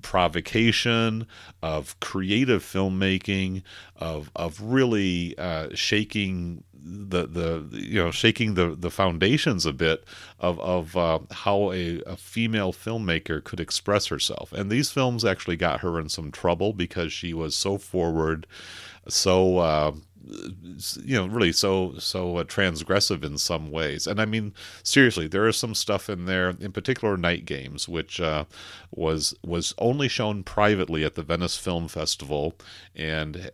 provocation, of creative filmmaking, of of really uh, shaking the the you know shaking the the foundations a bit of of uh, how a, a female filmmaker could express herself. And these films actually got her in some trouble because she was so forward, so. Uh, you know really so so uh, transgressive in some ways and i mean seriously there is some stuff in there in particular night games which uh, was was only shown privately at the venice film festival and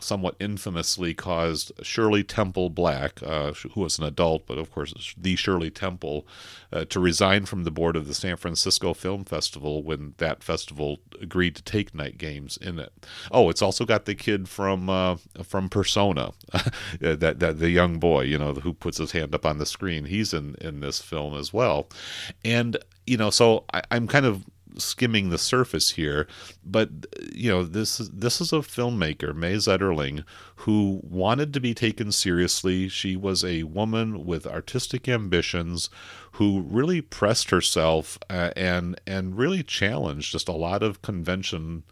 somewhat infamously caused Shirley Temple Black, uh, who was an adult, but of course the Shirley Temple, uh, to resign from the board of the San Francisco Film Festival when that festival agreed to take night games in it. Oh, it's also got the kid from uh, from Persona, that that the young boy, you know, who puts his hand up on the screen. He's in in this film as well, and you know, so I, I'm kind of skimming the surface here, but you know this this is a filmmaker, May Zetterling, who wanted to be taken seriously. She was a woman with artistic ambitions who really pressed herself uh, and and really challenged just a lot of convention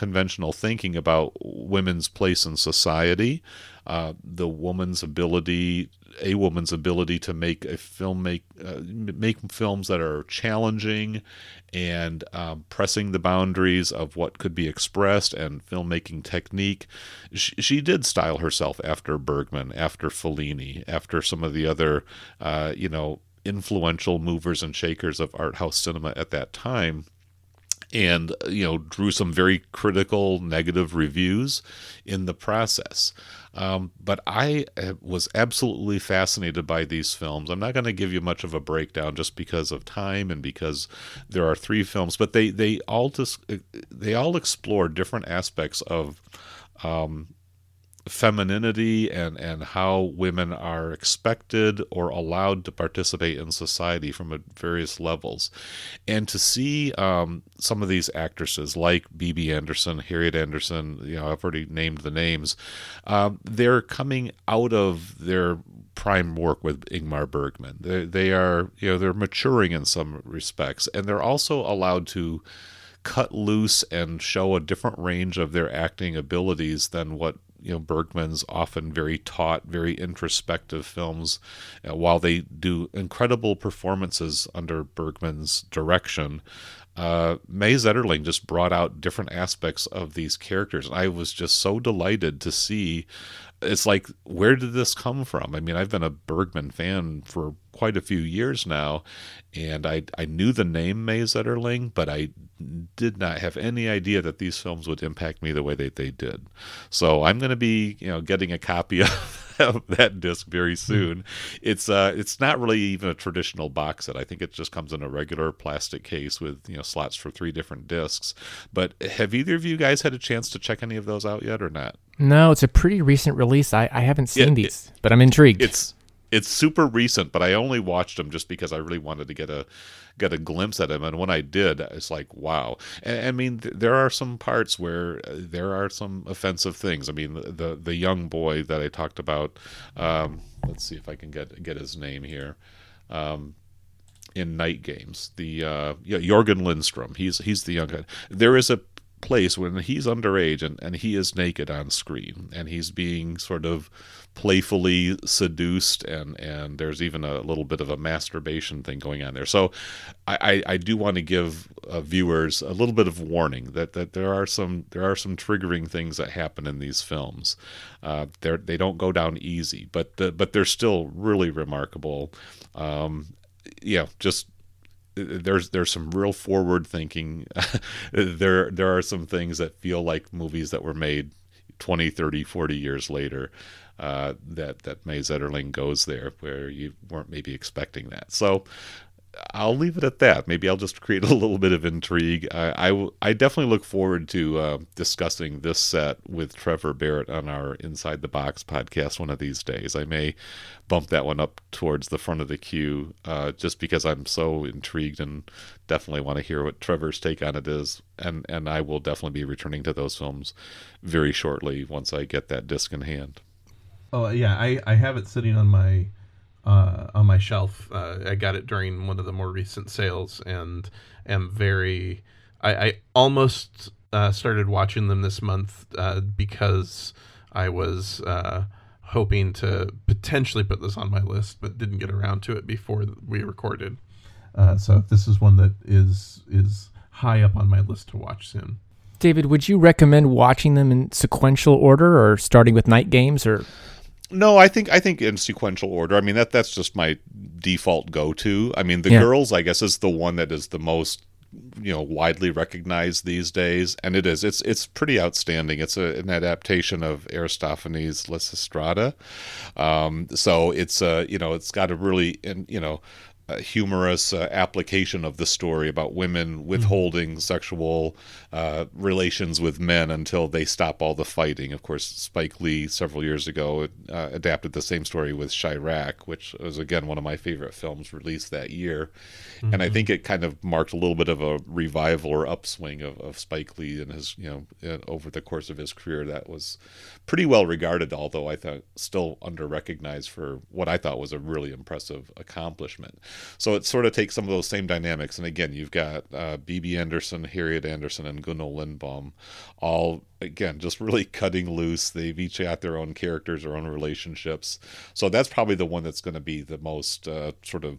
conventional thinking about women's place in society, uh, the woman's ability, a woman's ability to make a film make uh, make films that are challenging and um, pressing the boundaries of what could be expressed and filmmaking technique. She, she, did style herself after Bergman, after Fellini, after some of the other, uh, you know, influential movers and shakers of art house cinema at that time and you know drew some very critical negative reviews in the process. Um, but i uh, was absolutely fascinated by these films. I'm not going to give you much of a breakdown just because of time and because there are three films but they they all just they all explore different aspects of um, femininity and, and how women are expected or allowed to participate in society from various levels. And to see um, some of these actresses like Bibi Andersson Harriet Andersson you know, I've already named the names, um, they're coming out of their prime work with Ingmar Bergman. They, they are, you know, they're maturing in some respects, and they're also allowed to cut loose and show a different range of their acting abilities than what you know Bergman's often very taut, very introspective films. Uh, while they do incredible performances under Bergman's direction, uh, May Zetterling just brought out different aspects of these characters. I was just so delighted to see. It's like, where did this come from? I mean, I've been a Bergman fan for quite a few years now, and I I knew the name May Zetterling, but I did not have any idea that these films would impact me the way that they did. So I'm going to be, you know, getting a copy of, that disc very hmm. soon. It's uh, it's not really even a traditional box set. I think it just comes in a regular plastic case with you know slots for three different discs. But have either of you guys had a chance to check any of those out yet, or not? No, it's a pretty recent release. I, I haven't seen these, it, but I'm intrigued. It's it's super recent, but I only watched them just because I really wanted to get a get a glimpse at him. And when I did, it's like wow. I mean, th- there are some parts where uh, there are some offensive things. I mean, the the, the young boy that I talked about. Um, let's see if I can get get his name here. Um, in night games, the uh, yeah, Jorgen Lindstrom. He's he's the young guy. There is a place when he's underage and, and he is naked on screen and he's being sort of playfully seduced and and there's even a little bit of a masturbation thing going on there. So i i, do want to give uh, viewers a little bit of warning that that there are some there are some triggering things that happen in these films. Uh they they don't go down easy but the, but they're still really remarkable. Um yeah just there's there's some real forward thinking. There there are some things that feel like movies that were made 20 30 40 years later uh, that that May Zetterling goes there where you weren't maybe expecting that so I'll leave it at that. Maybe I'll just create a little bit of intrigue. I, I, I definitely look forward to uh, discussing this set with Trevor Barrett on our Inside the Box podcast one of these days. I may bump that one up towards the front of the queue uh, just because I'm so intrigued and definitely want to hear what Trevor's take on it is. And, and I will definitely be returning to those films very shortly once I get that disc in hand. Oh, yeah. I, I have it sitting on my uh, on my shelf. Uh, I got it during one of the more recent sales, and am very. I, I almost uh, started watching them this month uh, because I was uh, hoping to potentially put this on my list, but didn't get around to it before we recorded. Uh, so this is one that is is high up on my list to watch soon. David, would you recommend watching them in sequential order or starting with night games or no, I think I think in sequential order. I mean that that's just my default go to. I mean the yeah. girls I guess is the one that is the most you know widely recognized these days and it is it's it's pretty outstanding it's a, an adaptation of aristophanes lysistrata um, so it's a you know it's got a really and you know humorous uh, application of the story about women withholding mm-hmm. sexual uh, relations with men until they stop all the fighting. Of course, Spike Lee several years ago uh, adapted the same story with Chi-Raq, which was again one of my favorite films released that year, mm-hmm. and I mm-hmm. think it kind of marked a little bit of a revival or upswing of, of Spike Lee and his you know over the course of his career. That was pretty well regarded, although I thought still under recognized for what I thought was a really impressive accomplishment. So it sort of takes some of those same dynamics. And again, you've got uh, Bibi Andersson, Harriet Andersson, and Gunnar Lindblom, all again just really cutting loose. They've each got their own characters, their own relationships. So that's probably the one that's going to be the most uh, sort of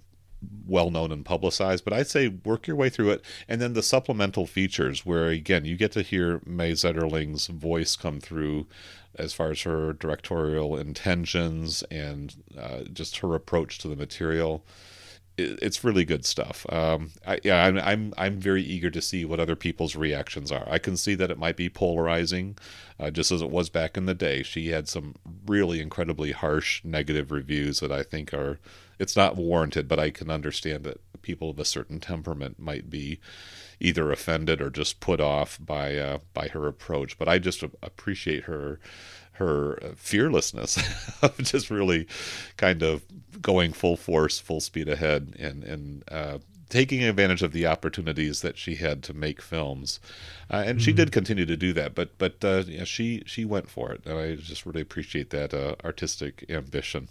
well known and publicized, but I'd say work your way through it. And then the supplemental features, where again, you get to hear May Zetterling's voice come through as far as her directorial intentions and uh, just her approach to the material. It's really good stuff. Um, I, yeah, I'm, I'm I'm very eager to see what other people's reactions are. I can see that it might be polarizing, uh, just as it was back in the day. She had some really incredibly harsh negative reviews that I think are it's not warranted, but I can understand that people of a certain temperament might be either offended or just put off by uh, by her approach. But I just appreciate her her fearlessness of just really kind of going full force, full speed ahead, and and uh, taking advantage of the opportunities that she had to make films, uh, and mm-hmm. she did continue to do that. But but uh, yeah, she she went for it, and I just really appreciate that uh, artistic ambition.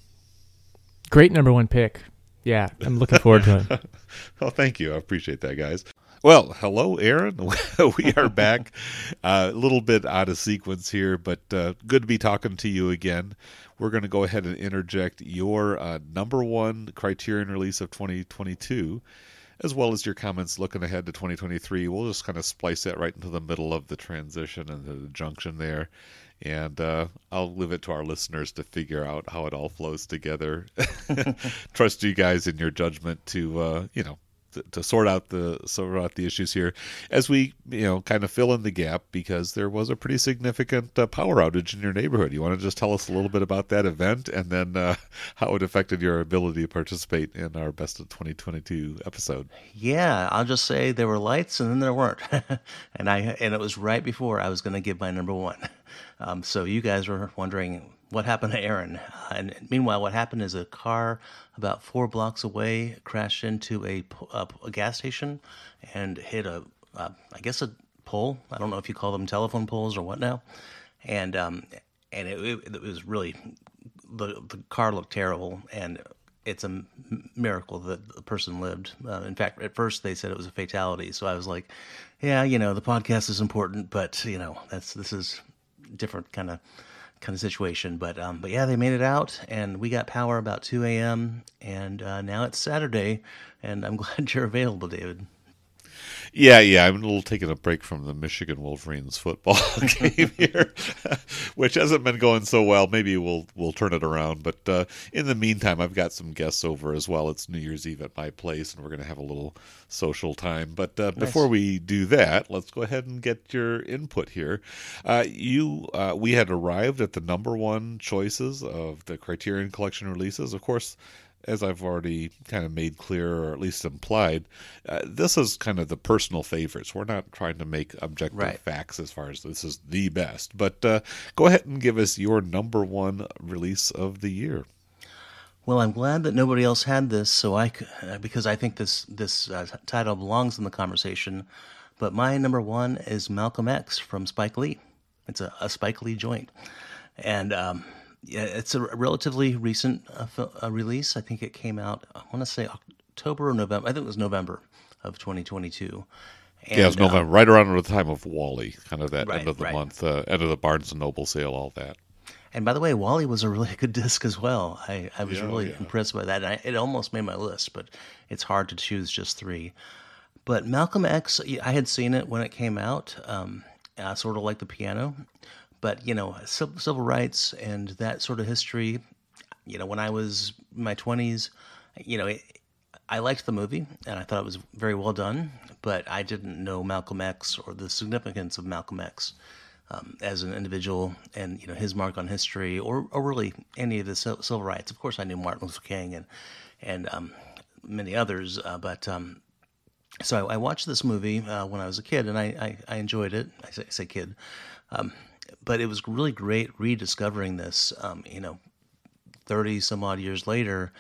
Great number one pick. Yeah, I'm looking forward to it. well, thank you. I appreciate that, guys. Well, hello, Aaron. we are back. Uh, a little bit out of sequence here, but uh, good to be talking to you again. We're going to go ahead and interject your uh, number one criterion release of 2022, as well as your comments looking ahead to 2023. We'll just kind of splice that right into the middle of the transition and the junction there and uh, I'll leave it to our listeners to figure out how it all flows together. Trust you guys in your judgment to uh, you know to, sort out the sort out the issues here as we you know kind of fill in the gap because there was a pretty significant uh, power outage in your neighborhood. You want to just tell us a little bit about that event and then uh, how it affected your ability to participate in our best of 2022 episode. Yeah, I'll just say there were lights and then there weren't, and I and it was right before I was going to give my number one. Um, so you guys were wondering what happened to Aaron. Uh, and meanwhile, what happened is a car about four blocks away crashed into a, a, a gas station and hit a, I guess a pole. I don't know if you call them telephone poles or what now. And um, and it, it, it, was really the the car looked terrible, and it's a miracle that the person lived. Uh, in fact, at first they said it was a fatality. So I was like, yeah, you know, the podcast is important, but you know, that's this is different kind of kind of situation. But um, but yeah, they made it out, and we got power about 2 a.m. And uh, now it's Saturday, and I'm glad you're available, David. Yeah, yeah, I'm a little taking a break from the Michigan Wolverines football game here, which hasn't been going so well. Maybe we'll we'll turn it around. But uh, in the meantime, I've got some guests over as well. It's New Year's Eve at my place, and we're going to have a little social time. But uh, nice. before we do that, let's go ahead and get your input here. Uh, you, uh, we had arrived at the number one choices of the Criterion Collection releases. Of course as I've already kind of made clear, or at least implied, uh, this is kind of the personal favorites. We're not trying to make objective right. facts as far as this is the best. But uh, go ahead and give us your number one release of the year. Well, I'm glad that nobody else had this, so I uh, because I think this this uh, title belongs in the conversation. But my number one is Malcolm X from Spike Lee. It's a, a Spike Lee joint, and um, yeah, it's a relatively recent uh, uh, release. I think it came out. I want to say October or November. I think it was November of 2022. And, yeah, it was November, uh, right around the time of WALL-E, kind of that right, end of the right. month, uh, end of the Barnes and Noble sale, all that. And by the way, WALL-E was a really good disc as well. I, I was yeah, really yeah. impressed by that. I, it almost made my list, but it's hard to choose just three. But Malcolm X, I had seen it when it came out, um, uh, sort of like the piano. But you know, civil rights and that sort of history. You know, when I was in my twenties, you know, it, I liked the movie and I thought it was very well done. But I didn't know Malcolm X or the significance of Malcolm X. Um, as an individual and you know his mark on history or, or really any of the civil rights. Of course, I knew Martin Luther King and and um, many others, uh, but um, so I, I, watched this movie uh, when I was a kid and I, I, I enjoyed it. I say, I say kid. But it was really great rediscovering this, um, you know, 30 some odd years later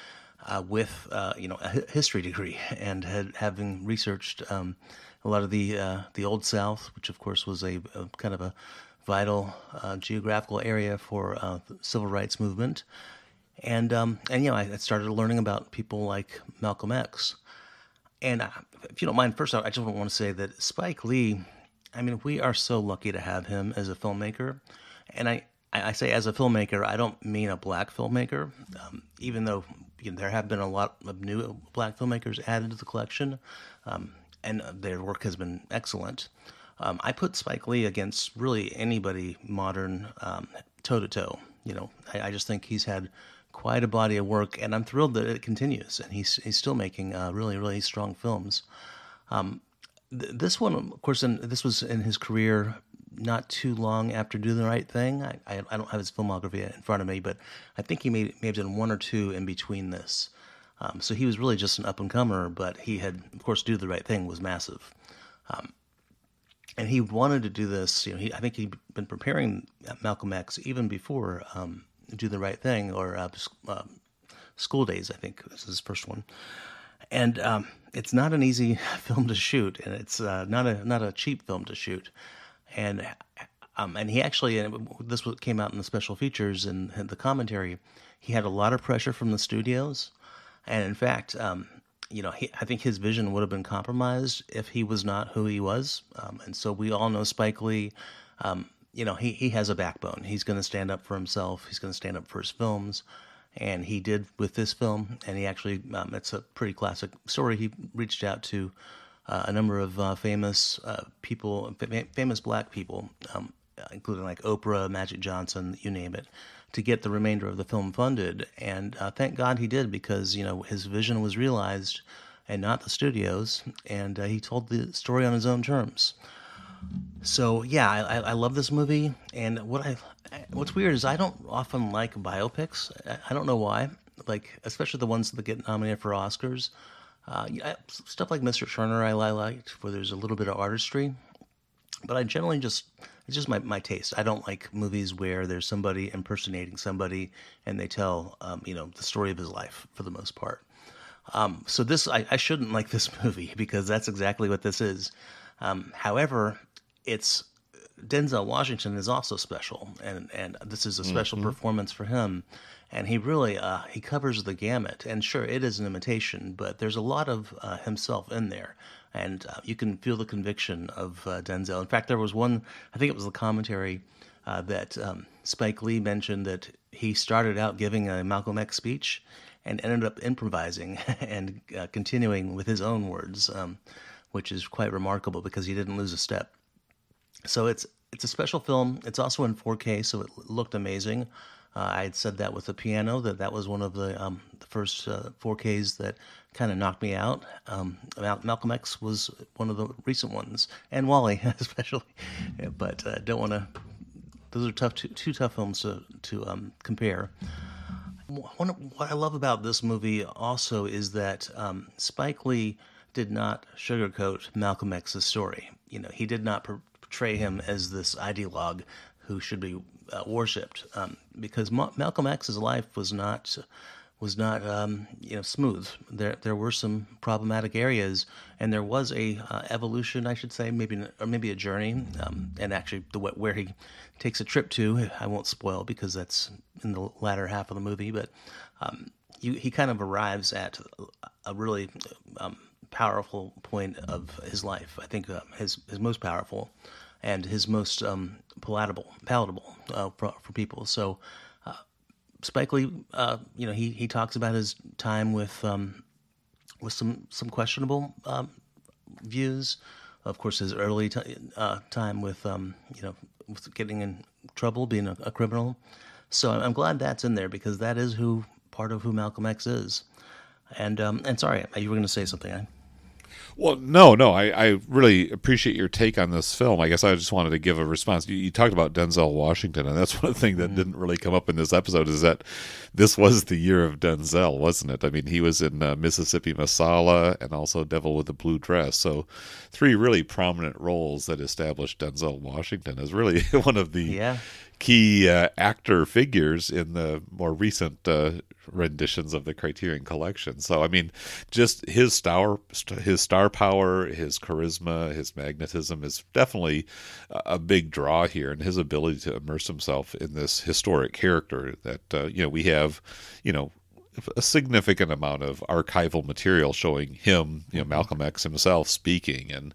uh, with, uh, you know, a history degree and had, having researched um, a lot of the, uh, the Old South, which of course was a, a kind of a vital uh, geographical area for uh, the civil rights movement. and um, and you know I started learning about people like Malcolm X, and uh, if you don't mind, first I just want to say that Spike Lee, I mean we are so lucky to have him as a filmmaker, and I. I say as a filmmaker, I don't mean a black filmmaker, um, even though you know, there have been a lot of new black filmmakers added to the collection, um, and their work has been excellent. Um, I put Spike Lee against really anybody modern, toe to toe. You know, I, I, just think he's had quite a body of work, and I'm thrilled that it continues. And he's he's still making uh, really really strong films. Um, th- this one, of course, in, this was in his career not too long after Do the Right Thing. I, I, I, don't have his filmography in front of me, but I think he may, may have done one or two in between this. Um, so he was really just an up and comer, but he had, of course, Do the Right Thing was massive. Um, and he wanted to do this. You know, he, I think he'd been preparing Malcolm X even before um, Do the Right Thing or uh, uh, School Daze. I think this is his first one, and um, it's not an easy film to shoot, and it's uh, not a not a cheap film to shoot, and um, and he actually this came out in the special features and, and, the commentary. He had a lot of pressure from the studios, and in fact, um, you know, he, I think his vision would have been compromised if he was not who he was. Um, and so we all know Spike Lee. Um, you know, he, he has a backbone. He's going to stand up for himself. He's going to stand up for his films. And he did with this film. And he actually, um, it's a pretty classic story. He reached out to uh, a number of uh, famous uh, people, famous black people, um, including like Oprah, Magic Johnson, you name it, to get the remainder of the film funded. And uh, thank God he did because you know his vision was realized, and not the studios. And uh, he told the story on his own terms. So yeah, I, I love this movie. And what I what's weird is I don't often like biopics. I don't know why. Like especially the ones that get nominated for Oscars. Uh, stuff like Mr. Turner I liked, where there's a little bit of artistry. But I generally just it's just my, my taste. I don't like movies where there's somebody impersonating somebody and they tell, um, you know, the story of his life for the most part. Um, so this, I, I, shouldn't like this movie because that's exactly what this is. Um, however, it's Denzel Washington is also special, and and this is a special mm-hmm. performance for him, and he really uh, he covers the gamut. And sure, it is an imitation, but there's a lot of uh, himself in there and uh, you can feel the conviction of uh, Denzel. In fact, there was one, I think it was the commentary uh, that um, Spike Lee mentioned that he started out giving a Malcolm X speech and ended up improvising and uh, continuing with his own words, um, which is quite remarkable because he didn't lose a step. So it's it's a special film. It's also in 4K, so it looked amazing. Uh, I had said that with the piano that that was one of the, um, the first uh, 4Ks that kind of knocked me out. Um, Malcolm X was one of the recent ones, and WALL-E especially. But uh, don't want to. Those are tough, two, two, tough films to to um, compare. One, what I love about this movie also is that um, Spike Lee did not sugarcoat Malcolm X's story. You know, he did not portray him as this ideologue who should be uh, worshipped, um, because Ma- Malcolm X's life was not was not um, you know smooth. There there were some problematic areas, and there was a uh, evolution, I should say, maybe or maybe a journey. Um, and actually, the where he takes a trip to, I won't spoil because that's in the latter half of the movie. But um, you, he kind of arrives at a really um, powerful point of his life. I think uh, his his most powerful and his most um, palatable palatable uh, for, for people. So Spike Lee, uh, you know, he, he talks about his time with um, with some some questionable um, views. Of course, his early t- uh, time with um, you know with getting in trouble, being a, a, criminal. So I'm glad that's in there because that is who part of who Malcolm X is. And um, and sorry, you were going to say something. I... Well, no, no. I, I really appreciate your take on this film. I guess I just wanted to give a response. You, you talked about Denzel Washington, and that's one thing that mm. didn't really come up in this episode is that this was the year of Denzel, wasn't it? I mean, he was in uh, Mississippi Masala and also Devil with the Blue Dress. So, three really prominent roles that established Denzel Washington as really one of the yeah key uh, actor figures in the more recent uh, renditions of the Criterion Collection. So I mean, just his star his star power, his charisma, his magnetism is definitely a big draw here, and his ability to immerse himself in this historic character that uh, you know we have, you know a significant amount of archival material showing him, you know. Malcolm X himself speaking, and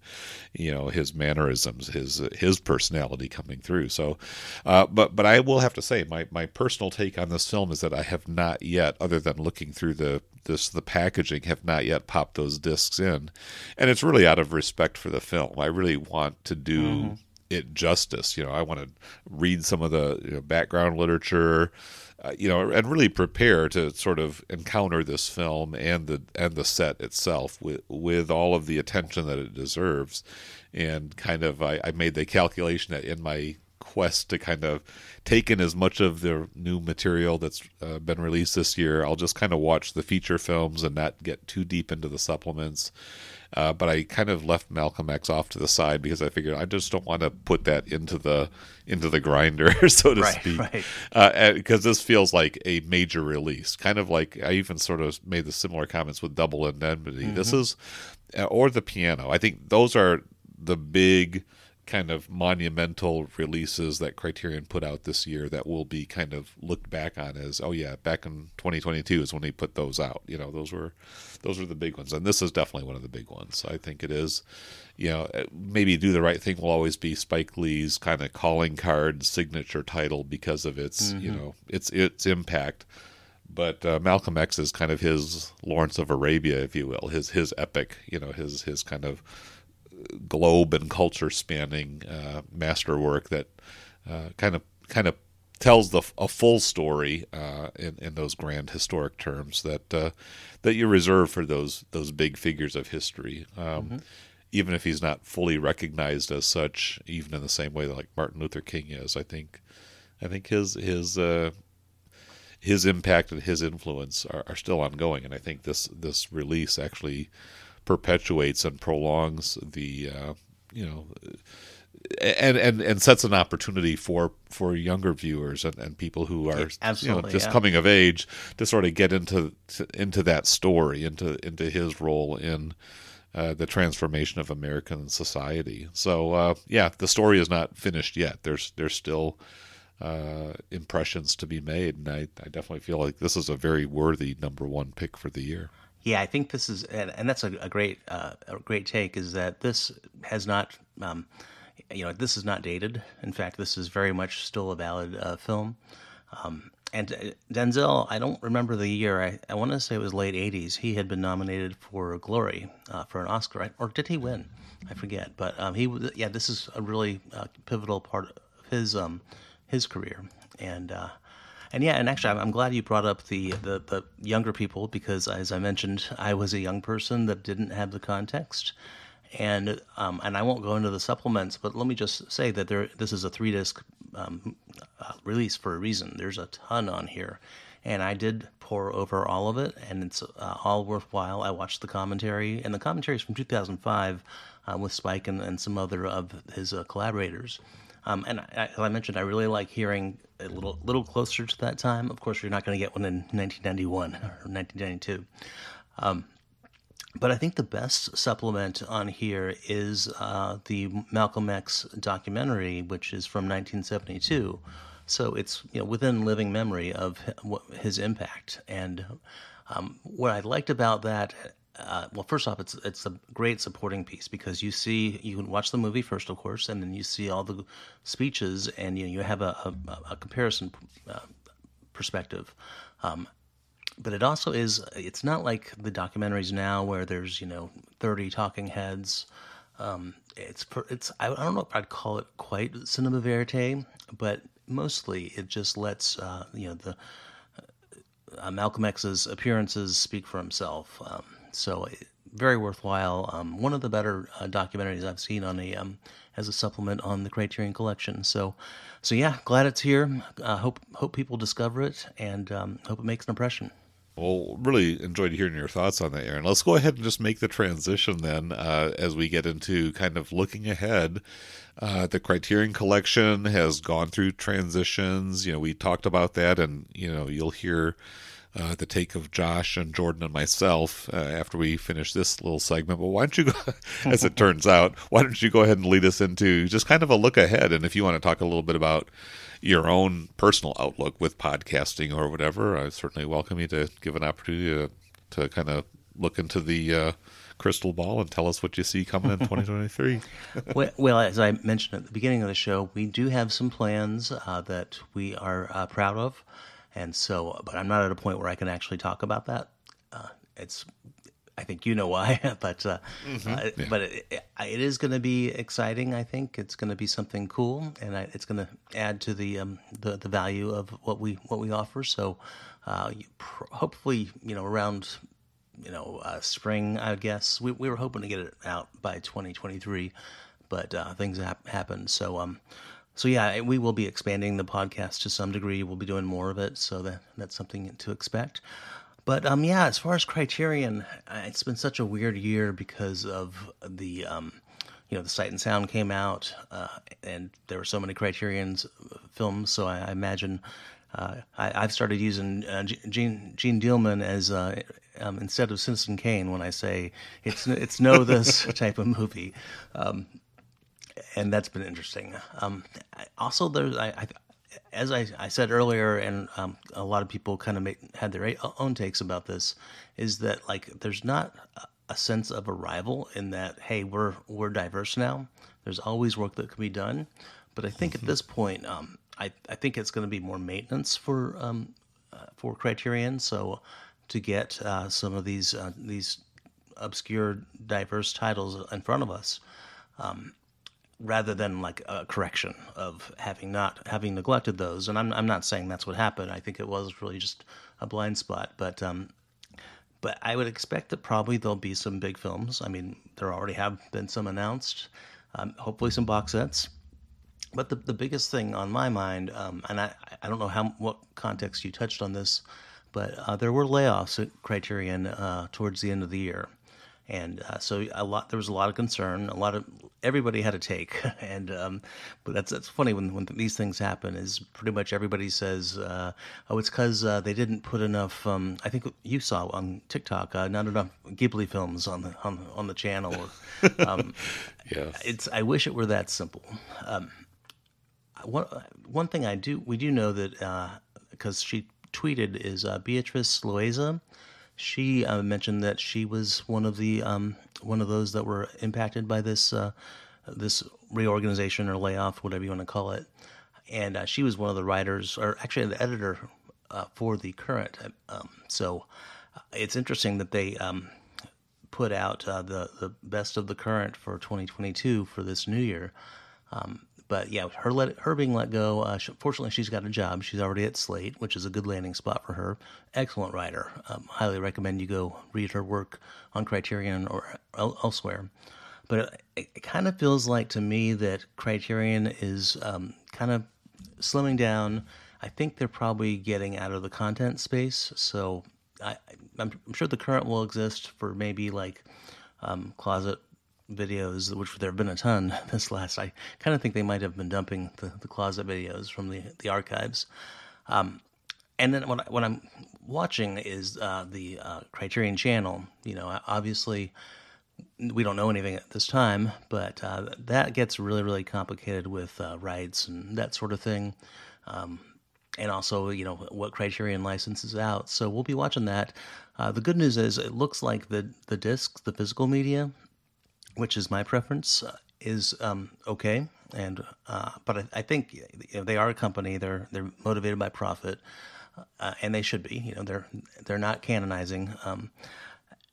you know his mannerisms, his his personality coming through. So, uh, but but I will have to say, my my personal take on this film is that I have not yet, other than looking through the this the packaging, have not yet popped those discs in, and it's really out of respect for the film. I really want to do. Mm-hmm. It justice, you know. I want to read some of the you know, background literature, Uh, you know, and really prepare to sort of encounter this film and the and the set itself with with all of the attention that it deserves. And kind of, I, I made the calculation that in my quest to kind of take in as much of the new material that's uh, been released this year, I'll just kind of watch the feature films and not get too deep into the supplements uh, but I kind of left Malcolm X off to the side because I figured I just don't want to put that into the into the grinder, so to right, speak. Right. Uh, because this feels like a major release, kind of like I even sort of made the similar comments with Double Indemnity. Mm-hmm. This is, uh, or the piano. I think those are the big kind of monumental releases that Criterion put out this year that will be kind of looked back on as oh yeah back in 2022 is when they put those out. You know those were those were the big ones. And this is definitely one of the big ones. I think it is. You know maybe do the right thing will always be Spike Lee's kind of calling card signature title because of its mm-hmm. you know its its impact. But uh, Malcolm X is kind of his Lawrence of Arabia if you will his his epic you know his his kind of globe and culture spanning uh, masterwork that kind of kind of tells the a full story uh, in in those grand historic terms that uh, that you reserve for those those big figures of history. Um, mm-hmm. Even if he's not fully recognized as such, even in the same way that like Martin Luther King is, I think, I think his his uh, his impact and his influence are, are still ongoing, and I think this this release actually perpetuates and prolongs the uh, you know and, and and sets an opportunity for for younger viewers and, and people who are you know, just yeah. coming of age to sort of get into to, into that story into into his role in uh, the transformation of American society. So uh, yeah, the story is not finished yet. There's there's still uh, impressions to be made, and I, I definitely feel like this is a very worthy number one pick for the year. Yeah, I think this is, and, that's a, a great, uh, a great take. Is that this has not, um, you know, this is not dated. In fact, this is very much still a valid uh, film. Um, and uh, Denzel, I don't remember the year. I, I want to say it was late '80s. He had been nominated for Glory uh, for an Oscar, right? or did he win? I forget. But um, he, yeah, this is a really uh, pivotal part of his um, his career, and uh, and yeah, and actually, I'm glad you brought up the, the, the younger people because, as I mentioned, I was a young person that didn't have the context, and um, and I won't go into the supplements, but let me just say that there this is a three disc um, uh, release for a reason. There's a ton on here, and I did pour over all of it, and it's uh, all worthwhile. I watched the commentary, and the commentary is from 2005 uh, with Spike and, and some other of his uh, collaborators. Um, and I, as I mentioned, I really like hearing a little little closer to that time. Of course, you're not going to get one in 1991 or 1992. Um, but I think the best supplement on here is uh, the Malcolm X documentary, which is from 1972. So it's you know within living memory of his impact. And um, what I liked about that uh, well, first off, it's it's a great supporting piece because you see you can watch the movie first, of course, and then you see all the speeches, and you know, you have a, a, a comparison uh, perspective. Um, but it also is it's not like the documentaries now where there's you know 30 talking heads. Um, it's it's I don't know if I'd call it quite cinema verite, but mostly it just lets uh, you know the uh, Malcolm X's appearances speak for himself. Um, so very worthwhile. Um, one of the better uh, documentaries I've seen on a um, as a supplement on the Criterion Collection. So, so yeah, glad it's here. Uh, hope hope people discover it and um, hope it makes an impression. Well, really enjoyed hearing your thoughts on that, Aaron. Let's go ahead and just make the transition then uh, as we get into kind of looking ahead. Uh, the Criterion Collection has gone through transitions. You know, we talked about that, and you know, you'll hear uh, the take of Josh and Jordan and myself uh, after we finish this little segment. But why don't you, go, as it turns out, why don't you go ahead and lead us into just kind of a look ahead? And if you want to talk a little bit about your own personal outlook with podcasting or whatever, I certainly welcome you to give an opportunity to, to kind of look into the uh, crystal ball and tell us what you see coming in 2023. well, well, as I mentioned at the beginning of the show, we do have some plans uh, that we are uh, proud of. And so, but I'm not at a point where I can actually talk about that. Uh, it's, I think you know why, but uh, mm-hmm. uh, yeah. but it, it is going to be exciting. I think it's going to be something cool, and I, it's going to add to the um, the the value of what we what we offer. So, uh, pr- hopefully, you know, around you know uh, spring, I guess we we were hoping to get it out by 2023, but uh, things have happened. So um so yeah, we will be expanding the podcast to some degree. We'll be doing more of it, so that that's something to expect. But um, yeah, as far as Criterion, it's been such a weird year because of the um, you know, the Sight and Sound came out, uh, and there were so many Criterion's uh, films. So I, I imagine uh, I, have started using uh, Jeanne Jeanne Dielman as uh, um, instead of Citizen Kane when I say it's it's no this type of movie. Um, and that's been interesting. Um, also, there's I, I, as I, I said earlier, and um, a lot of people kind of had their own takes about this, is that like there's not a sense of arrival in that hey we're we're diverse now. There's always work that can be done, but I think mm-hmm. at this point, um, I I think it's going to be more maintenance for um, uh, for Criterion. So to get uh, some of these uh, these obscure diverse titles in front of us. Um, rather than like a correction of having not having neglected those. And I'm I'm not saying that's what happened. I think it was really just a blind spot. But um, but I would expect that probably there'll be some big films. I mean, there already have been some announced. Um, hopefully, some box sets. But the the biggest thing on my mind, um, and I I don't know how what context you touched on this, but uh, there were layoffs at Criterion uh, towards the end of the year and uh, so a lot there was a lot of concern a lot of everybody had a take. And um, but that's that's funny when when these things happen is pretty much everybody says uh, oh it's because uh, they didn't put enough um, I think you saw on TikTok uh, not enough Ghibli films on the on, on the channel. Um, yeah it's I wish it were that simple. Um, one one thing I do we do know that because uh, she tweeted is uh, Beatrice Loayza she uh, mentioned that she was one of the um, one of those that were impacted by this uh, this reorganization or layoff, whatever you want to call it. And uh, she was one of the writers, or actually the editor uh, for the current. Um, so uh, it's interesting that they um, put out uh, the the best of the current for 2022 for this new year. But yeah, her let her being let go. Uh, she, fortunately, she's got a job. She's already at Slate, which is a good landing spot for her. Excellent writer. Um, highly recommend you go read her work on Criterion or elsewhere. But it, it kind of feels like to me that Criterion is um, kind of slimming down. I think they're probably getting out of the content space. So I, am sure the current will exist for maybe like um, closet videos, which there have been a ton this last. I kind of think they might have been dumping the, the closet videos from the the archives. Um, and then what, I, what I'm watching is uh, the uh, Criterion Channel. You know, obviously we don't know anything at this time, but uh, that gets really really complicated with uh, rights and that sort of thing. Um, and also, you know, what Criterion licenses out. So we'll be watching that. Uh, the good news is, it looks like the the discs, the physical media, which is my preference, uh, is um, okay. And uh, but I, I think you know, they are a company. They're they're motivated by profit, uh, and they should be. You know, they're they're not canonizing. Um,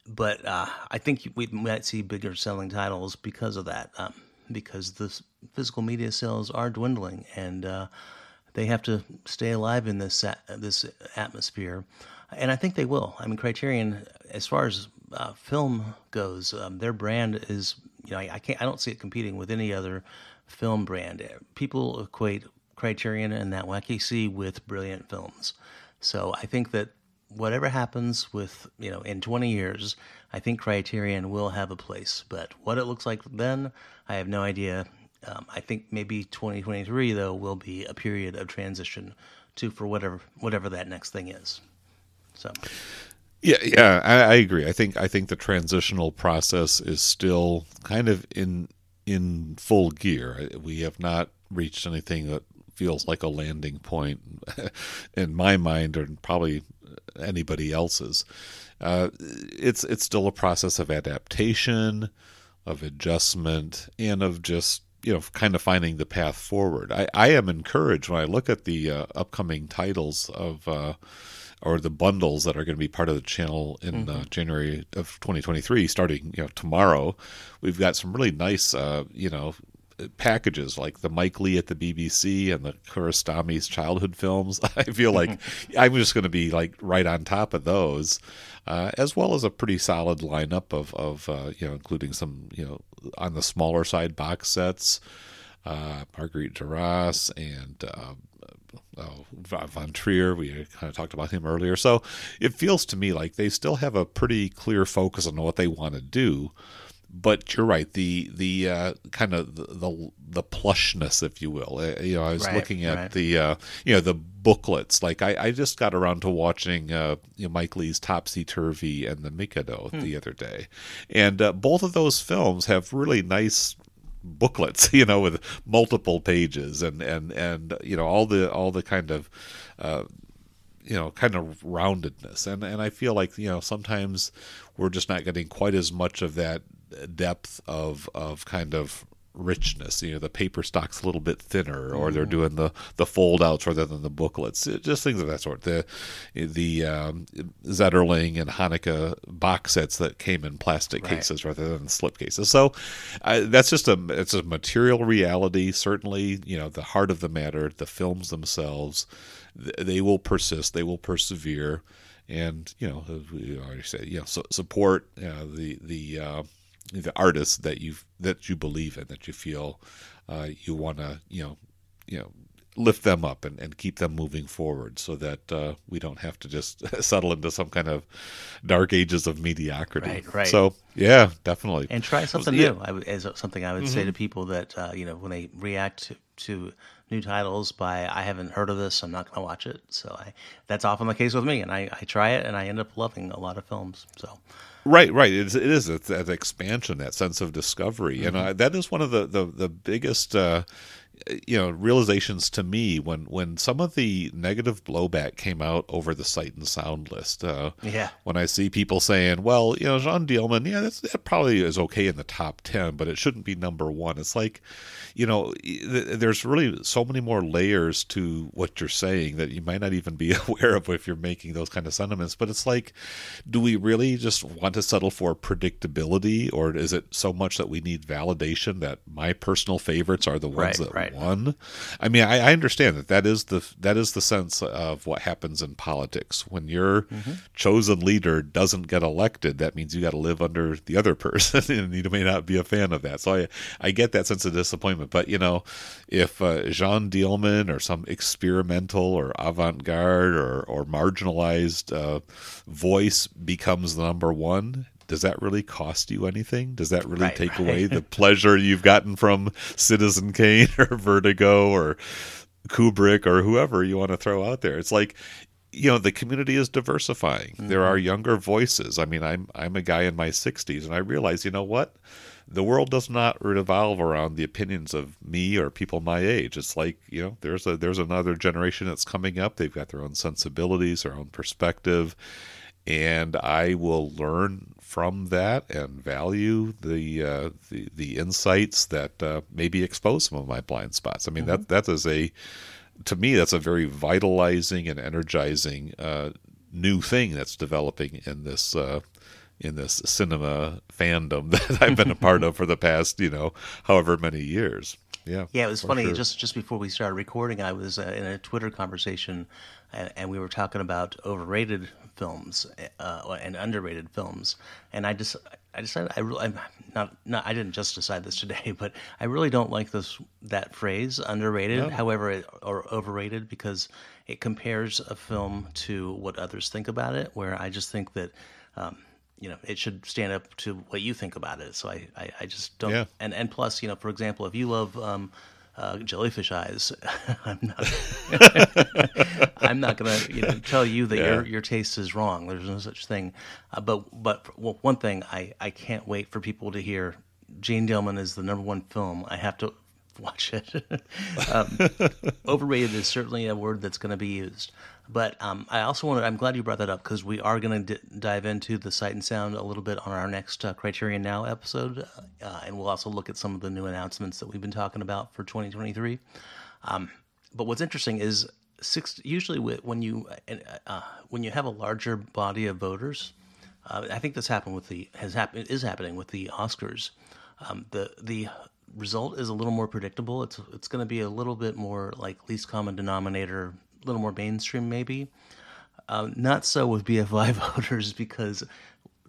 but uh, I think we might see bigger selling titles because of that, um, because the physical media sales are dwindling, and uh, they have to stay alive in this this atmosphere. And I think they will. I mean, Criterion, as far as uh, film goes, um, their brand is you know I, I, can't I don't see it competing with any other film brand. People equate Criterion and that wacky sea with brilliant films. So I think that whatever happens with you know in 20 years, I think Criterion will have a place. But what it looks like then, I have no idea. Um, I think maybe 2023 though will be a period of transition to for whatever whatever that next thing is. So. Yeah, yeah, I, I, agree. I think I think the transitional process is still kind of in in full gear. We have not reached anything that feels like a landing point in my mind, or probably anybody else's. Uh, it's it's still a process of adaptation, of adjustment, and of just you know kind of finding the path forward. I, I am encouraged when I look at the uh, upcoming titles of. Uh, or the bundles that are going to be part of the channel in uh, mm-hmm. uh, January of 2023, starting you know tomorrow. We've got some really nice, uh, you know, packages like the Mike Leigh at the BBC and the Kiarostami's childhood films. I feel like I'm just going to be like right on top of those, uh, as well as a pretty solid lineup of of uh, you know, including some you know on the smaller side box sets. Uh, Marguerite Duras and uh, oh, Von Trier. We kind of talked about him earlier. So it feels to me like they still have a pretty clear focus on what they want to do. But you're right. The the uh, kind of the, the, the plushness, if you will. Uh, you know, I was right, looking at right. the uh, you know the booklets. Like I, I just got around to watching uh, you know, Mike Leigh's Topsy Turvy and The Mikado hmm. the other day, and uh, both of those films have really nice booklets, you know, with multiple pages and and and you know all the all the kind of uh, you know kind of roundedness. And and I feel like you know sometimes we're just not getting quite as much of that depth of of kind of richness. You know, the paper stock's a little bit thinner, or they're doing the the fold outs rather than the booklets. Just things of that sort. The the um, Zetterling and Tanaka box sets that came in plastic right. cases rather than slip cases. So uh, that's just a it's a material reality. Certainly, you know, the heart of the matter, the films themselves, they will persist. They will persevere. And you know, we already said, you know, so support uh, the the uh, the artists that you that you believe in, that you feel uh, you want to, you know, you know, lift them up and, and keep them moving forward, so that uh, we don't have to just settle into some kind of dark ages of mediocrity. Right, right. So yeah, definitely. And try something new. I, as something I would mm-hmm. say to people that uh, you know when they react to, to new titles by I haven't heard of this, I'm not going to watch it. So I, that's often the case with me, and I, I try it and I end up loving a lot of films. So Right, right. It is, it is that expansion, that sense of discovery, mm-hmm. and uh, that is one of the the, the biggest uh, you know realizations to me when when some of the negative blowback came out over the sight and sound list. Uh, yeah. When I see people saying, "Well, you know, Jeanne Dielman, yeah, that's, that probably is okay in the top ten, but it shouldn't be number one." It's like, you know, there's really so many more layers to what you're saying that you might not even be aware of if you're making those kind of sentiments. But it's like, do we really just want to settle for predictability, or is it so much that we need validation that my personal favorites are the ones right, that right one. I mean, I, I, understand that that is the that is the sense of what happens in politics when your mm-hmm. chosen leader doesn't get elected. That means you got to live under the other person, and you may not be a fan of that. So I I get that sense of disappointment. But you know, if uh, Jeanne Dielman or some experimental or avant-garde or or marginalized uh, voice becomes the number one, does that really cost you anything? Does that really right, take right. away the pleasure you've gotten from Citizen Kane or Vertigo or Kubrick or whoever you want to throw out there? It's like you know the community is diversifying. Mm-hmm. There are younger voices. I mean, I'm I'm a guy in my 60s and I realize, you know what? The world does not revolve around the opinions of me or people my age. It's like, you know, there's a there's another generation that's coming up. They've got their own sensibilities, their own perspective, and I will learn from that and value the uh, the, the insights that uh, maybe expose some of my blind spots. I mean mm-hmm. that that is a to me that's a very vitalizing and energizing uh, new thing that's developing in this uh, in this cinema fandom that I've been a part of for the past you know however many years. Yeah, yeah. It was funny. Sure. Just just before we started recording, I was uh, in a Twitter conversation, and, and we were talking about overrated films uh, and underrated films, and I just I decided I really I'm not not I didn't just decide this today, but I really don't like this that phrase underrated, No. however, it, or overrated because it compares a film to what others think about it. Where I just think that. Um, you know, it should stand up to what you think about it. So I, I, I just don't. Yeah. And and plus, you know, for example, if you love um, uh, jellyfish eyes, I'm not. I'm not going to you know tell you that Yeah. your your taste is wrong. There's no such thing. Uh, but but well, one thing I I can't wait for people to hear. Jeanne Dielman is the number one film. I have to watch it. um, overrated is certainly a word that's going to be used. But um, I also wanted, I'm glad you brought that up because we are going to d- dive into the sight and sound a little bit on our next uh, Criterion Now episode. Uh, and we'll also look at some of the new announcements that we've been talking about for 2023. Um, but what's interesting is six, usually when you, uh, when you have a larger body of voters, uh, I think this happened with the has happened is happening with the Oscars. Um, the the result is a little more predictable. It's it's going to be a little bit more like least common denominator, a little more mainstream maybe. Um, not so with BFI voters because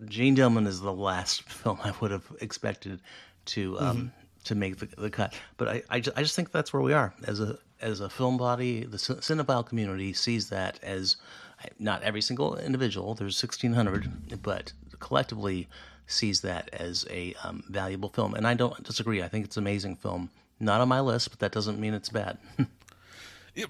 Jeanne Dielman is the last film I would have expected to um, to make the, the cut. But I I just, I just think that's where we are as a as a film body. The cin- cinephile community sees that as not every single individual. There's 1,600, but collectively sees that as a um, valuable film. And I don't disagree. I think it's an amazing film. Not on my list, but that doesn't mean it's bad.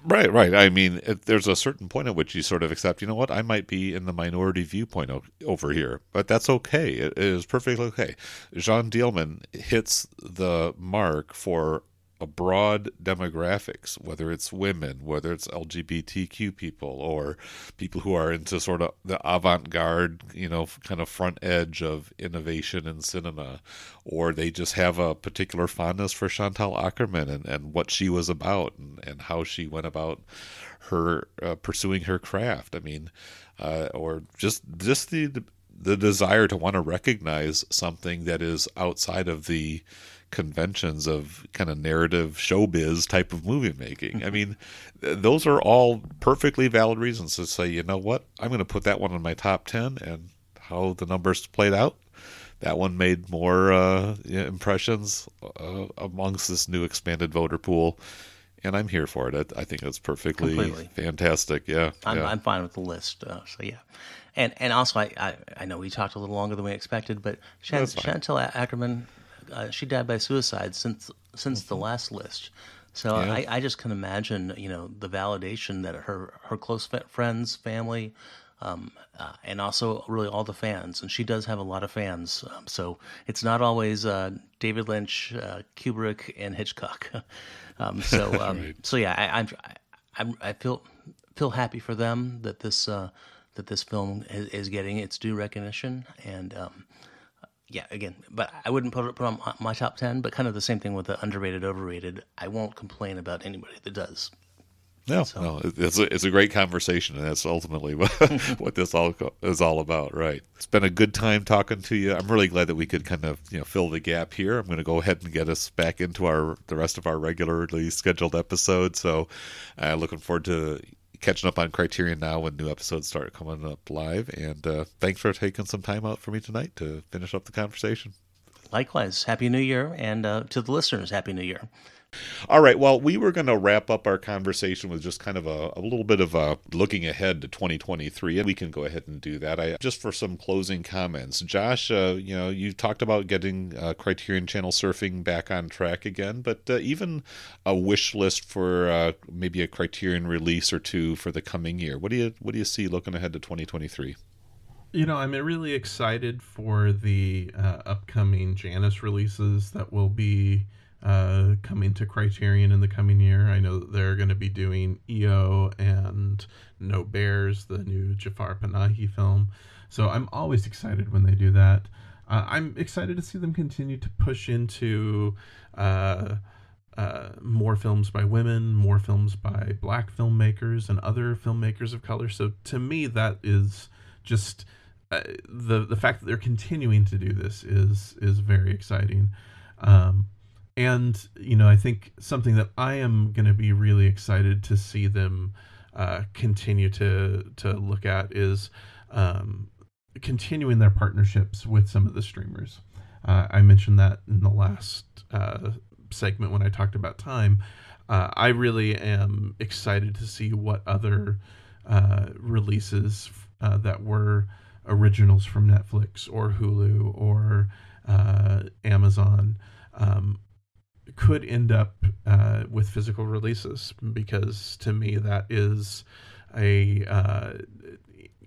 Right, right. I mean, there's a certain point at which you sort of accept, you know what, I might be in the minority viewpoint o- over here, but that's okay. It, it is perfectly okay. Jeanne Dielman hits the mark for a broad demographics, whether it's women, whether it's LGBTQ people, or people who are into sort of the avant-garde, you know, kind of front edge of innovation in cinema, or they just have a particular fondness for Chantal Akerman and, and what she was about and, and how she went about her uh, pursuing her craft. I mean, uh, or just just the the desire to want to recognize something that is outside of the conventions of kind of narrative showbiz type of movie making. I mean, those are all perfectly valid reasons to say, you know what, I'm going to put that one in my top 10 and how the numbers played out. That one made more uh, impressions uh, amongst this new expanded voter pool, and I'm here for it. I, I think it's perfectly Completely. fantastic. Yeah, I'm, yeah. I'm fine with the list. Uh, so yeah, and and also I, I I know we talked a little longer than we expected, but That's fine. Chantal Akerman, uh, she died by suicide since since the last list. So Mm-hmm. Yeah. I, I just can imagine, you know, the validation that her her close friends, family, um, uh, and also really all the fans, and she does have a lot of fans. Um, so it's not always uh, David Lynch, uh, Kubrick, and Hitchcock. um, so um, Right. so yeah, I, I'm I'm I feel feel happy for them that this uh, that this film is, is getting its due recognition and. Yeah, again, but I wouldn't put it put on my- top ten. But kind of the same thing with the underrated, overrated. I won't complain about anybody that does. No, no, it's a, it's a great conversation, and that's ultimately what, what this all is all about, right? It's been a good time talking to you. I'm really glad that we could kind of you know fill the gap here. I'm going to go ahead and get us back into our the rest of our regularly scheduled episode. So, uh, looking forward to catching up on Criterion now when new episodes start coming up live. And uh, thanks for taking some time out for me tonight to finish up the conversation. Likewise, Happy New Year, and uh, to the listeners, Happy New Year. All right. Well, we were going to wrap up our conversation with just kind of a, a little bit of a looking ahead to 2023, and we can go ahead and do that. I just for some closing comments, Josh. Uh, you know, you talked about getting uh, Criterion Channel surfing back on track again, but uh, even a wish list for uh, maybe a Criterion release or two for the coming year. What do you What do you see looking ahead to 2023? You know, I'm really excited for the uh, upcoming Janus releases that will be uh, coming to Criterion in the coming year. I know they're going to be doing EO and No Bears, the new Jafar Panahi film. So I'm always excited when they do that. Uh, I'm excited to see them continue to push into uh, uh, more films by women, more films by black filmmakers and other filmmakers of color. So to me, that is just uh, the the fact that they're continuing to do this is is very exciting. Um, and you know, I think something that I am going to be really excited to see them uh, continue to to look at is um, continuing their partnerships with some of the streamers. Uh, I mentioned that in the last uh, segment when I talked about time. Uh, I really am excited to see what other uh, releases uh, that were originals from Netflix or Hulu or Amazon um, could end up uh, with physical releases because to me that is a uh,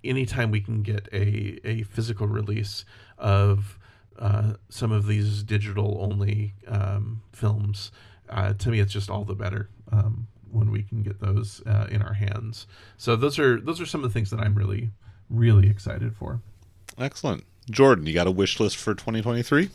anytime we can get a, a physical release of uh, some of these digital only um, films uh, to me it's just all the better um, when we can get those uh, in our hands so those are those are some of the things that i'm really really excited for Excellent. Jordan, you got a wish list for 2023?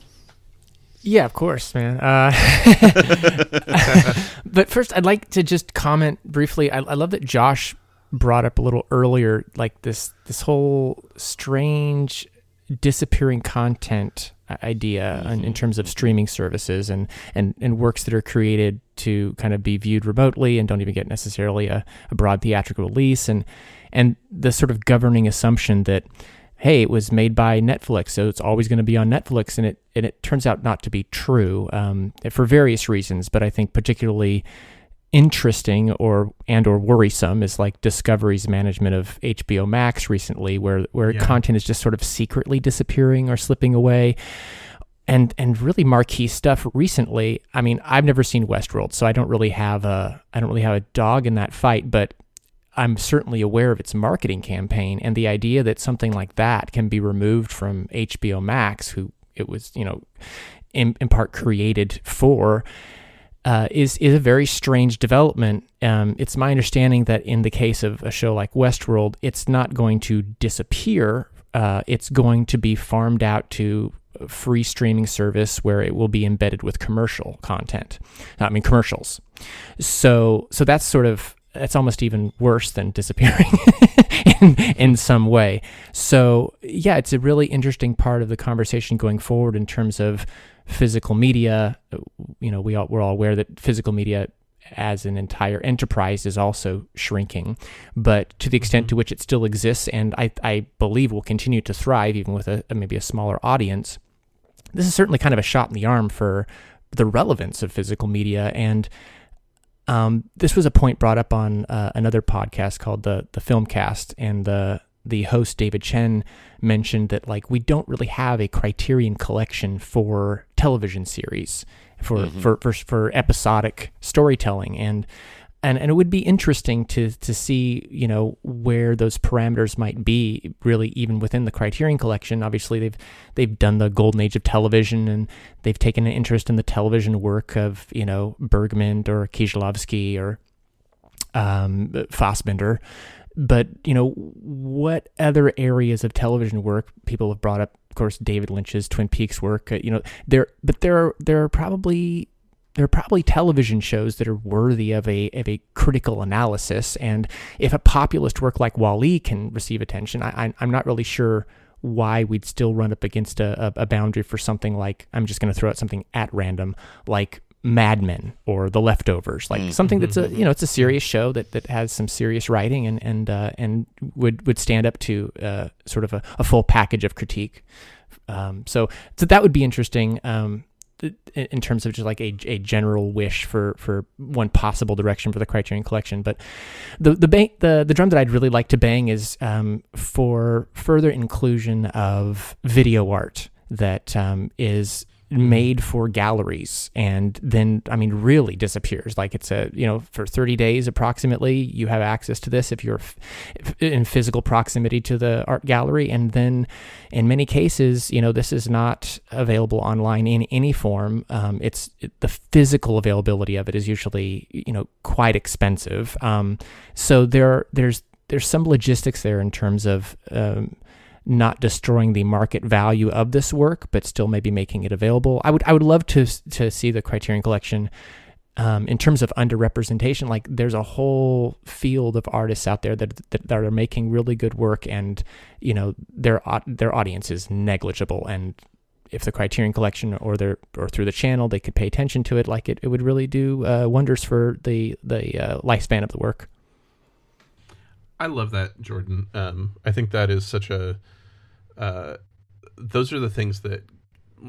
Yeah, of course, man. Uh, but first, I'd like to just comment briefly. I, I love that Josh brought up a little earlier, like this this whole strange disappearing content idea in, in terms of streaming services and, and, and works that are created to kind of be viewed remotely and don't even get necessarily a, a broad theatrical release and and the sort of governing assumption that hey, it was made by Netflix, so it's always going to be on Netflix, and it and it turns out not to be true um, for various reasons. But I think particularly interesting or and or worrisome is like Discovery's management of HBO Max recently, where where Yeah. content is just sort of secretly disappearing or slipping away. And and really marquee stuff recently. I mean, I've never seen Westworld, so I don't really have a I don't really have a dog in that fight. But I'm certainly aware of its marketing campaign and the idea that something like that can be removed from HBO Max, who it was, you know, in, in part created for, uh, is is a very strange development. Um, it's my understanding that in the case of a show like Westworld, it's not going to disappear. Uh, it's going to be farmed out to a free streaming service where it will be embedded with commercial content. I mean commercials. So so that's sort of that's almost even worse than disappearing in in some way. So yeah, it's a really interesting part of the conversation going forward in terms of physical media. You know, we all, we're all aware that physical media as an entire enterprise is also shrinking, but to the extent to mm-hmm. which it still exists, and I, I believe will continue to thrive even with a, a maybe a smaller audience, this is certainly kind of a shot in the arm for the relevance of physical media and um, this was a point brought up on uh, another podcast called the the Filmcast, and the the host David Chen mentioned that like we don't really have a Criterion collection for television series for for, for for episodic storytelling, and and and it would be interesting to to see you know where those parameters might be really even within the Criterion collection. Obviously, they've they've done the golden age of television, and they've taken an interest in the television work of you know Bergman or Kieślowski or um, Fassbinder. But you know what other areas of television work people have brought up? Of course, David Lynch's Twin Peaks work. Uh, you know there, but there are there are probably there are probably television shows that are worthy of a of a critical analysis. And if a populist work like Wally can receive attention, I, I'm not really sure why we'd still run up against a, a, boundary for something like I'm just going to throw out something at random like Mad Men or The Leftovers, like something that's a you know it's a serious show that, that has some serious writing and and uh, and would would stand up to uh, sort of a, a full package of critique. Um, so so that would be interesting. Um, in terms of just like a, a general wish for, for one possible direction for the Criterion Collection, but the the the the drum that I'd really like to bang is um, for further inclusion of video art that um, is made for galleries and then I mean really disappears. Like it's a you know for 30 days approximately you have access to this if you're in physical proximity to the art gallery. And then in many cases you know this is not available online in any form. Um, it's it, the physical availability of it is usually you know quite expensive. Um, so there there's there's some logistics there in terms of um, not destroying the market value of this work, but still maybe making it available. I would I would love to to see the Criterion Collection um, in terms of underrepresentation. Like there's a whole field of artists out there that, that that are making really good work, and you know their their audience is negligible. And if the Criterion Collection or their or through the channel they could pay attention to it, like it, it would really do uh, wonders for the the uh, lifespan of the work. I love that, Jordan. Um, I think that is such a. Uh, those are the things that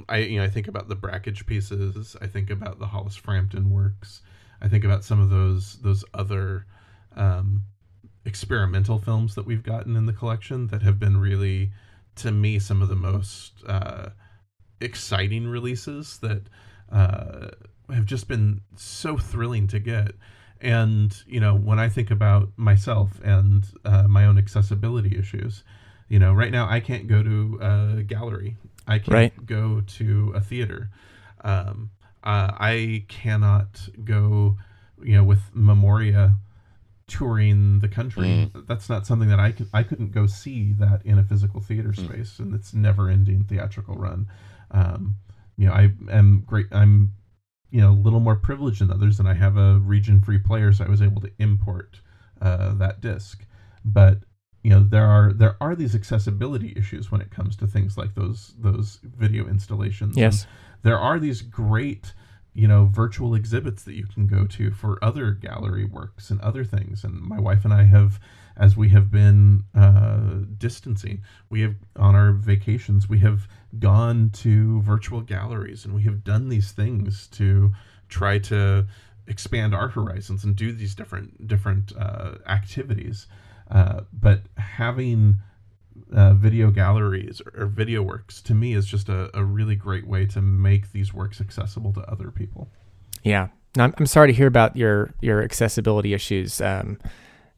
I you know I think about the Brakhage pieces. I think about the Hollis Frampton works. I think about some of those those other um, experimental films that we've gotten in the collection that have been really, to me, some of the most uh, exciting releases that uh, have just been so thrilling to get. And you know, when I think about myself and uh, my own accessibility issues, you know, right now I can't go to a gallery. I can't Right. go to a theater. Um, uh, I cannot go, you know, with Memoria touring the country. That's not something that I could, I couldn't go see that in a physical theater space, and it's never ending theatrical run. Um, you know, I am great. I'm, you know, a little more privileged than others, and I have a region free player, so I was able to import uh, that disc. But you know, there are there are these accessibility issues when it comes to things like those those video installations. Yes. And there are these great you know virtual exhibits that you can go to for other gallery works and other things and my wife and i have as we have been uh, distancing we have on our vacations we have gone to virtual galleries and we have done these things to try to expand our horizons and do these different different uh, activities uh, but having uh, video galleries or, or video works to me is just a, a really great way to make these works accessible to other people. Yeah. No, I'm, I'm sorry to hear about your your accessibility issues. Um,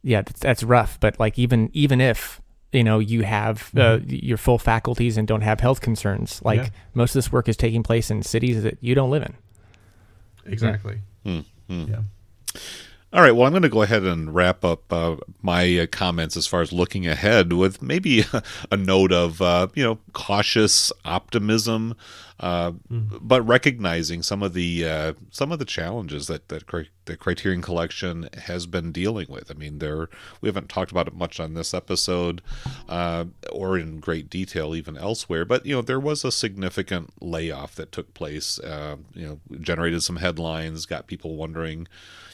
yeah, that's, that's rough. But like even even if you know you have uh, your full faculties and don't have health concerns, like Yeah. most of this work is taking place in cities that you don't live in. Exactly. Hmm, hmm. Yeah. All right, well, I'm going to go ahead and wrap up uh, my uh, comments as far as looking ahead with maybe a note of, uh, you know, cautious optimism, uh, but recognizing some of the uh, some of the challenges that that cri- the Criterion Collection has been dealing with. I mean, there we haven't talked about it much on this episode uh, or in great detail even elsewhere, but you know, there was a significant layoff that took place. Uh, you know, generated some headlines, got people wondering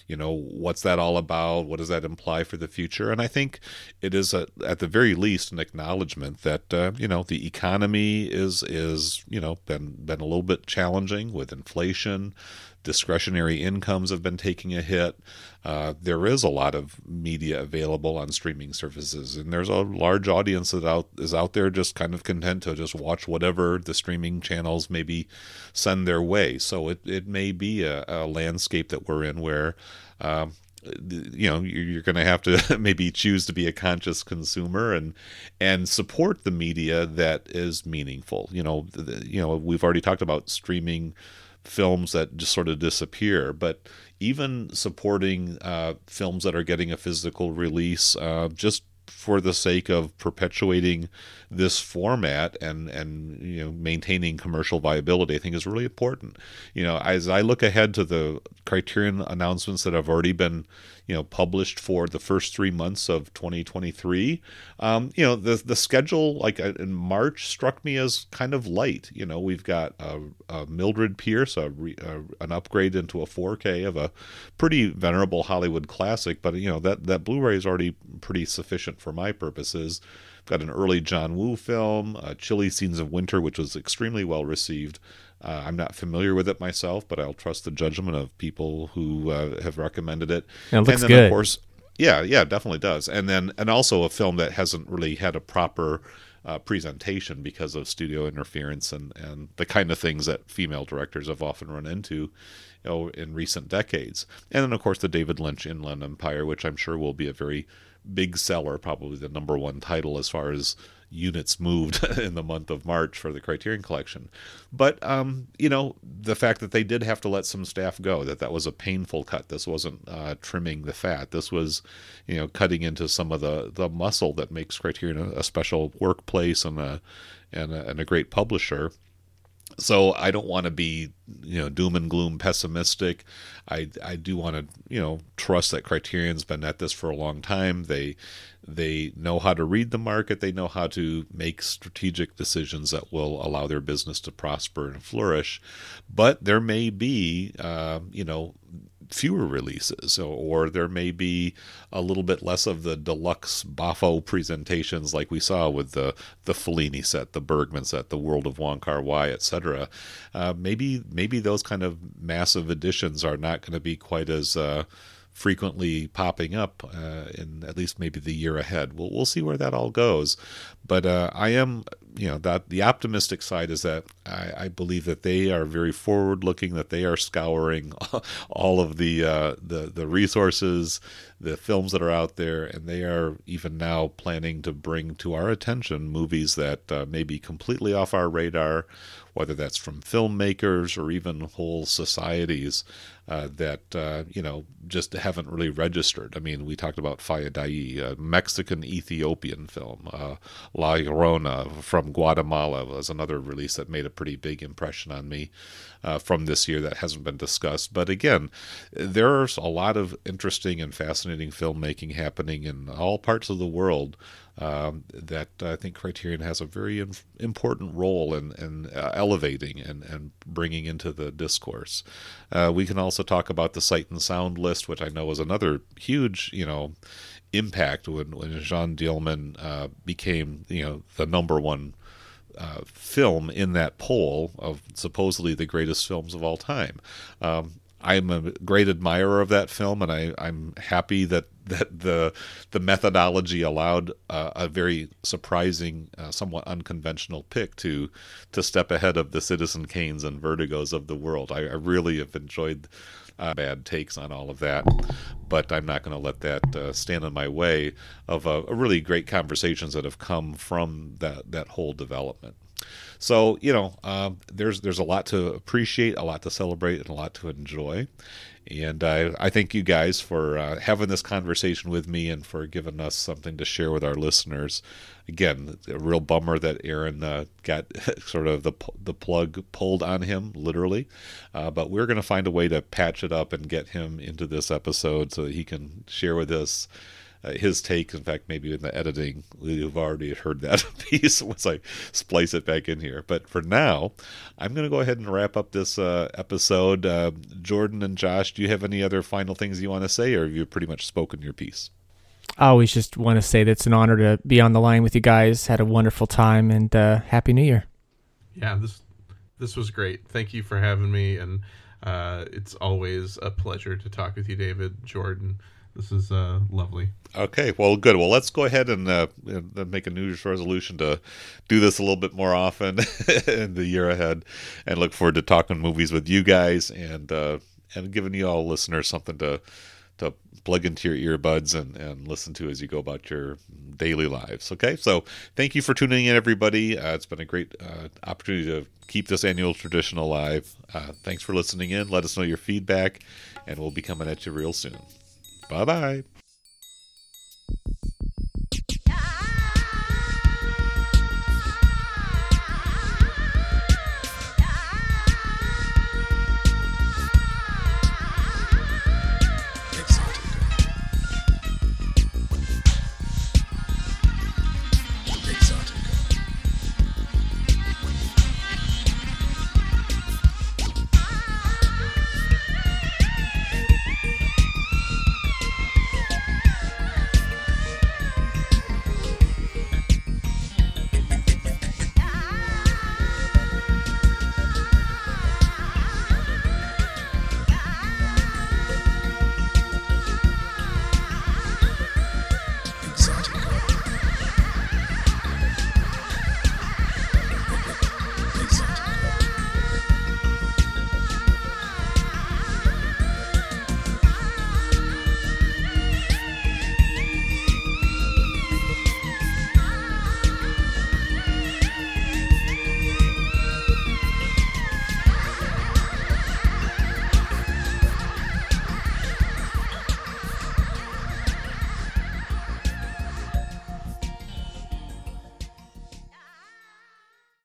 you know what's that all about? What does that imply for the future? And i think it is a, at the very least an acknowledgement that uh, you know the economy is is you know been been a little bit challenging with inflation discretionary incomes have been taking a hit. Uh, there is a lot of media available on streaming services and there's a large audience that out is out there just kind of content to just watch whatever the streaming channels maybe send their way. So it, it may be a, a landscape that we're in where um, you know you're going to have to maybe choose to be a conscious consumer and and support the media that is meaningful. You know the, you know we've already talked about streaming films that just sort of disappear but even supporting uh, films that are getting a physical release uh, just for the sake of perpetuating this format and and you know maintaining commercial viability I think is really important. You know, as I look ahead to the Criterion announcements that have already been you know published for the first three months of 2023, um, you know the the schedule like uh, in March struck me as kind of light. You know, we've got a, a Mildred Pierce, a, a an upgrade into a 4K of a pretty venerable Hollywood classic, but you know that that Blu-ray is already pretty sufficient for my purposes. Got an early John Woo film, uh, Chilly Scenes of Winter, which was extremely well received. Uh, I'm not familiar with it myself, but I'll trust the judgment of people who uh, have recommended it. It looks and then, good. of course, yeah, yeah, definitely does. And then, and also a film that hasn't really had a proper uh, presentation because of studio interference and and the kind of things that female directors have often run into, you know, in recent decades. And then, of course, the David Lynch Inland Empire, which I'm sure will be a very big seller, probably the number one title as far as units moved in the month of March for the Criterion Collection. But um, you know, the fact that they did have to let some staff go, that that was a painful cut. This wasn't uh, trimming the fat. This was, you know, cutting into some of the the muscle that makes Criterion a, a special workplace and a and a, and a great publisher so I don't want to be, you know, doom and gloom pessimistic. I I do want to, you know, trust that Criterion's been at this for a long time. They they know how to read the market. They know how to make strategic decisions that will allow their business to prosper and flourish. But there may be, uh, you know, fewer releases, or there may be a little bit less of the deluxe Bafo presentations like we saw with the the Fellini set, the Bergman set, the World of Wong Kar Wai, etc. Uh, maybe maybe those kind of massive editions are not going to be quite as uh, frequently popping up uh, in at least maybe the year ahead. We'll we'll see where that all goes, but uh, I am you know that the optimistic side is that I, I believe that they are very forward looking, that they are scouring all of the uh, the the resources, the films that are out there, and they are even now planning to bring to our attention movies that uh, may be completely off our radar whether that's from filmmakers or even whole societies uh, that uh, you know just haven't really registered. I mean, we talked about Faya Dayi, a Mexican Ethiopian film. Uh, La Llorona from Guatemala was another release that made a pretty big impression on me uh, from this year that hasn't been discussed. But again, there's a lot of interesting and fascinating filmmaking happening in all parts of the world um, that I think Criterion has a very important role in, in uh, elevating and, and bringing into the discourse. Uh, we can also talk about the Sight and Sound list, which I know is another huge, you know, impact when, when Jeanne Dielman uh, became, you know, the number one uh, film in that poll of supposedly the greatest films of all time. Um, I'm a great admirer of that film, and I, I'm happy that, that the the methodology allowed uh, a very surprising, uh, somewhat unconventional pick to to step ahead of the Citizen Kanes and Vertigos of the world. I, I really have enjoyed uh, bad takes on all of that, but I'm not going to let that uh, stand in my way of really great conversations that have come from that that whole development. So you know, um, there's there's a lot to appreciate, a lot to celebrate, and a lot to enjoy. And I, I thank you guys for uh, having this conversation with me and for giving us something to share with our listeners. Again, a real bummer that Aaron uh, got sort of the the plug pulled on him, literally. Uh, but we're going to find a way to patch it up and get him into this episode so that he can share with us uh, his take. In fact, maybe in the editing, you've already heard that piece once I splice it back in here. But for now, I'm going to go ahead and wrap up this uh, episode. Uh, Jordan and Josh, do you have any other final things you want to say, or have you pretty much spoken your piece? I always just want to say that it's an honor to be on the line with you guys. Had a wonderful time, and uh, happy New Year. Yeah, this this was great. Thank you for having me, and uh, it's always a pleasure to talk with you, David, Jordan. This is uh, lovely. Okay, well, good. Well, let's go ahead and, uh, and make a New Year's resolution to do this a little bit more often in the year ahead, and look forward to talking movies with you guys and uh, and giving you all listeners something to to plug into your earbuds and, and listen to as you go about your daily lives. Okay, so thank you for tuning in, everybody. Uh, it's been a great uh, opportunity to keep this annual tradition alive. Uh, thanks for listening in. Let us know your feedback, and we'll be coming at you real soon. Bye bye.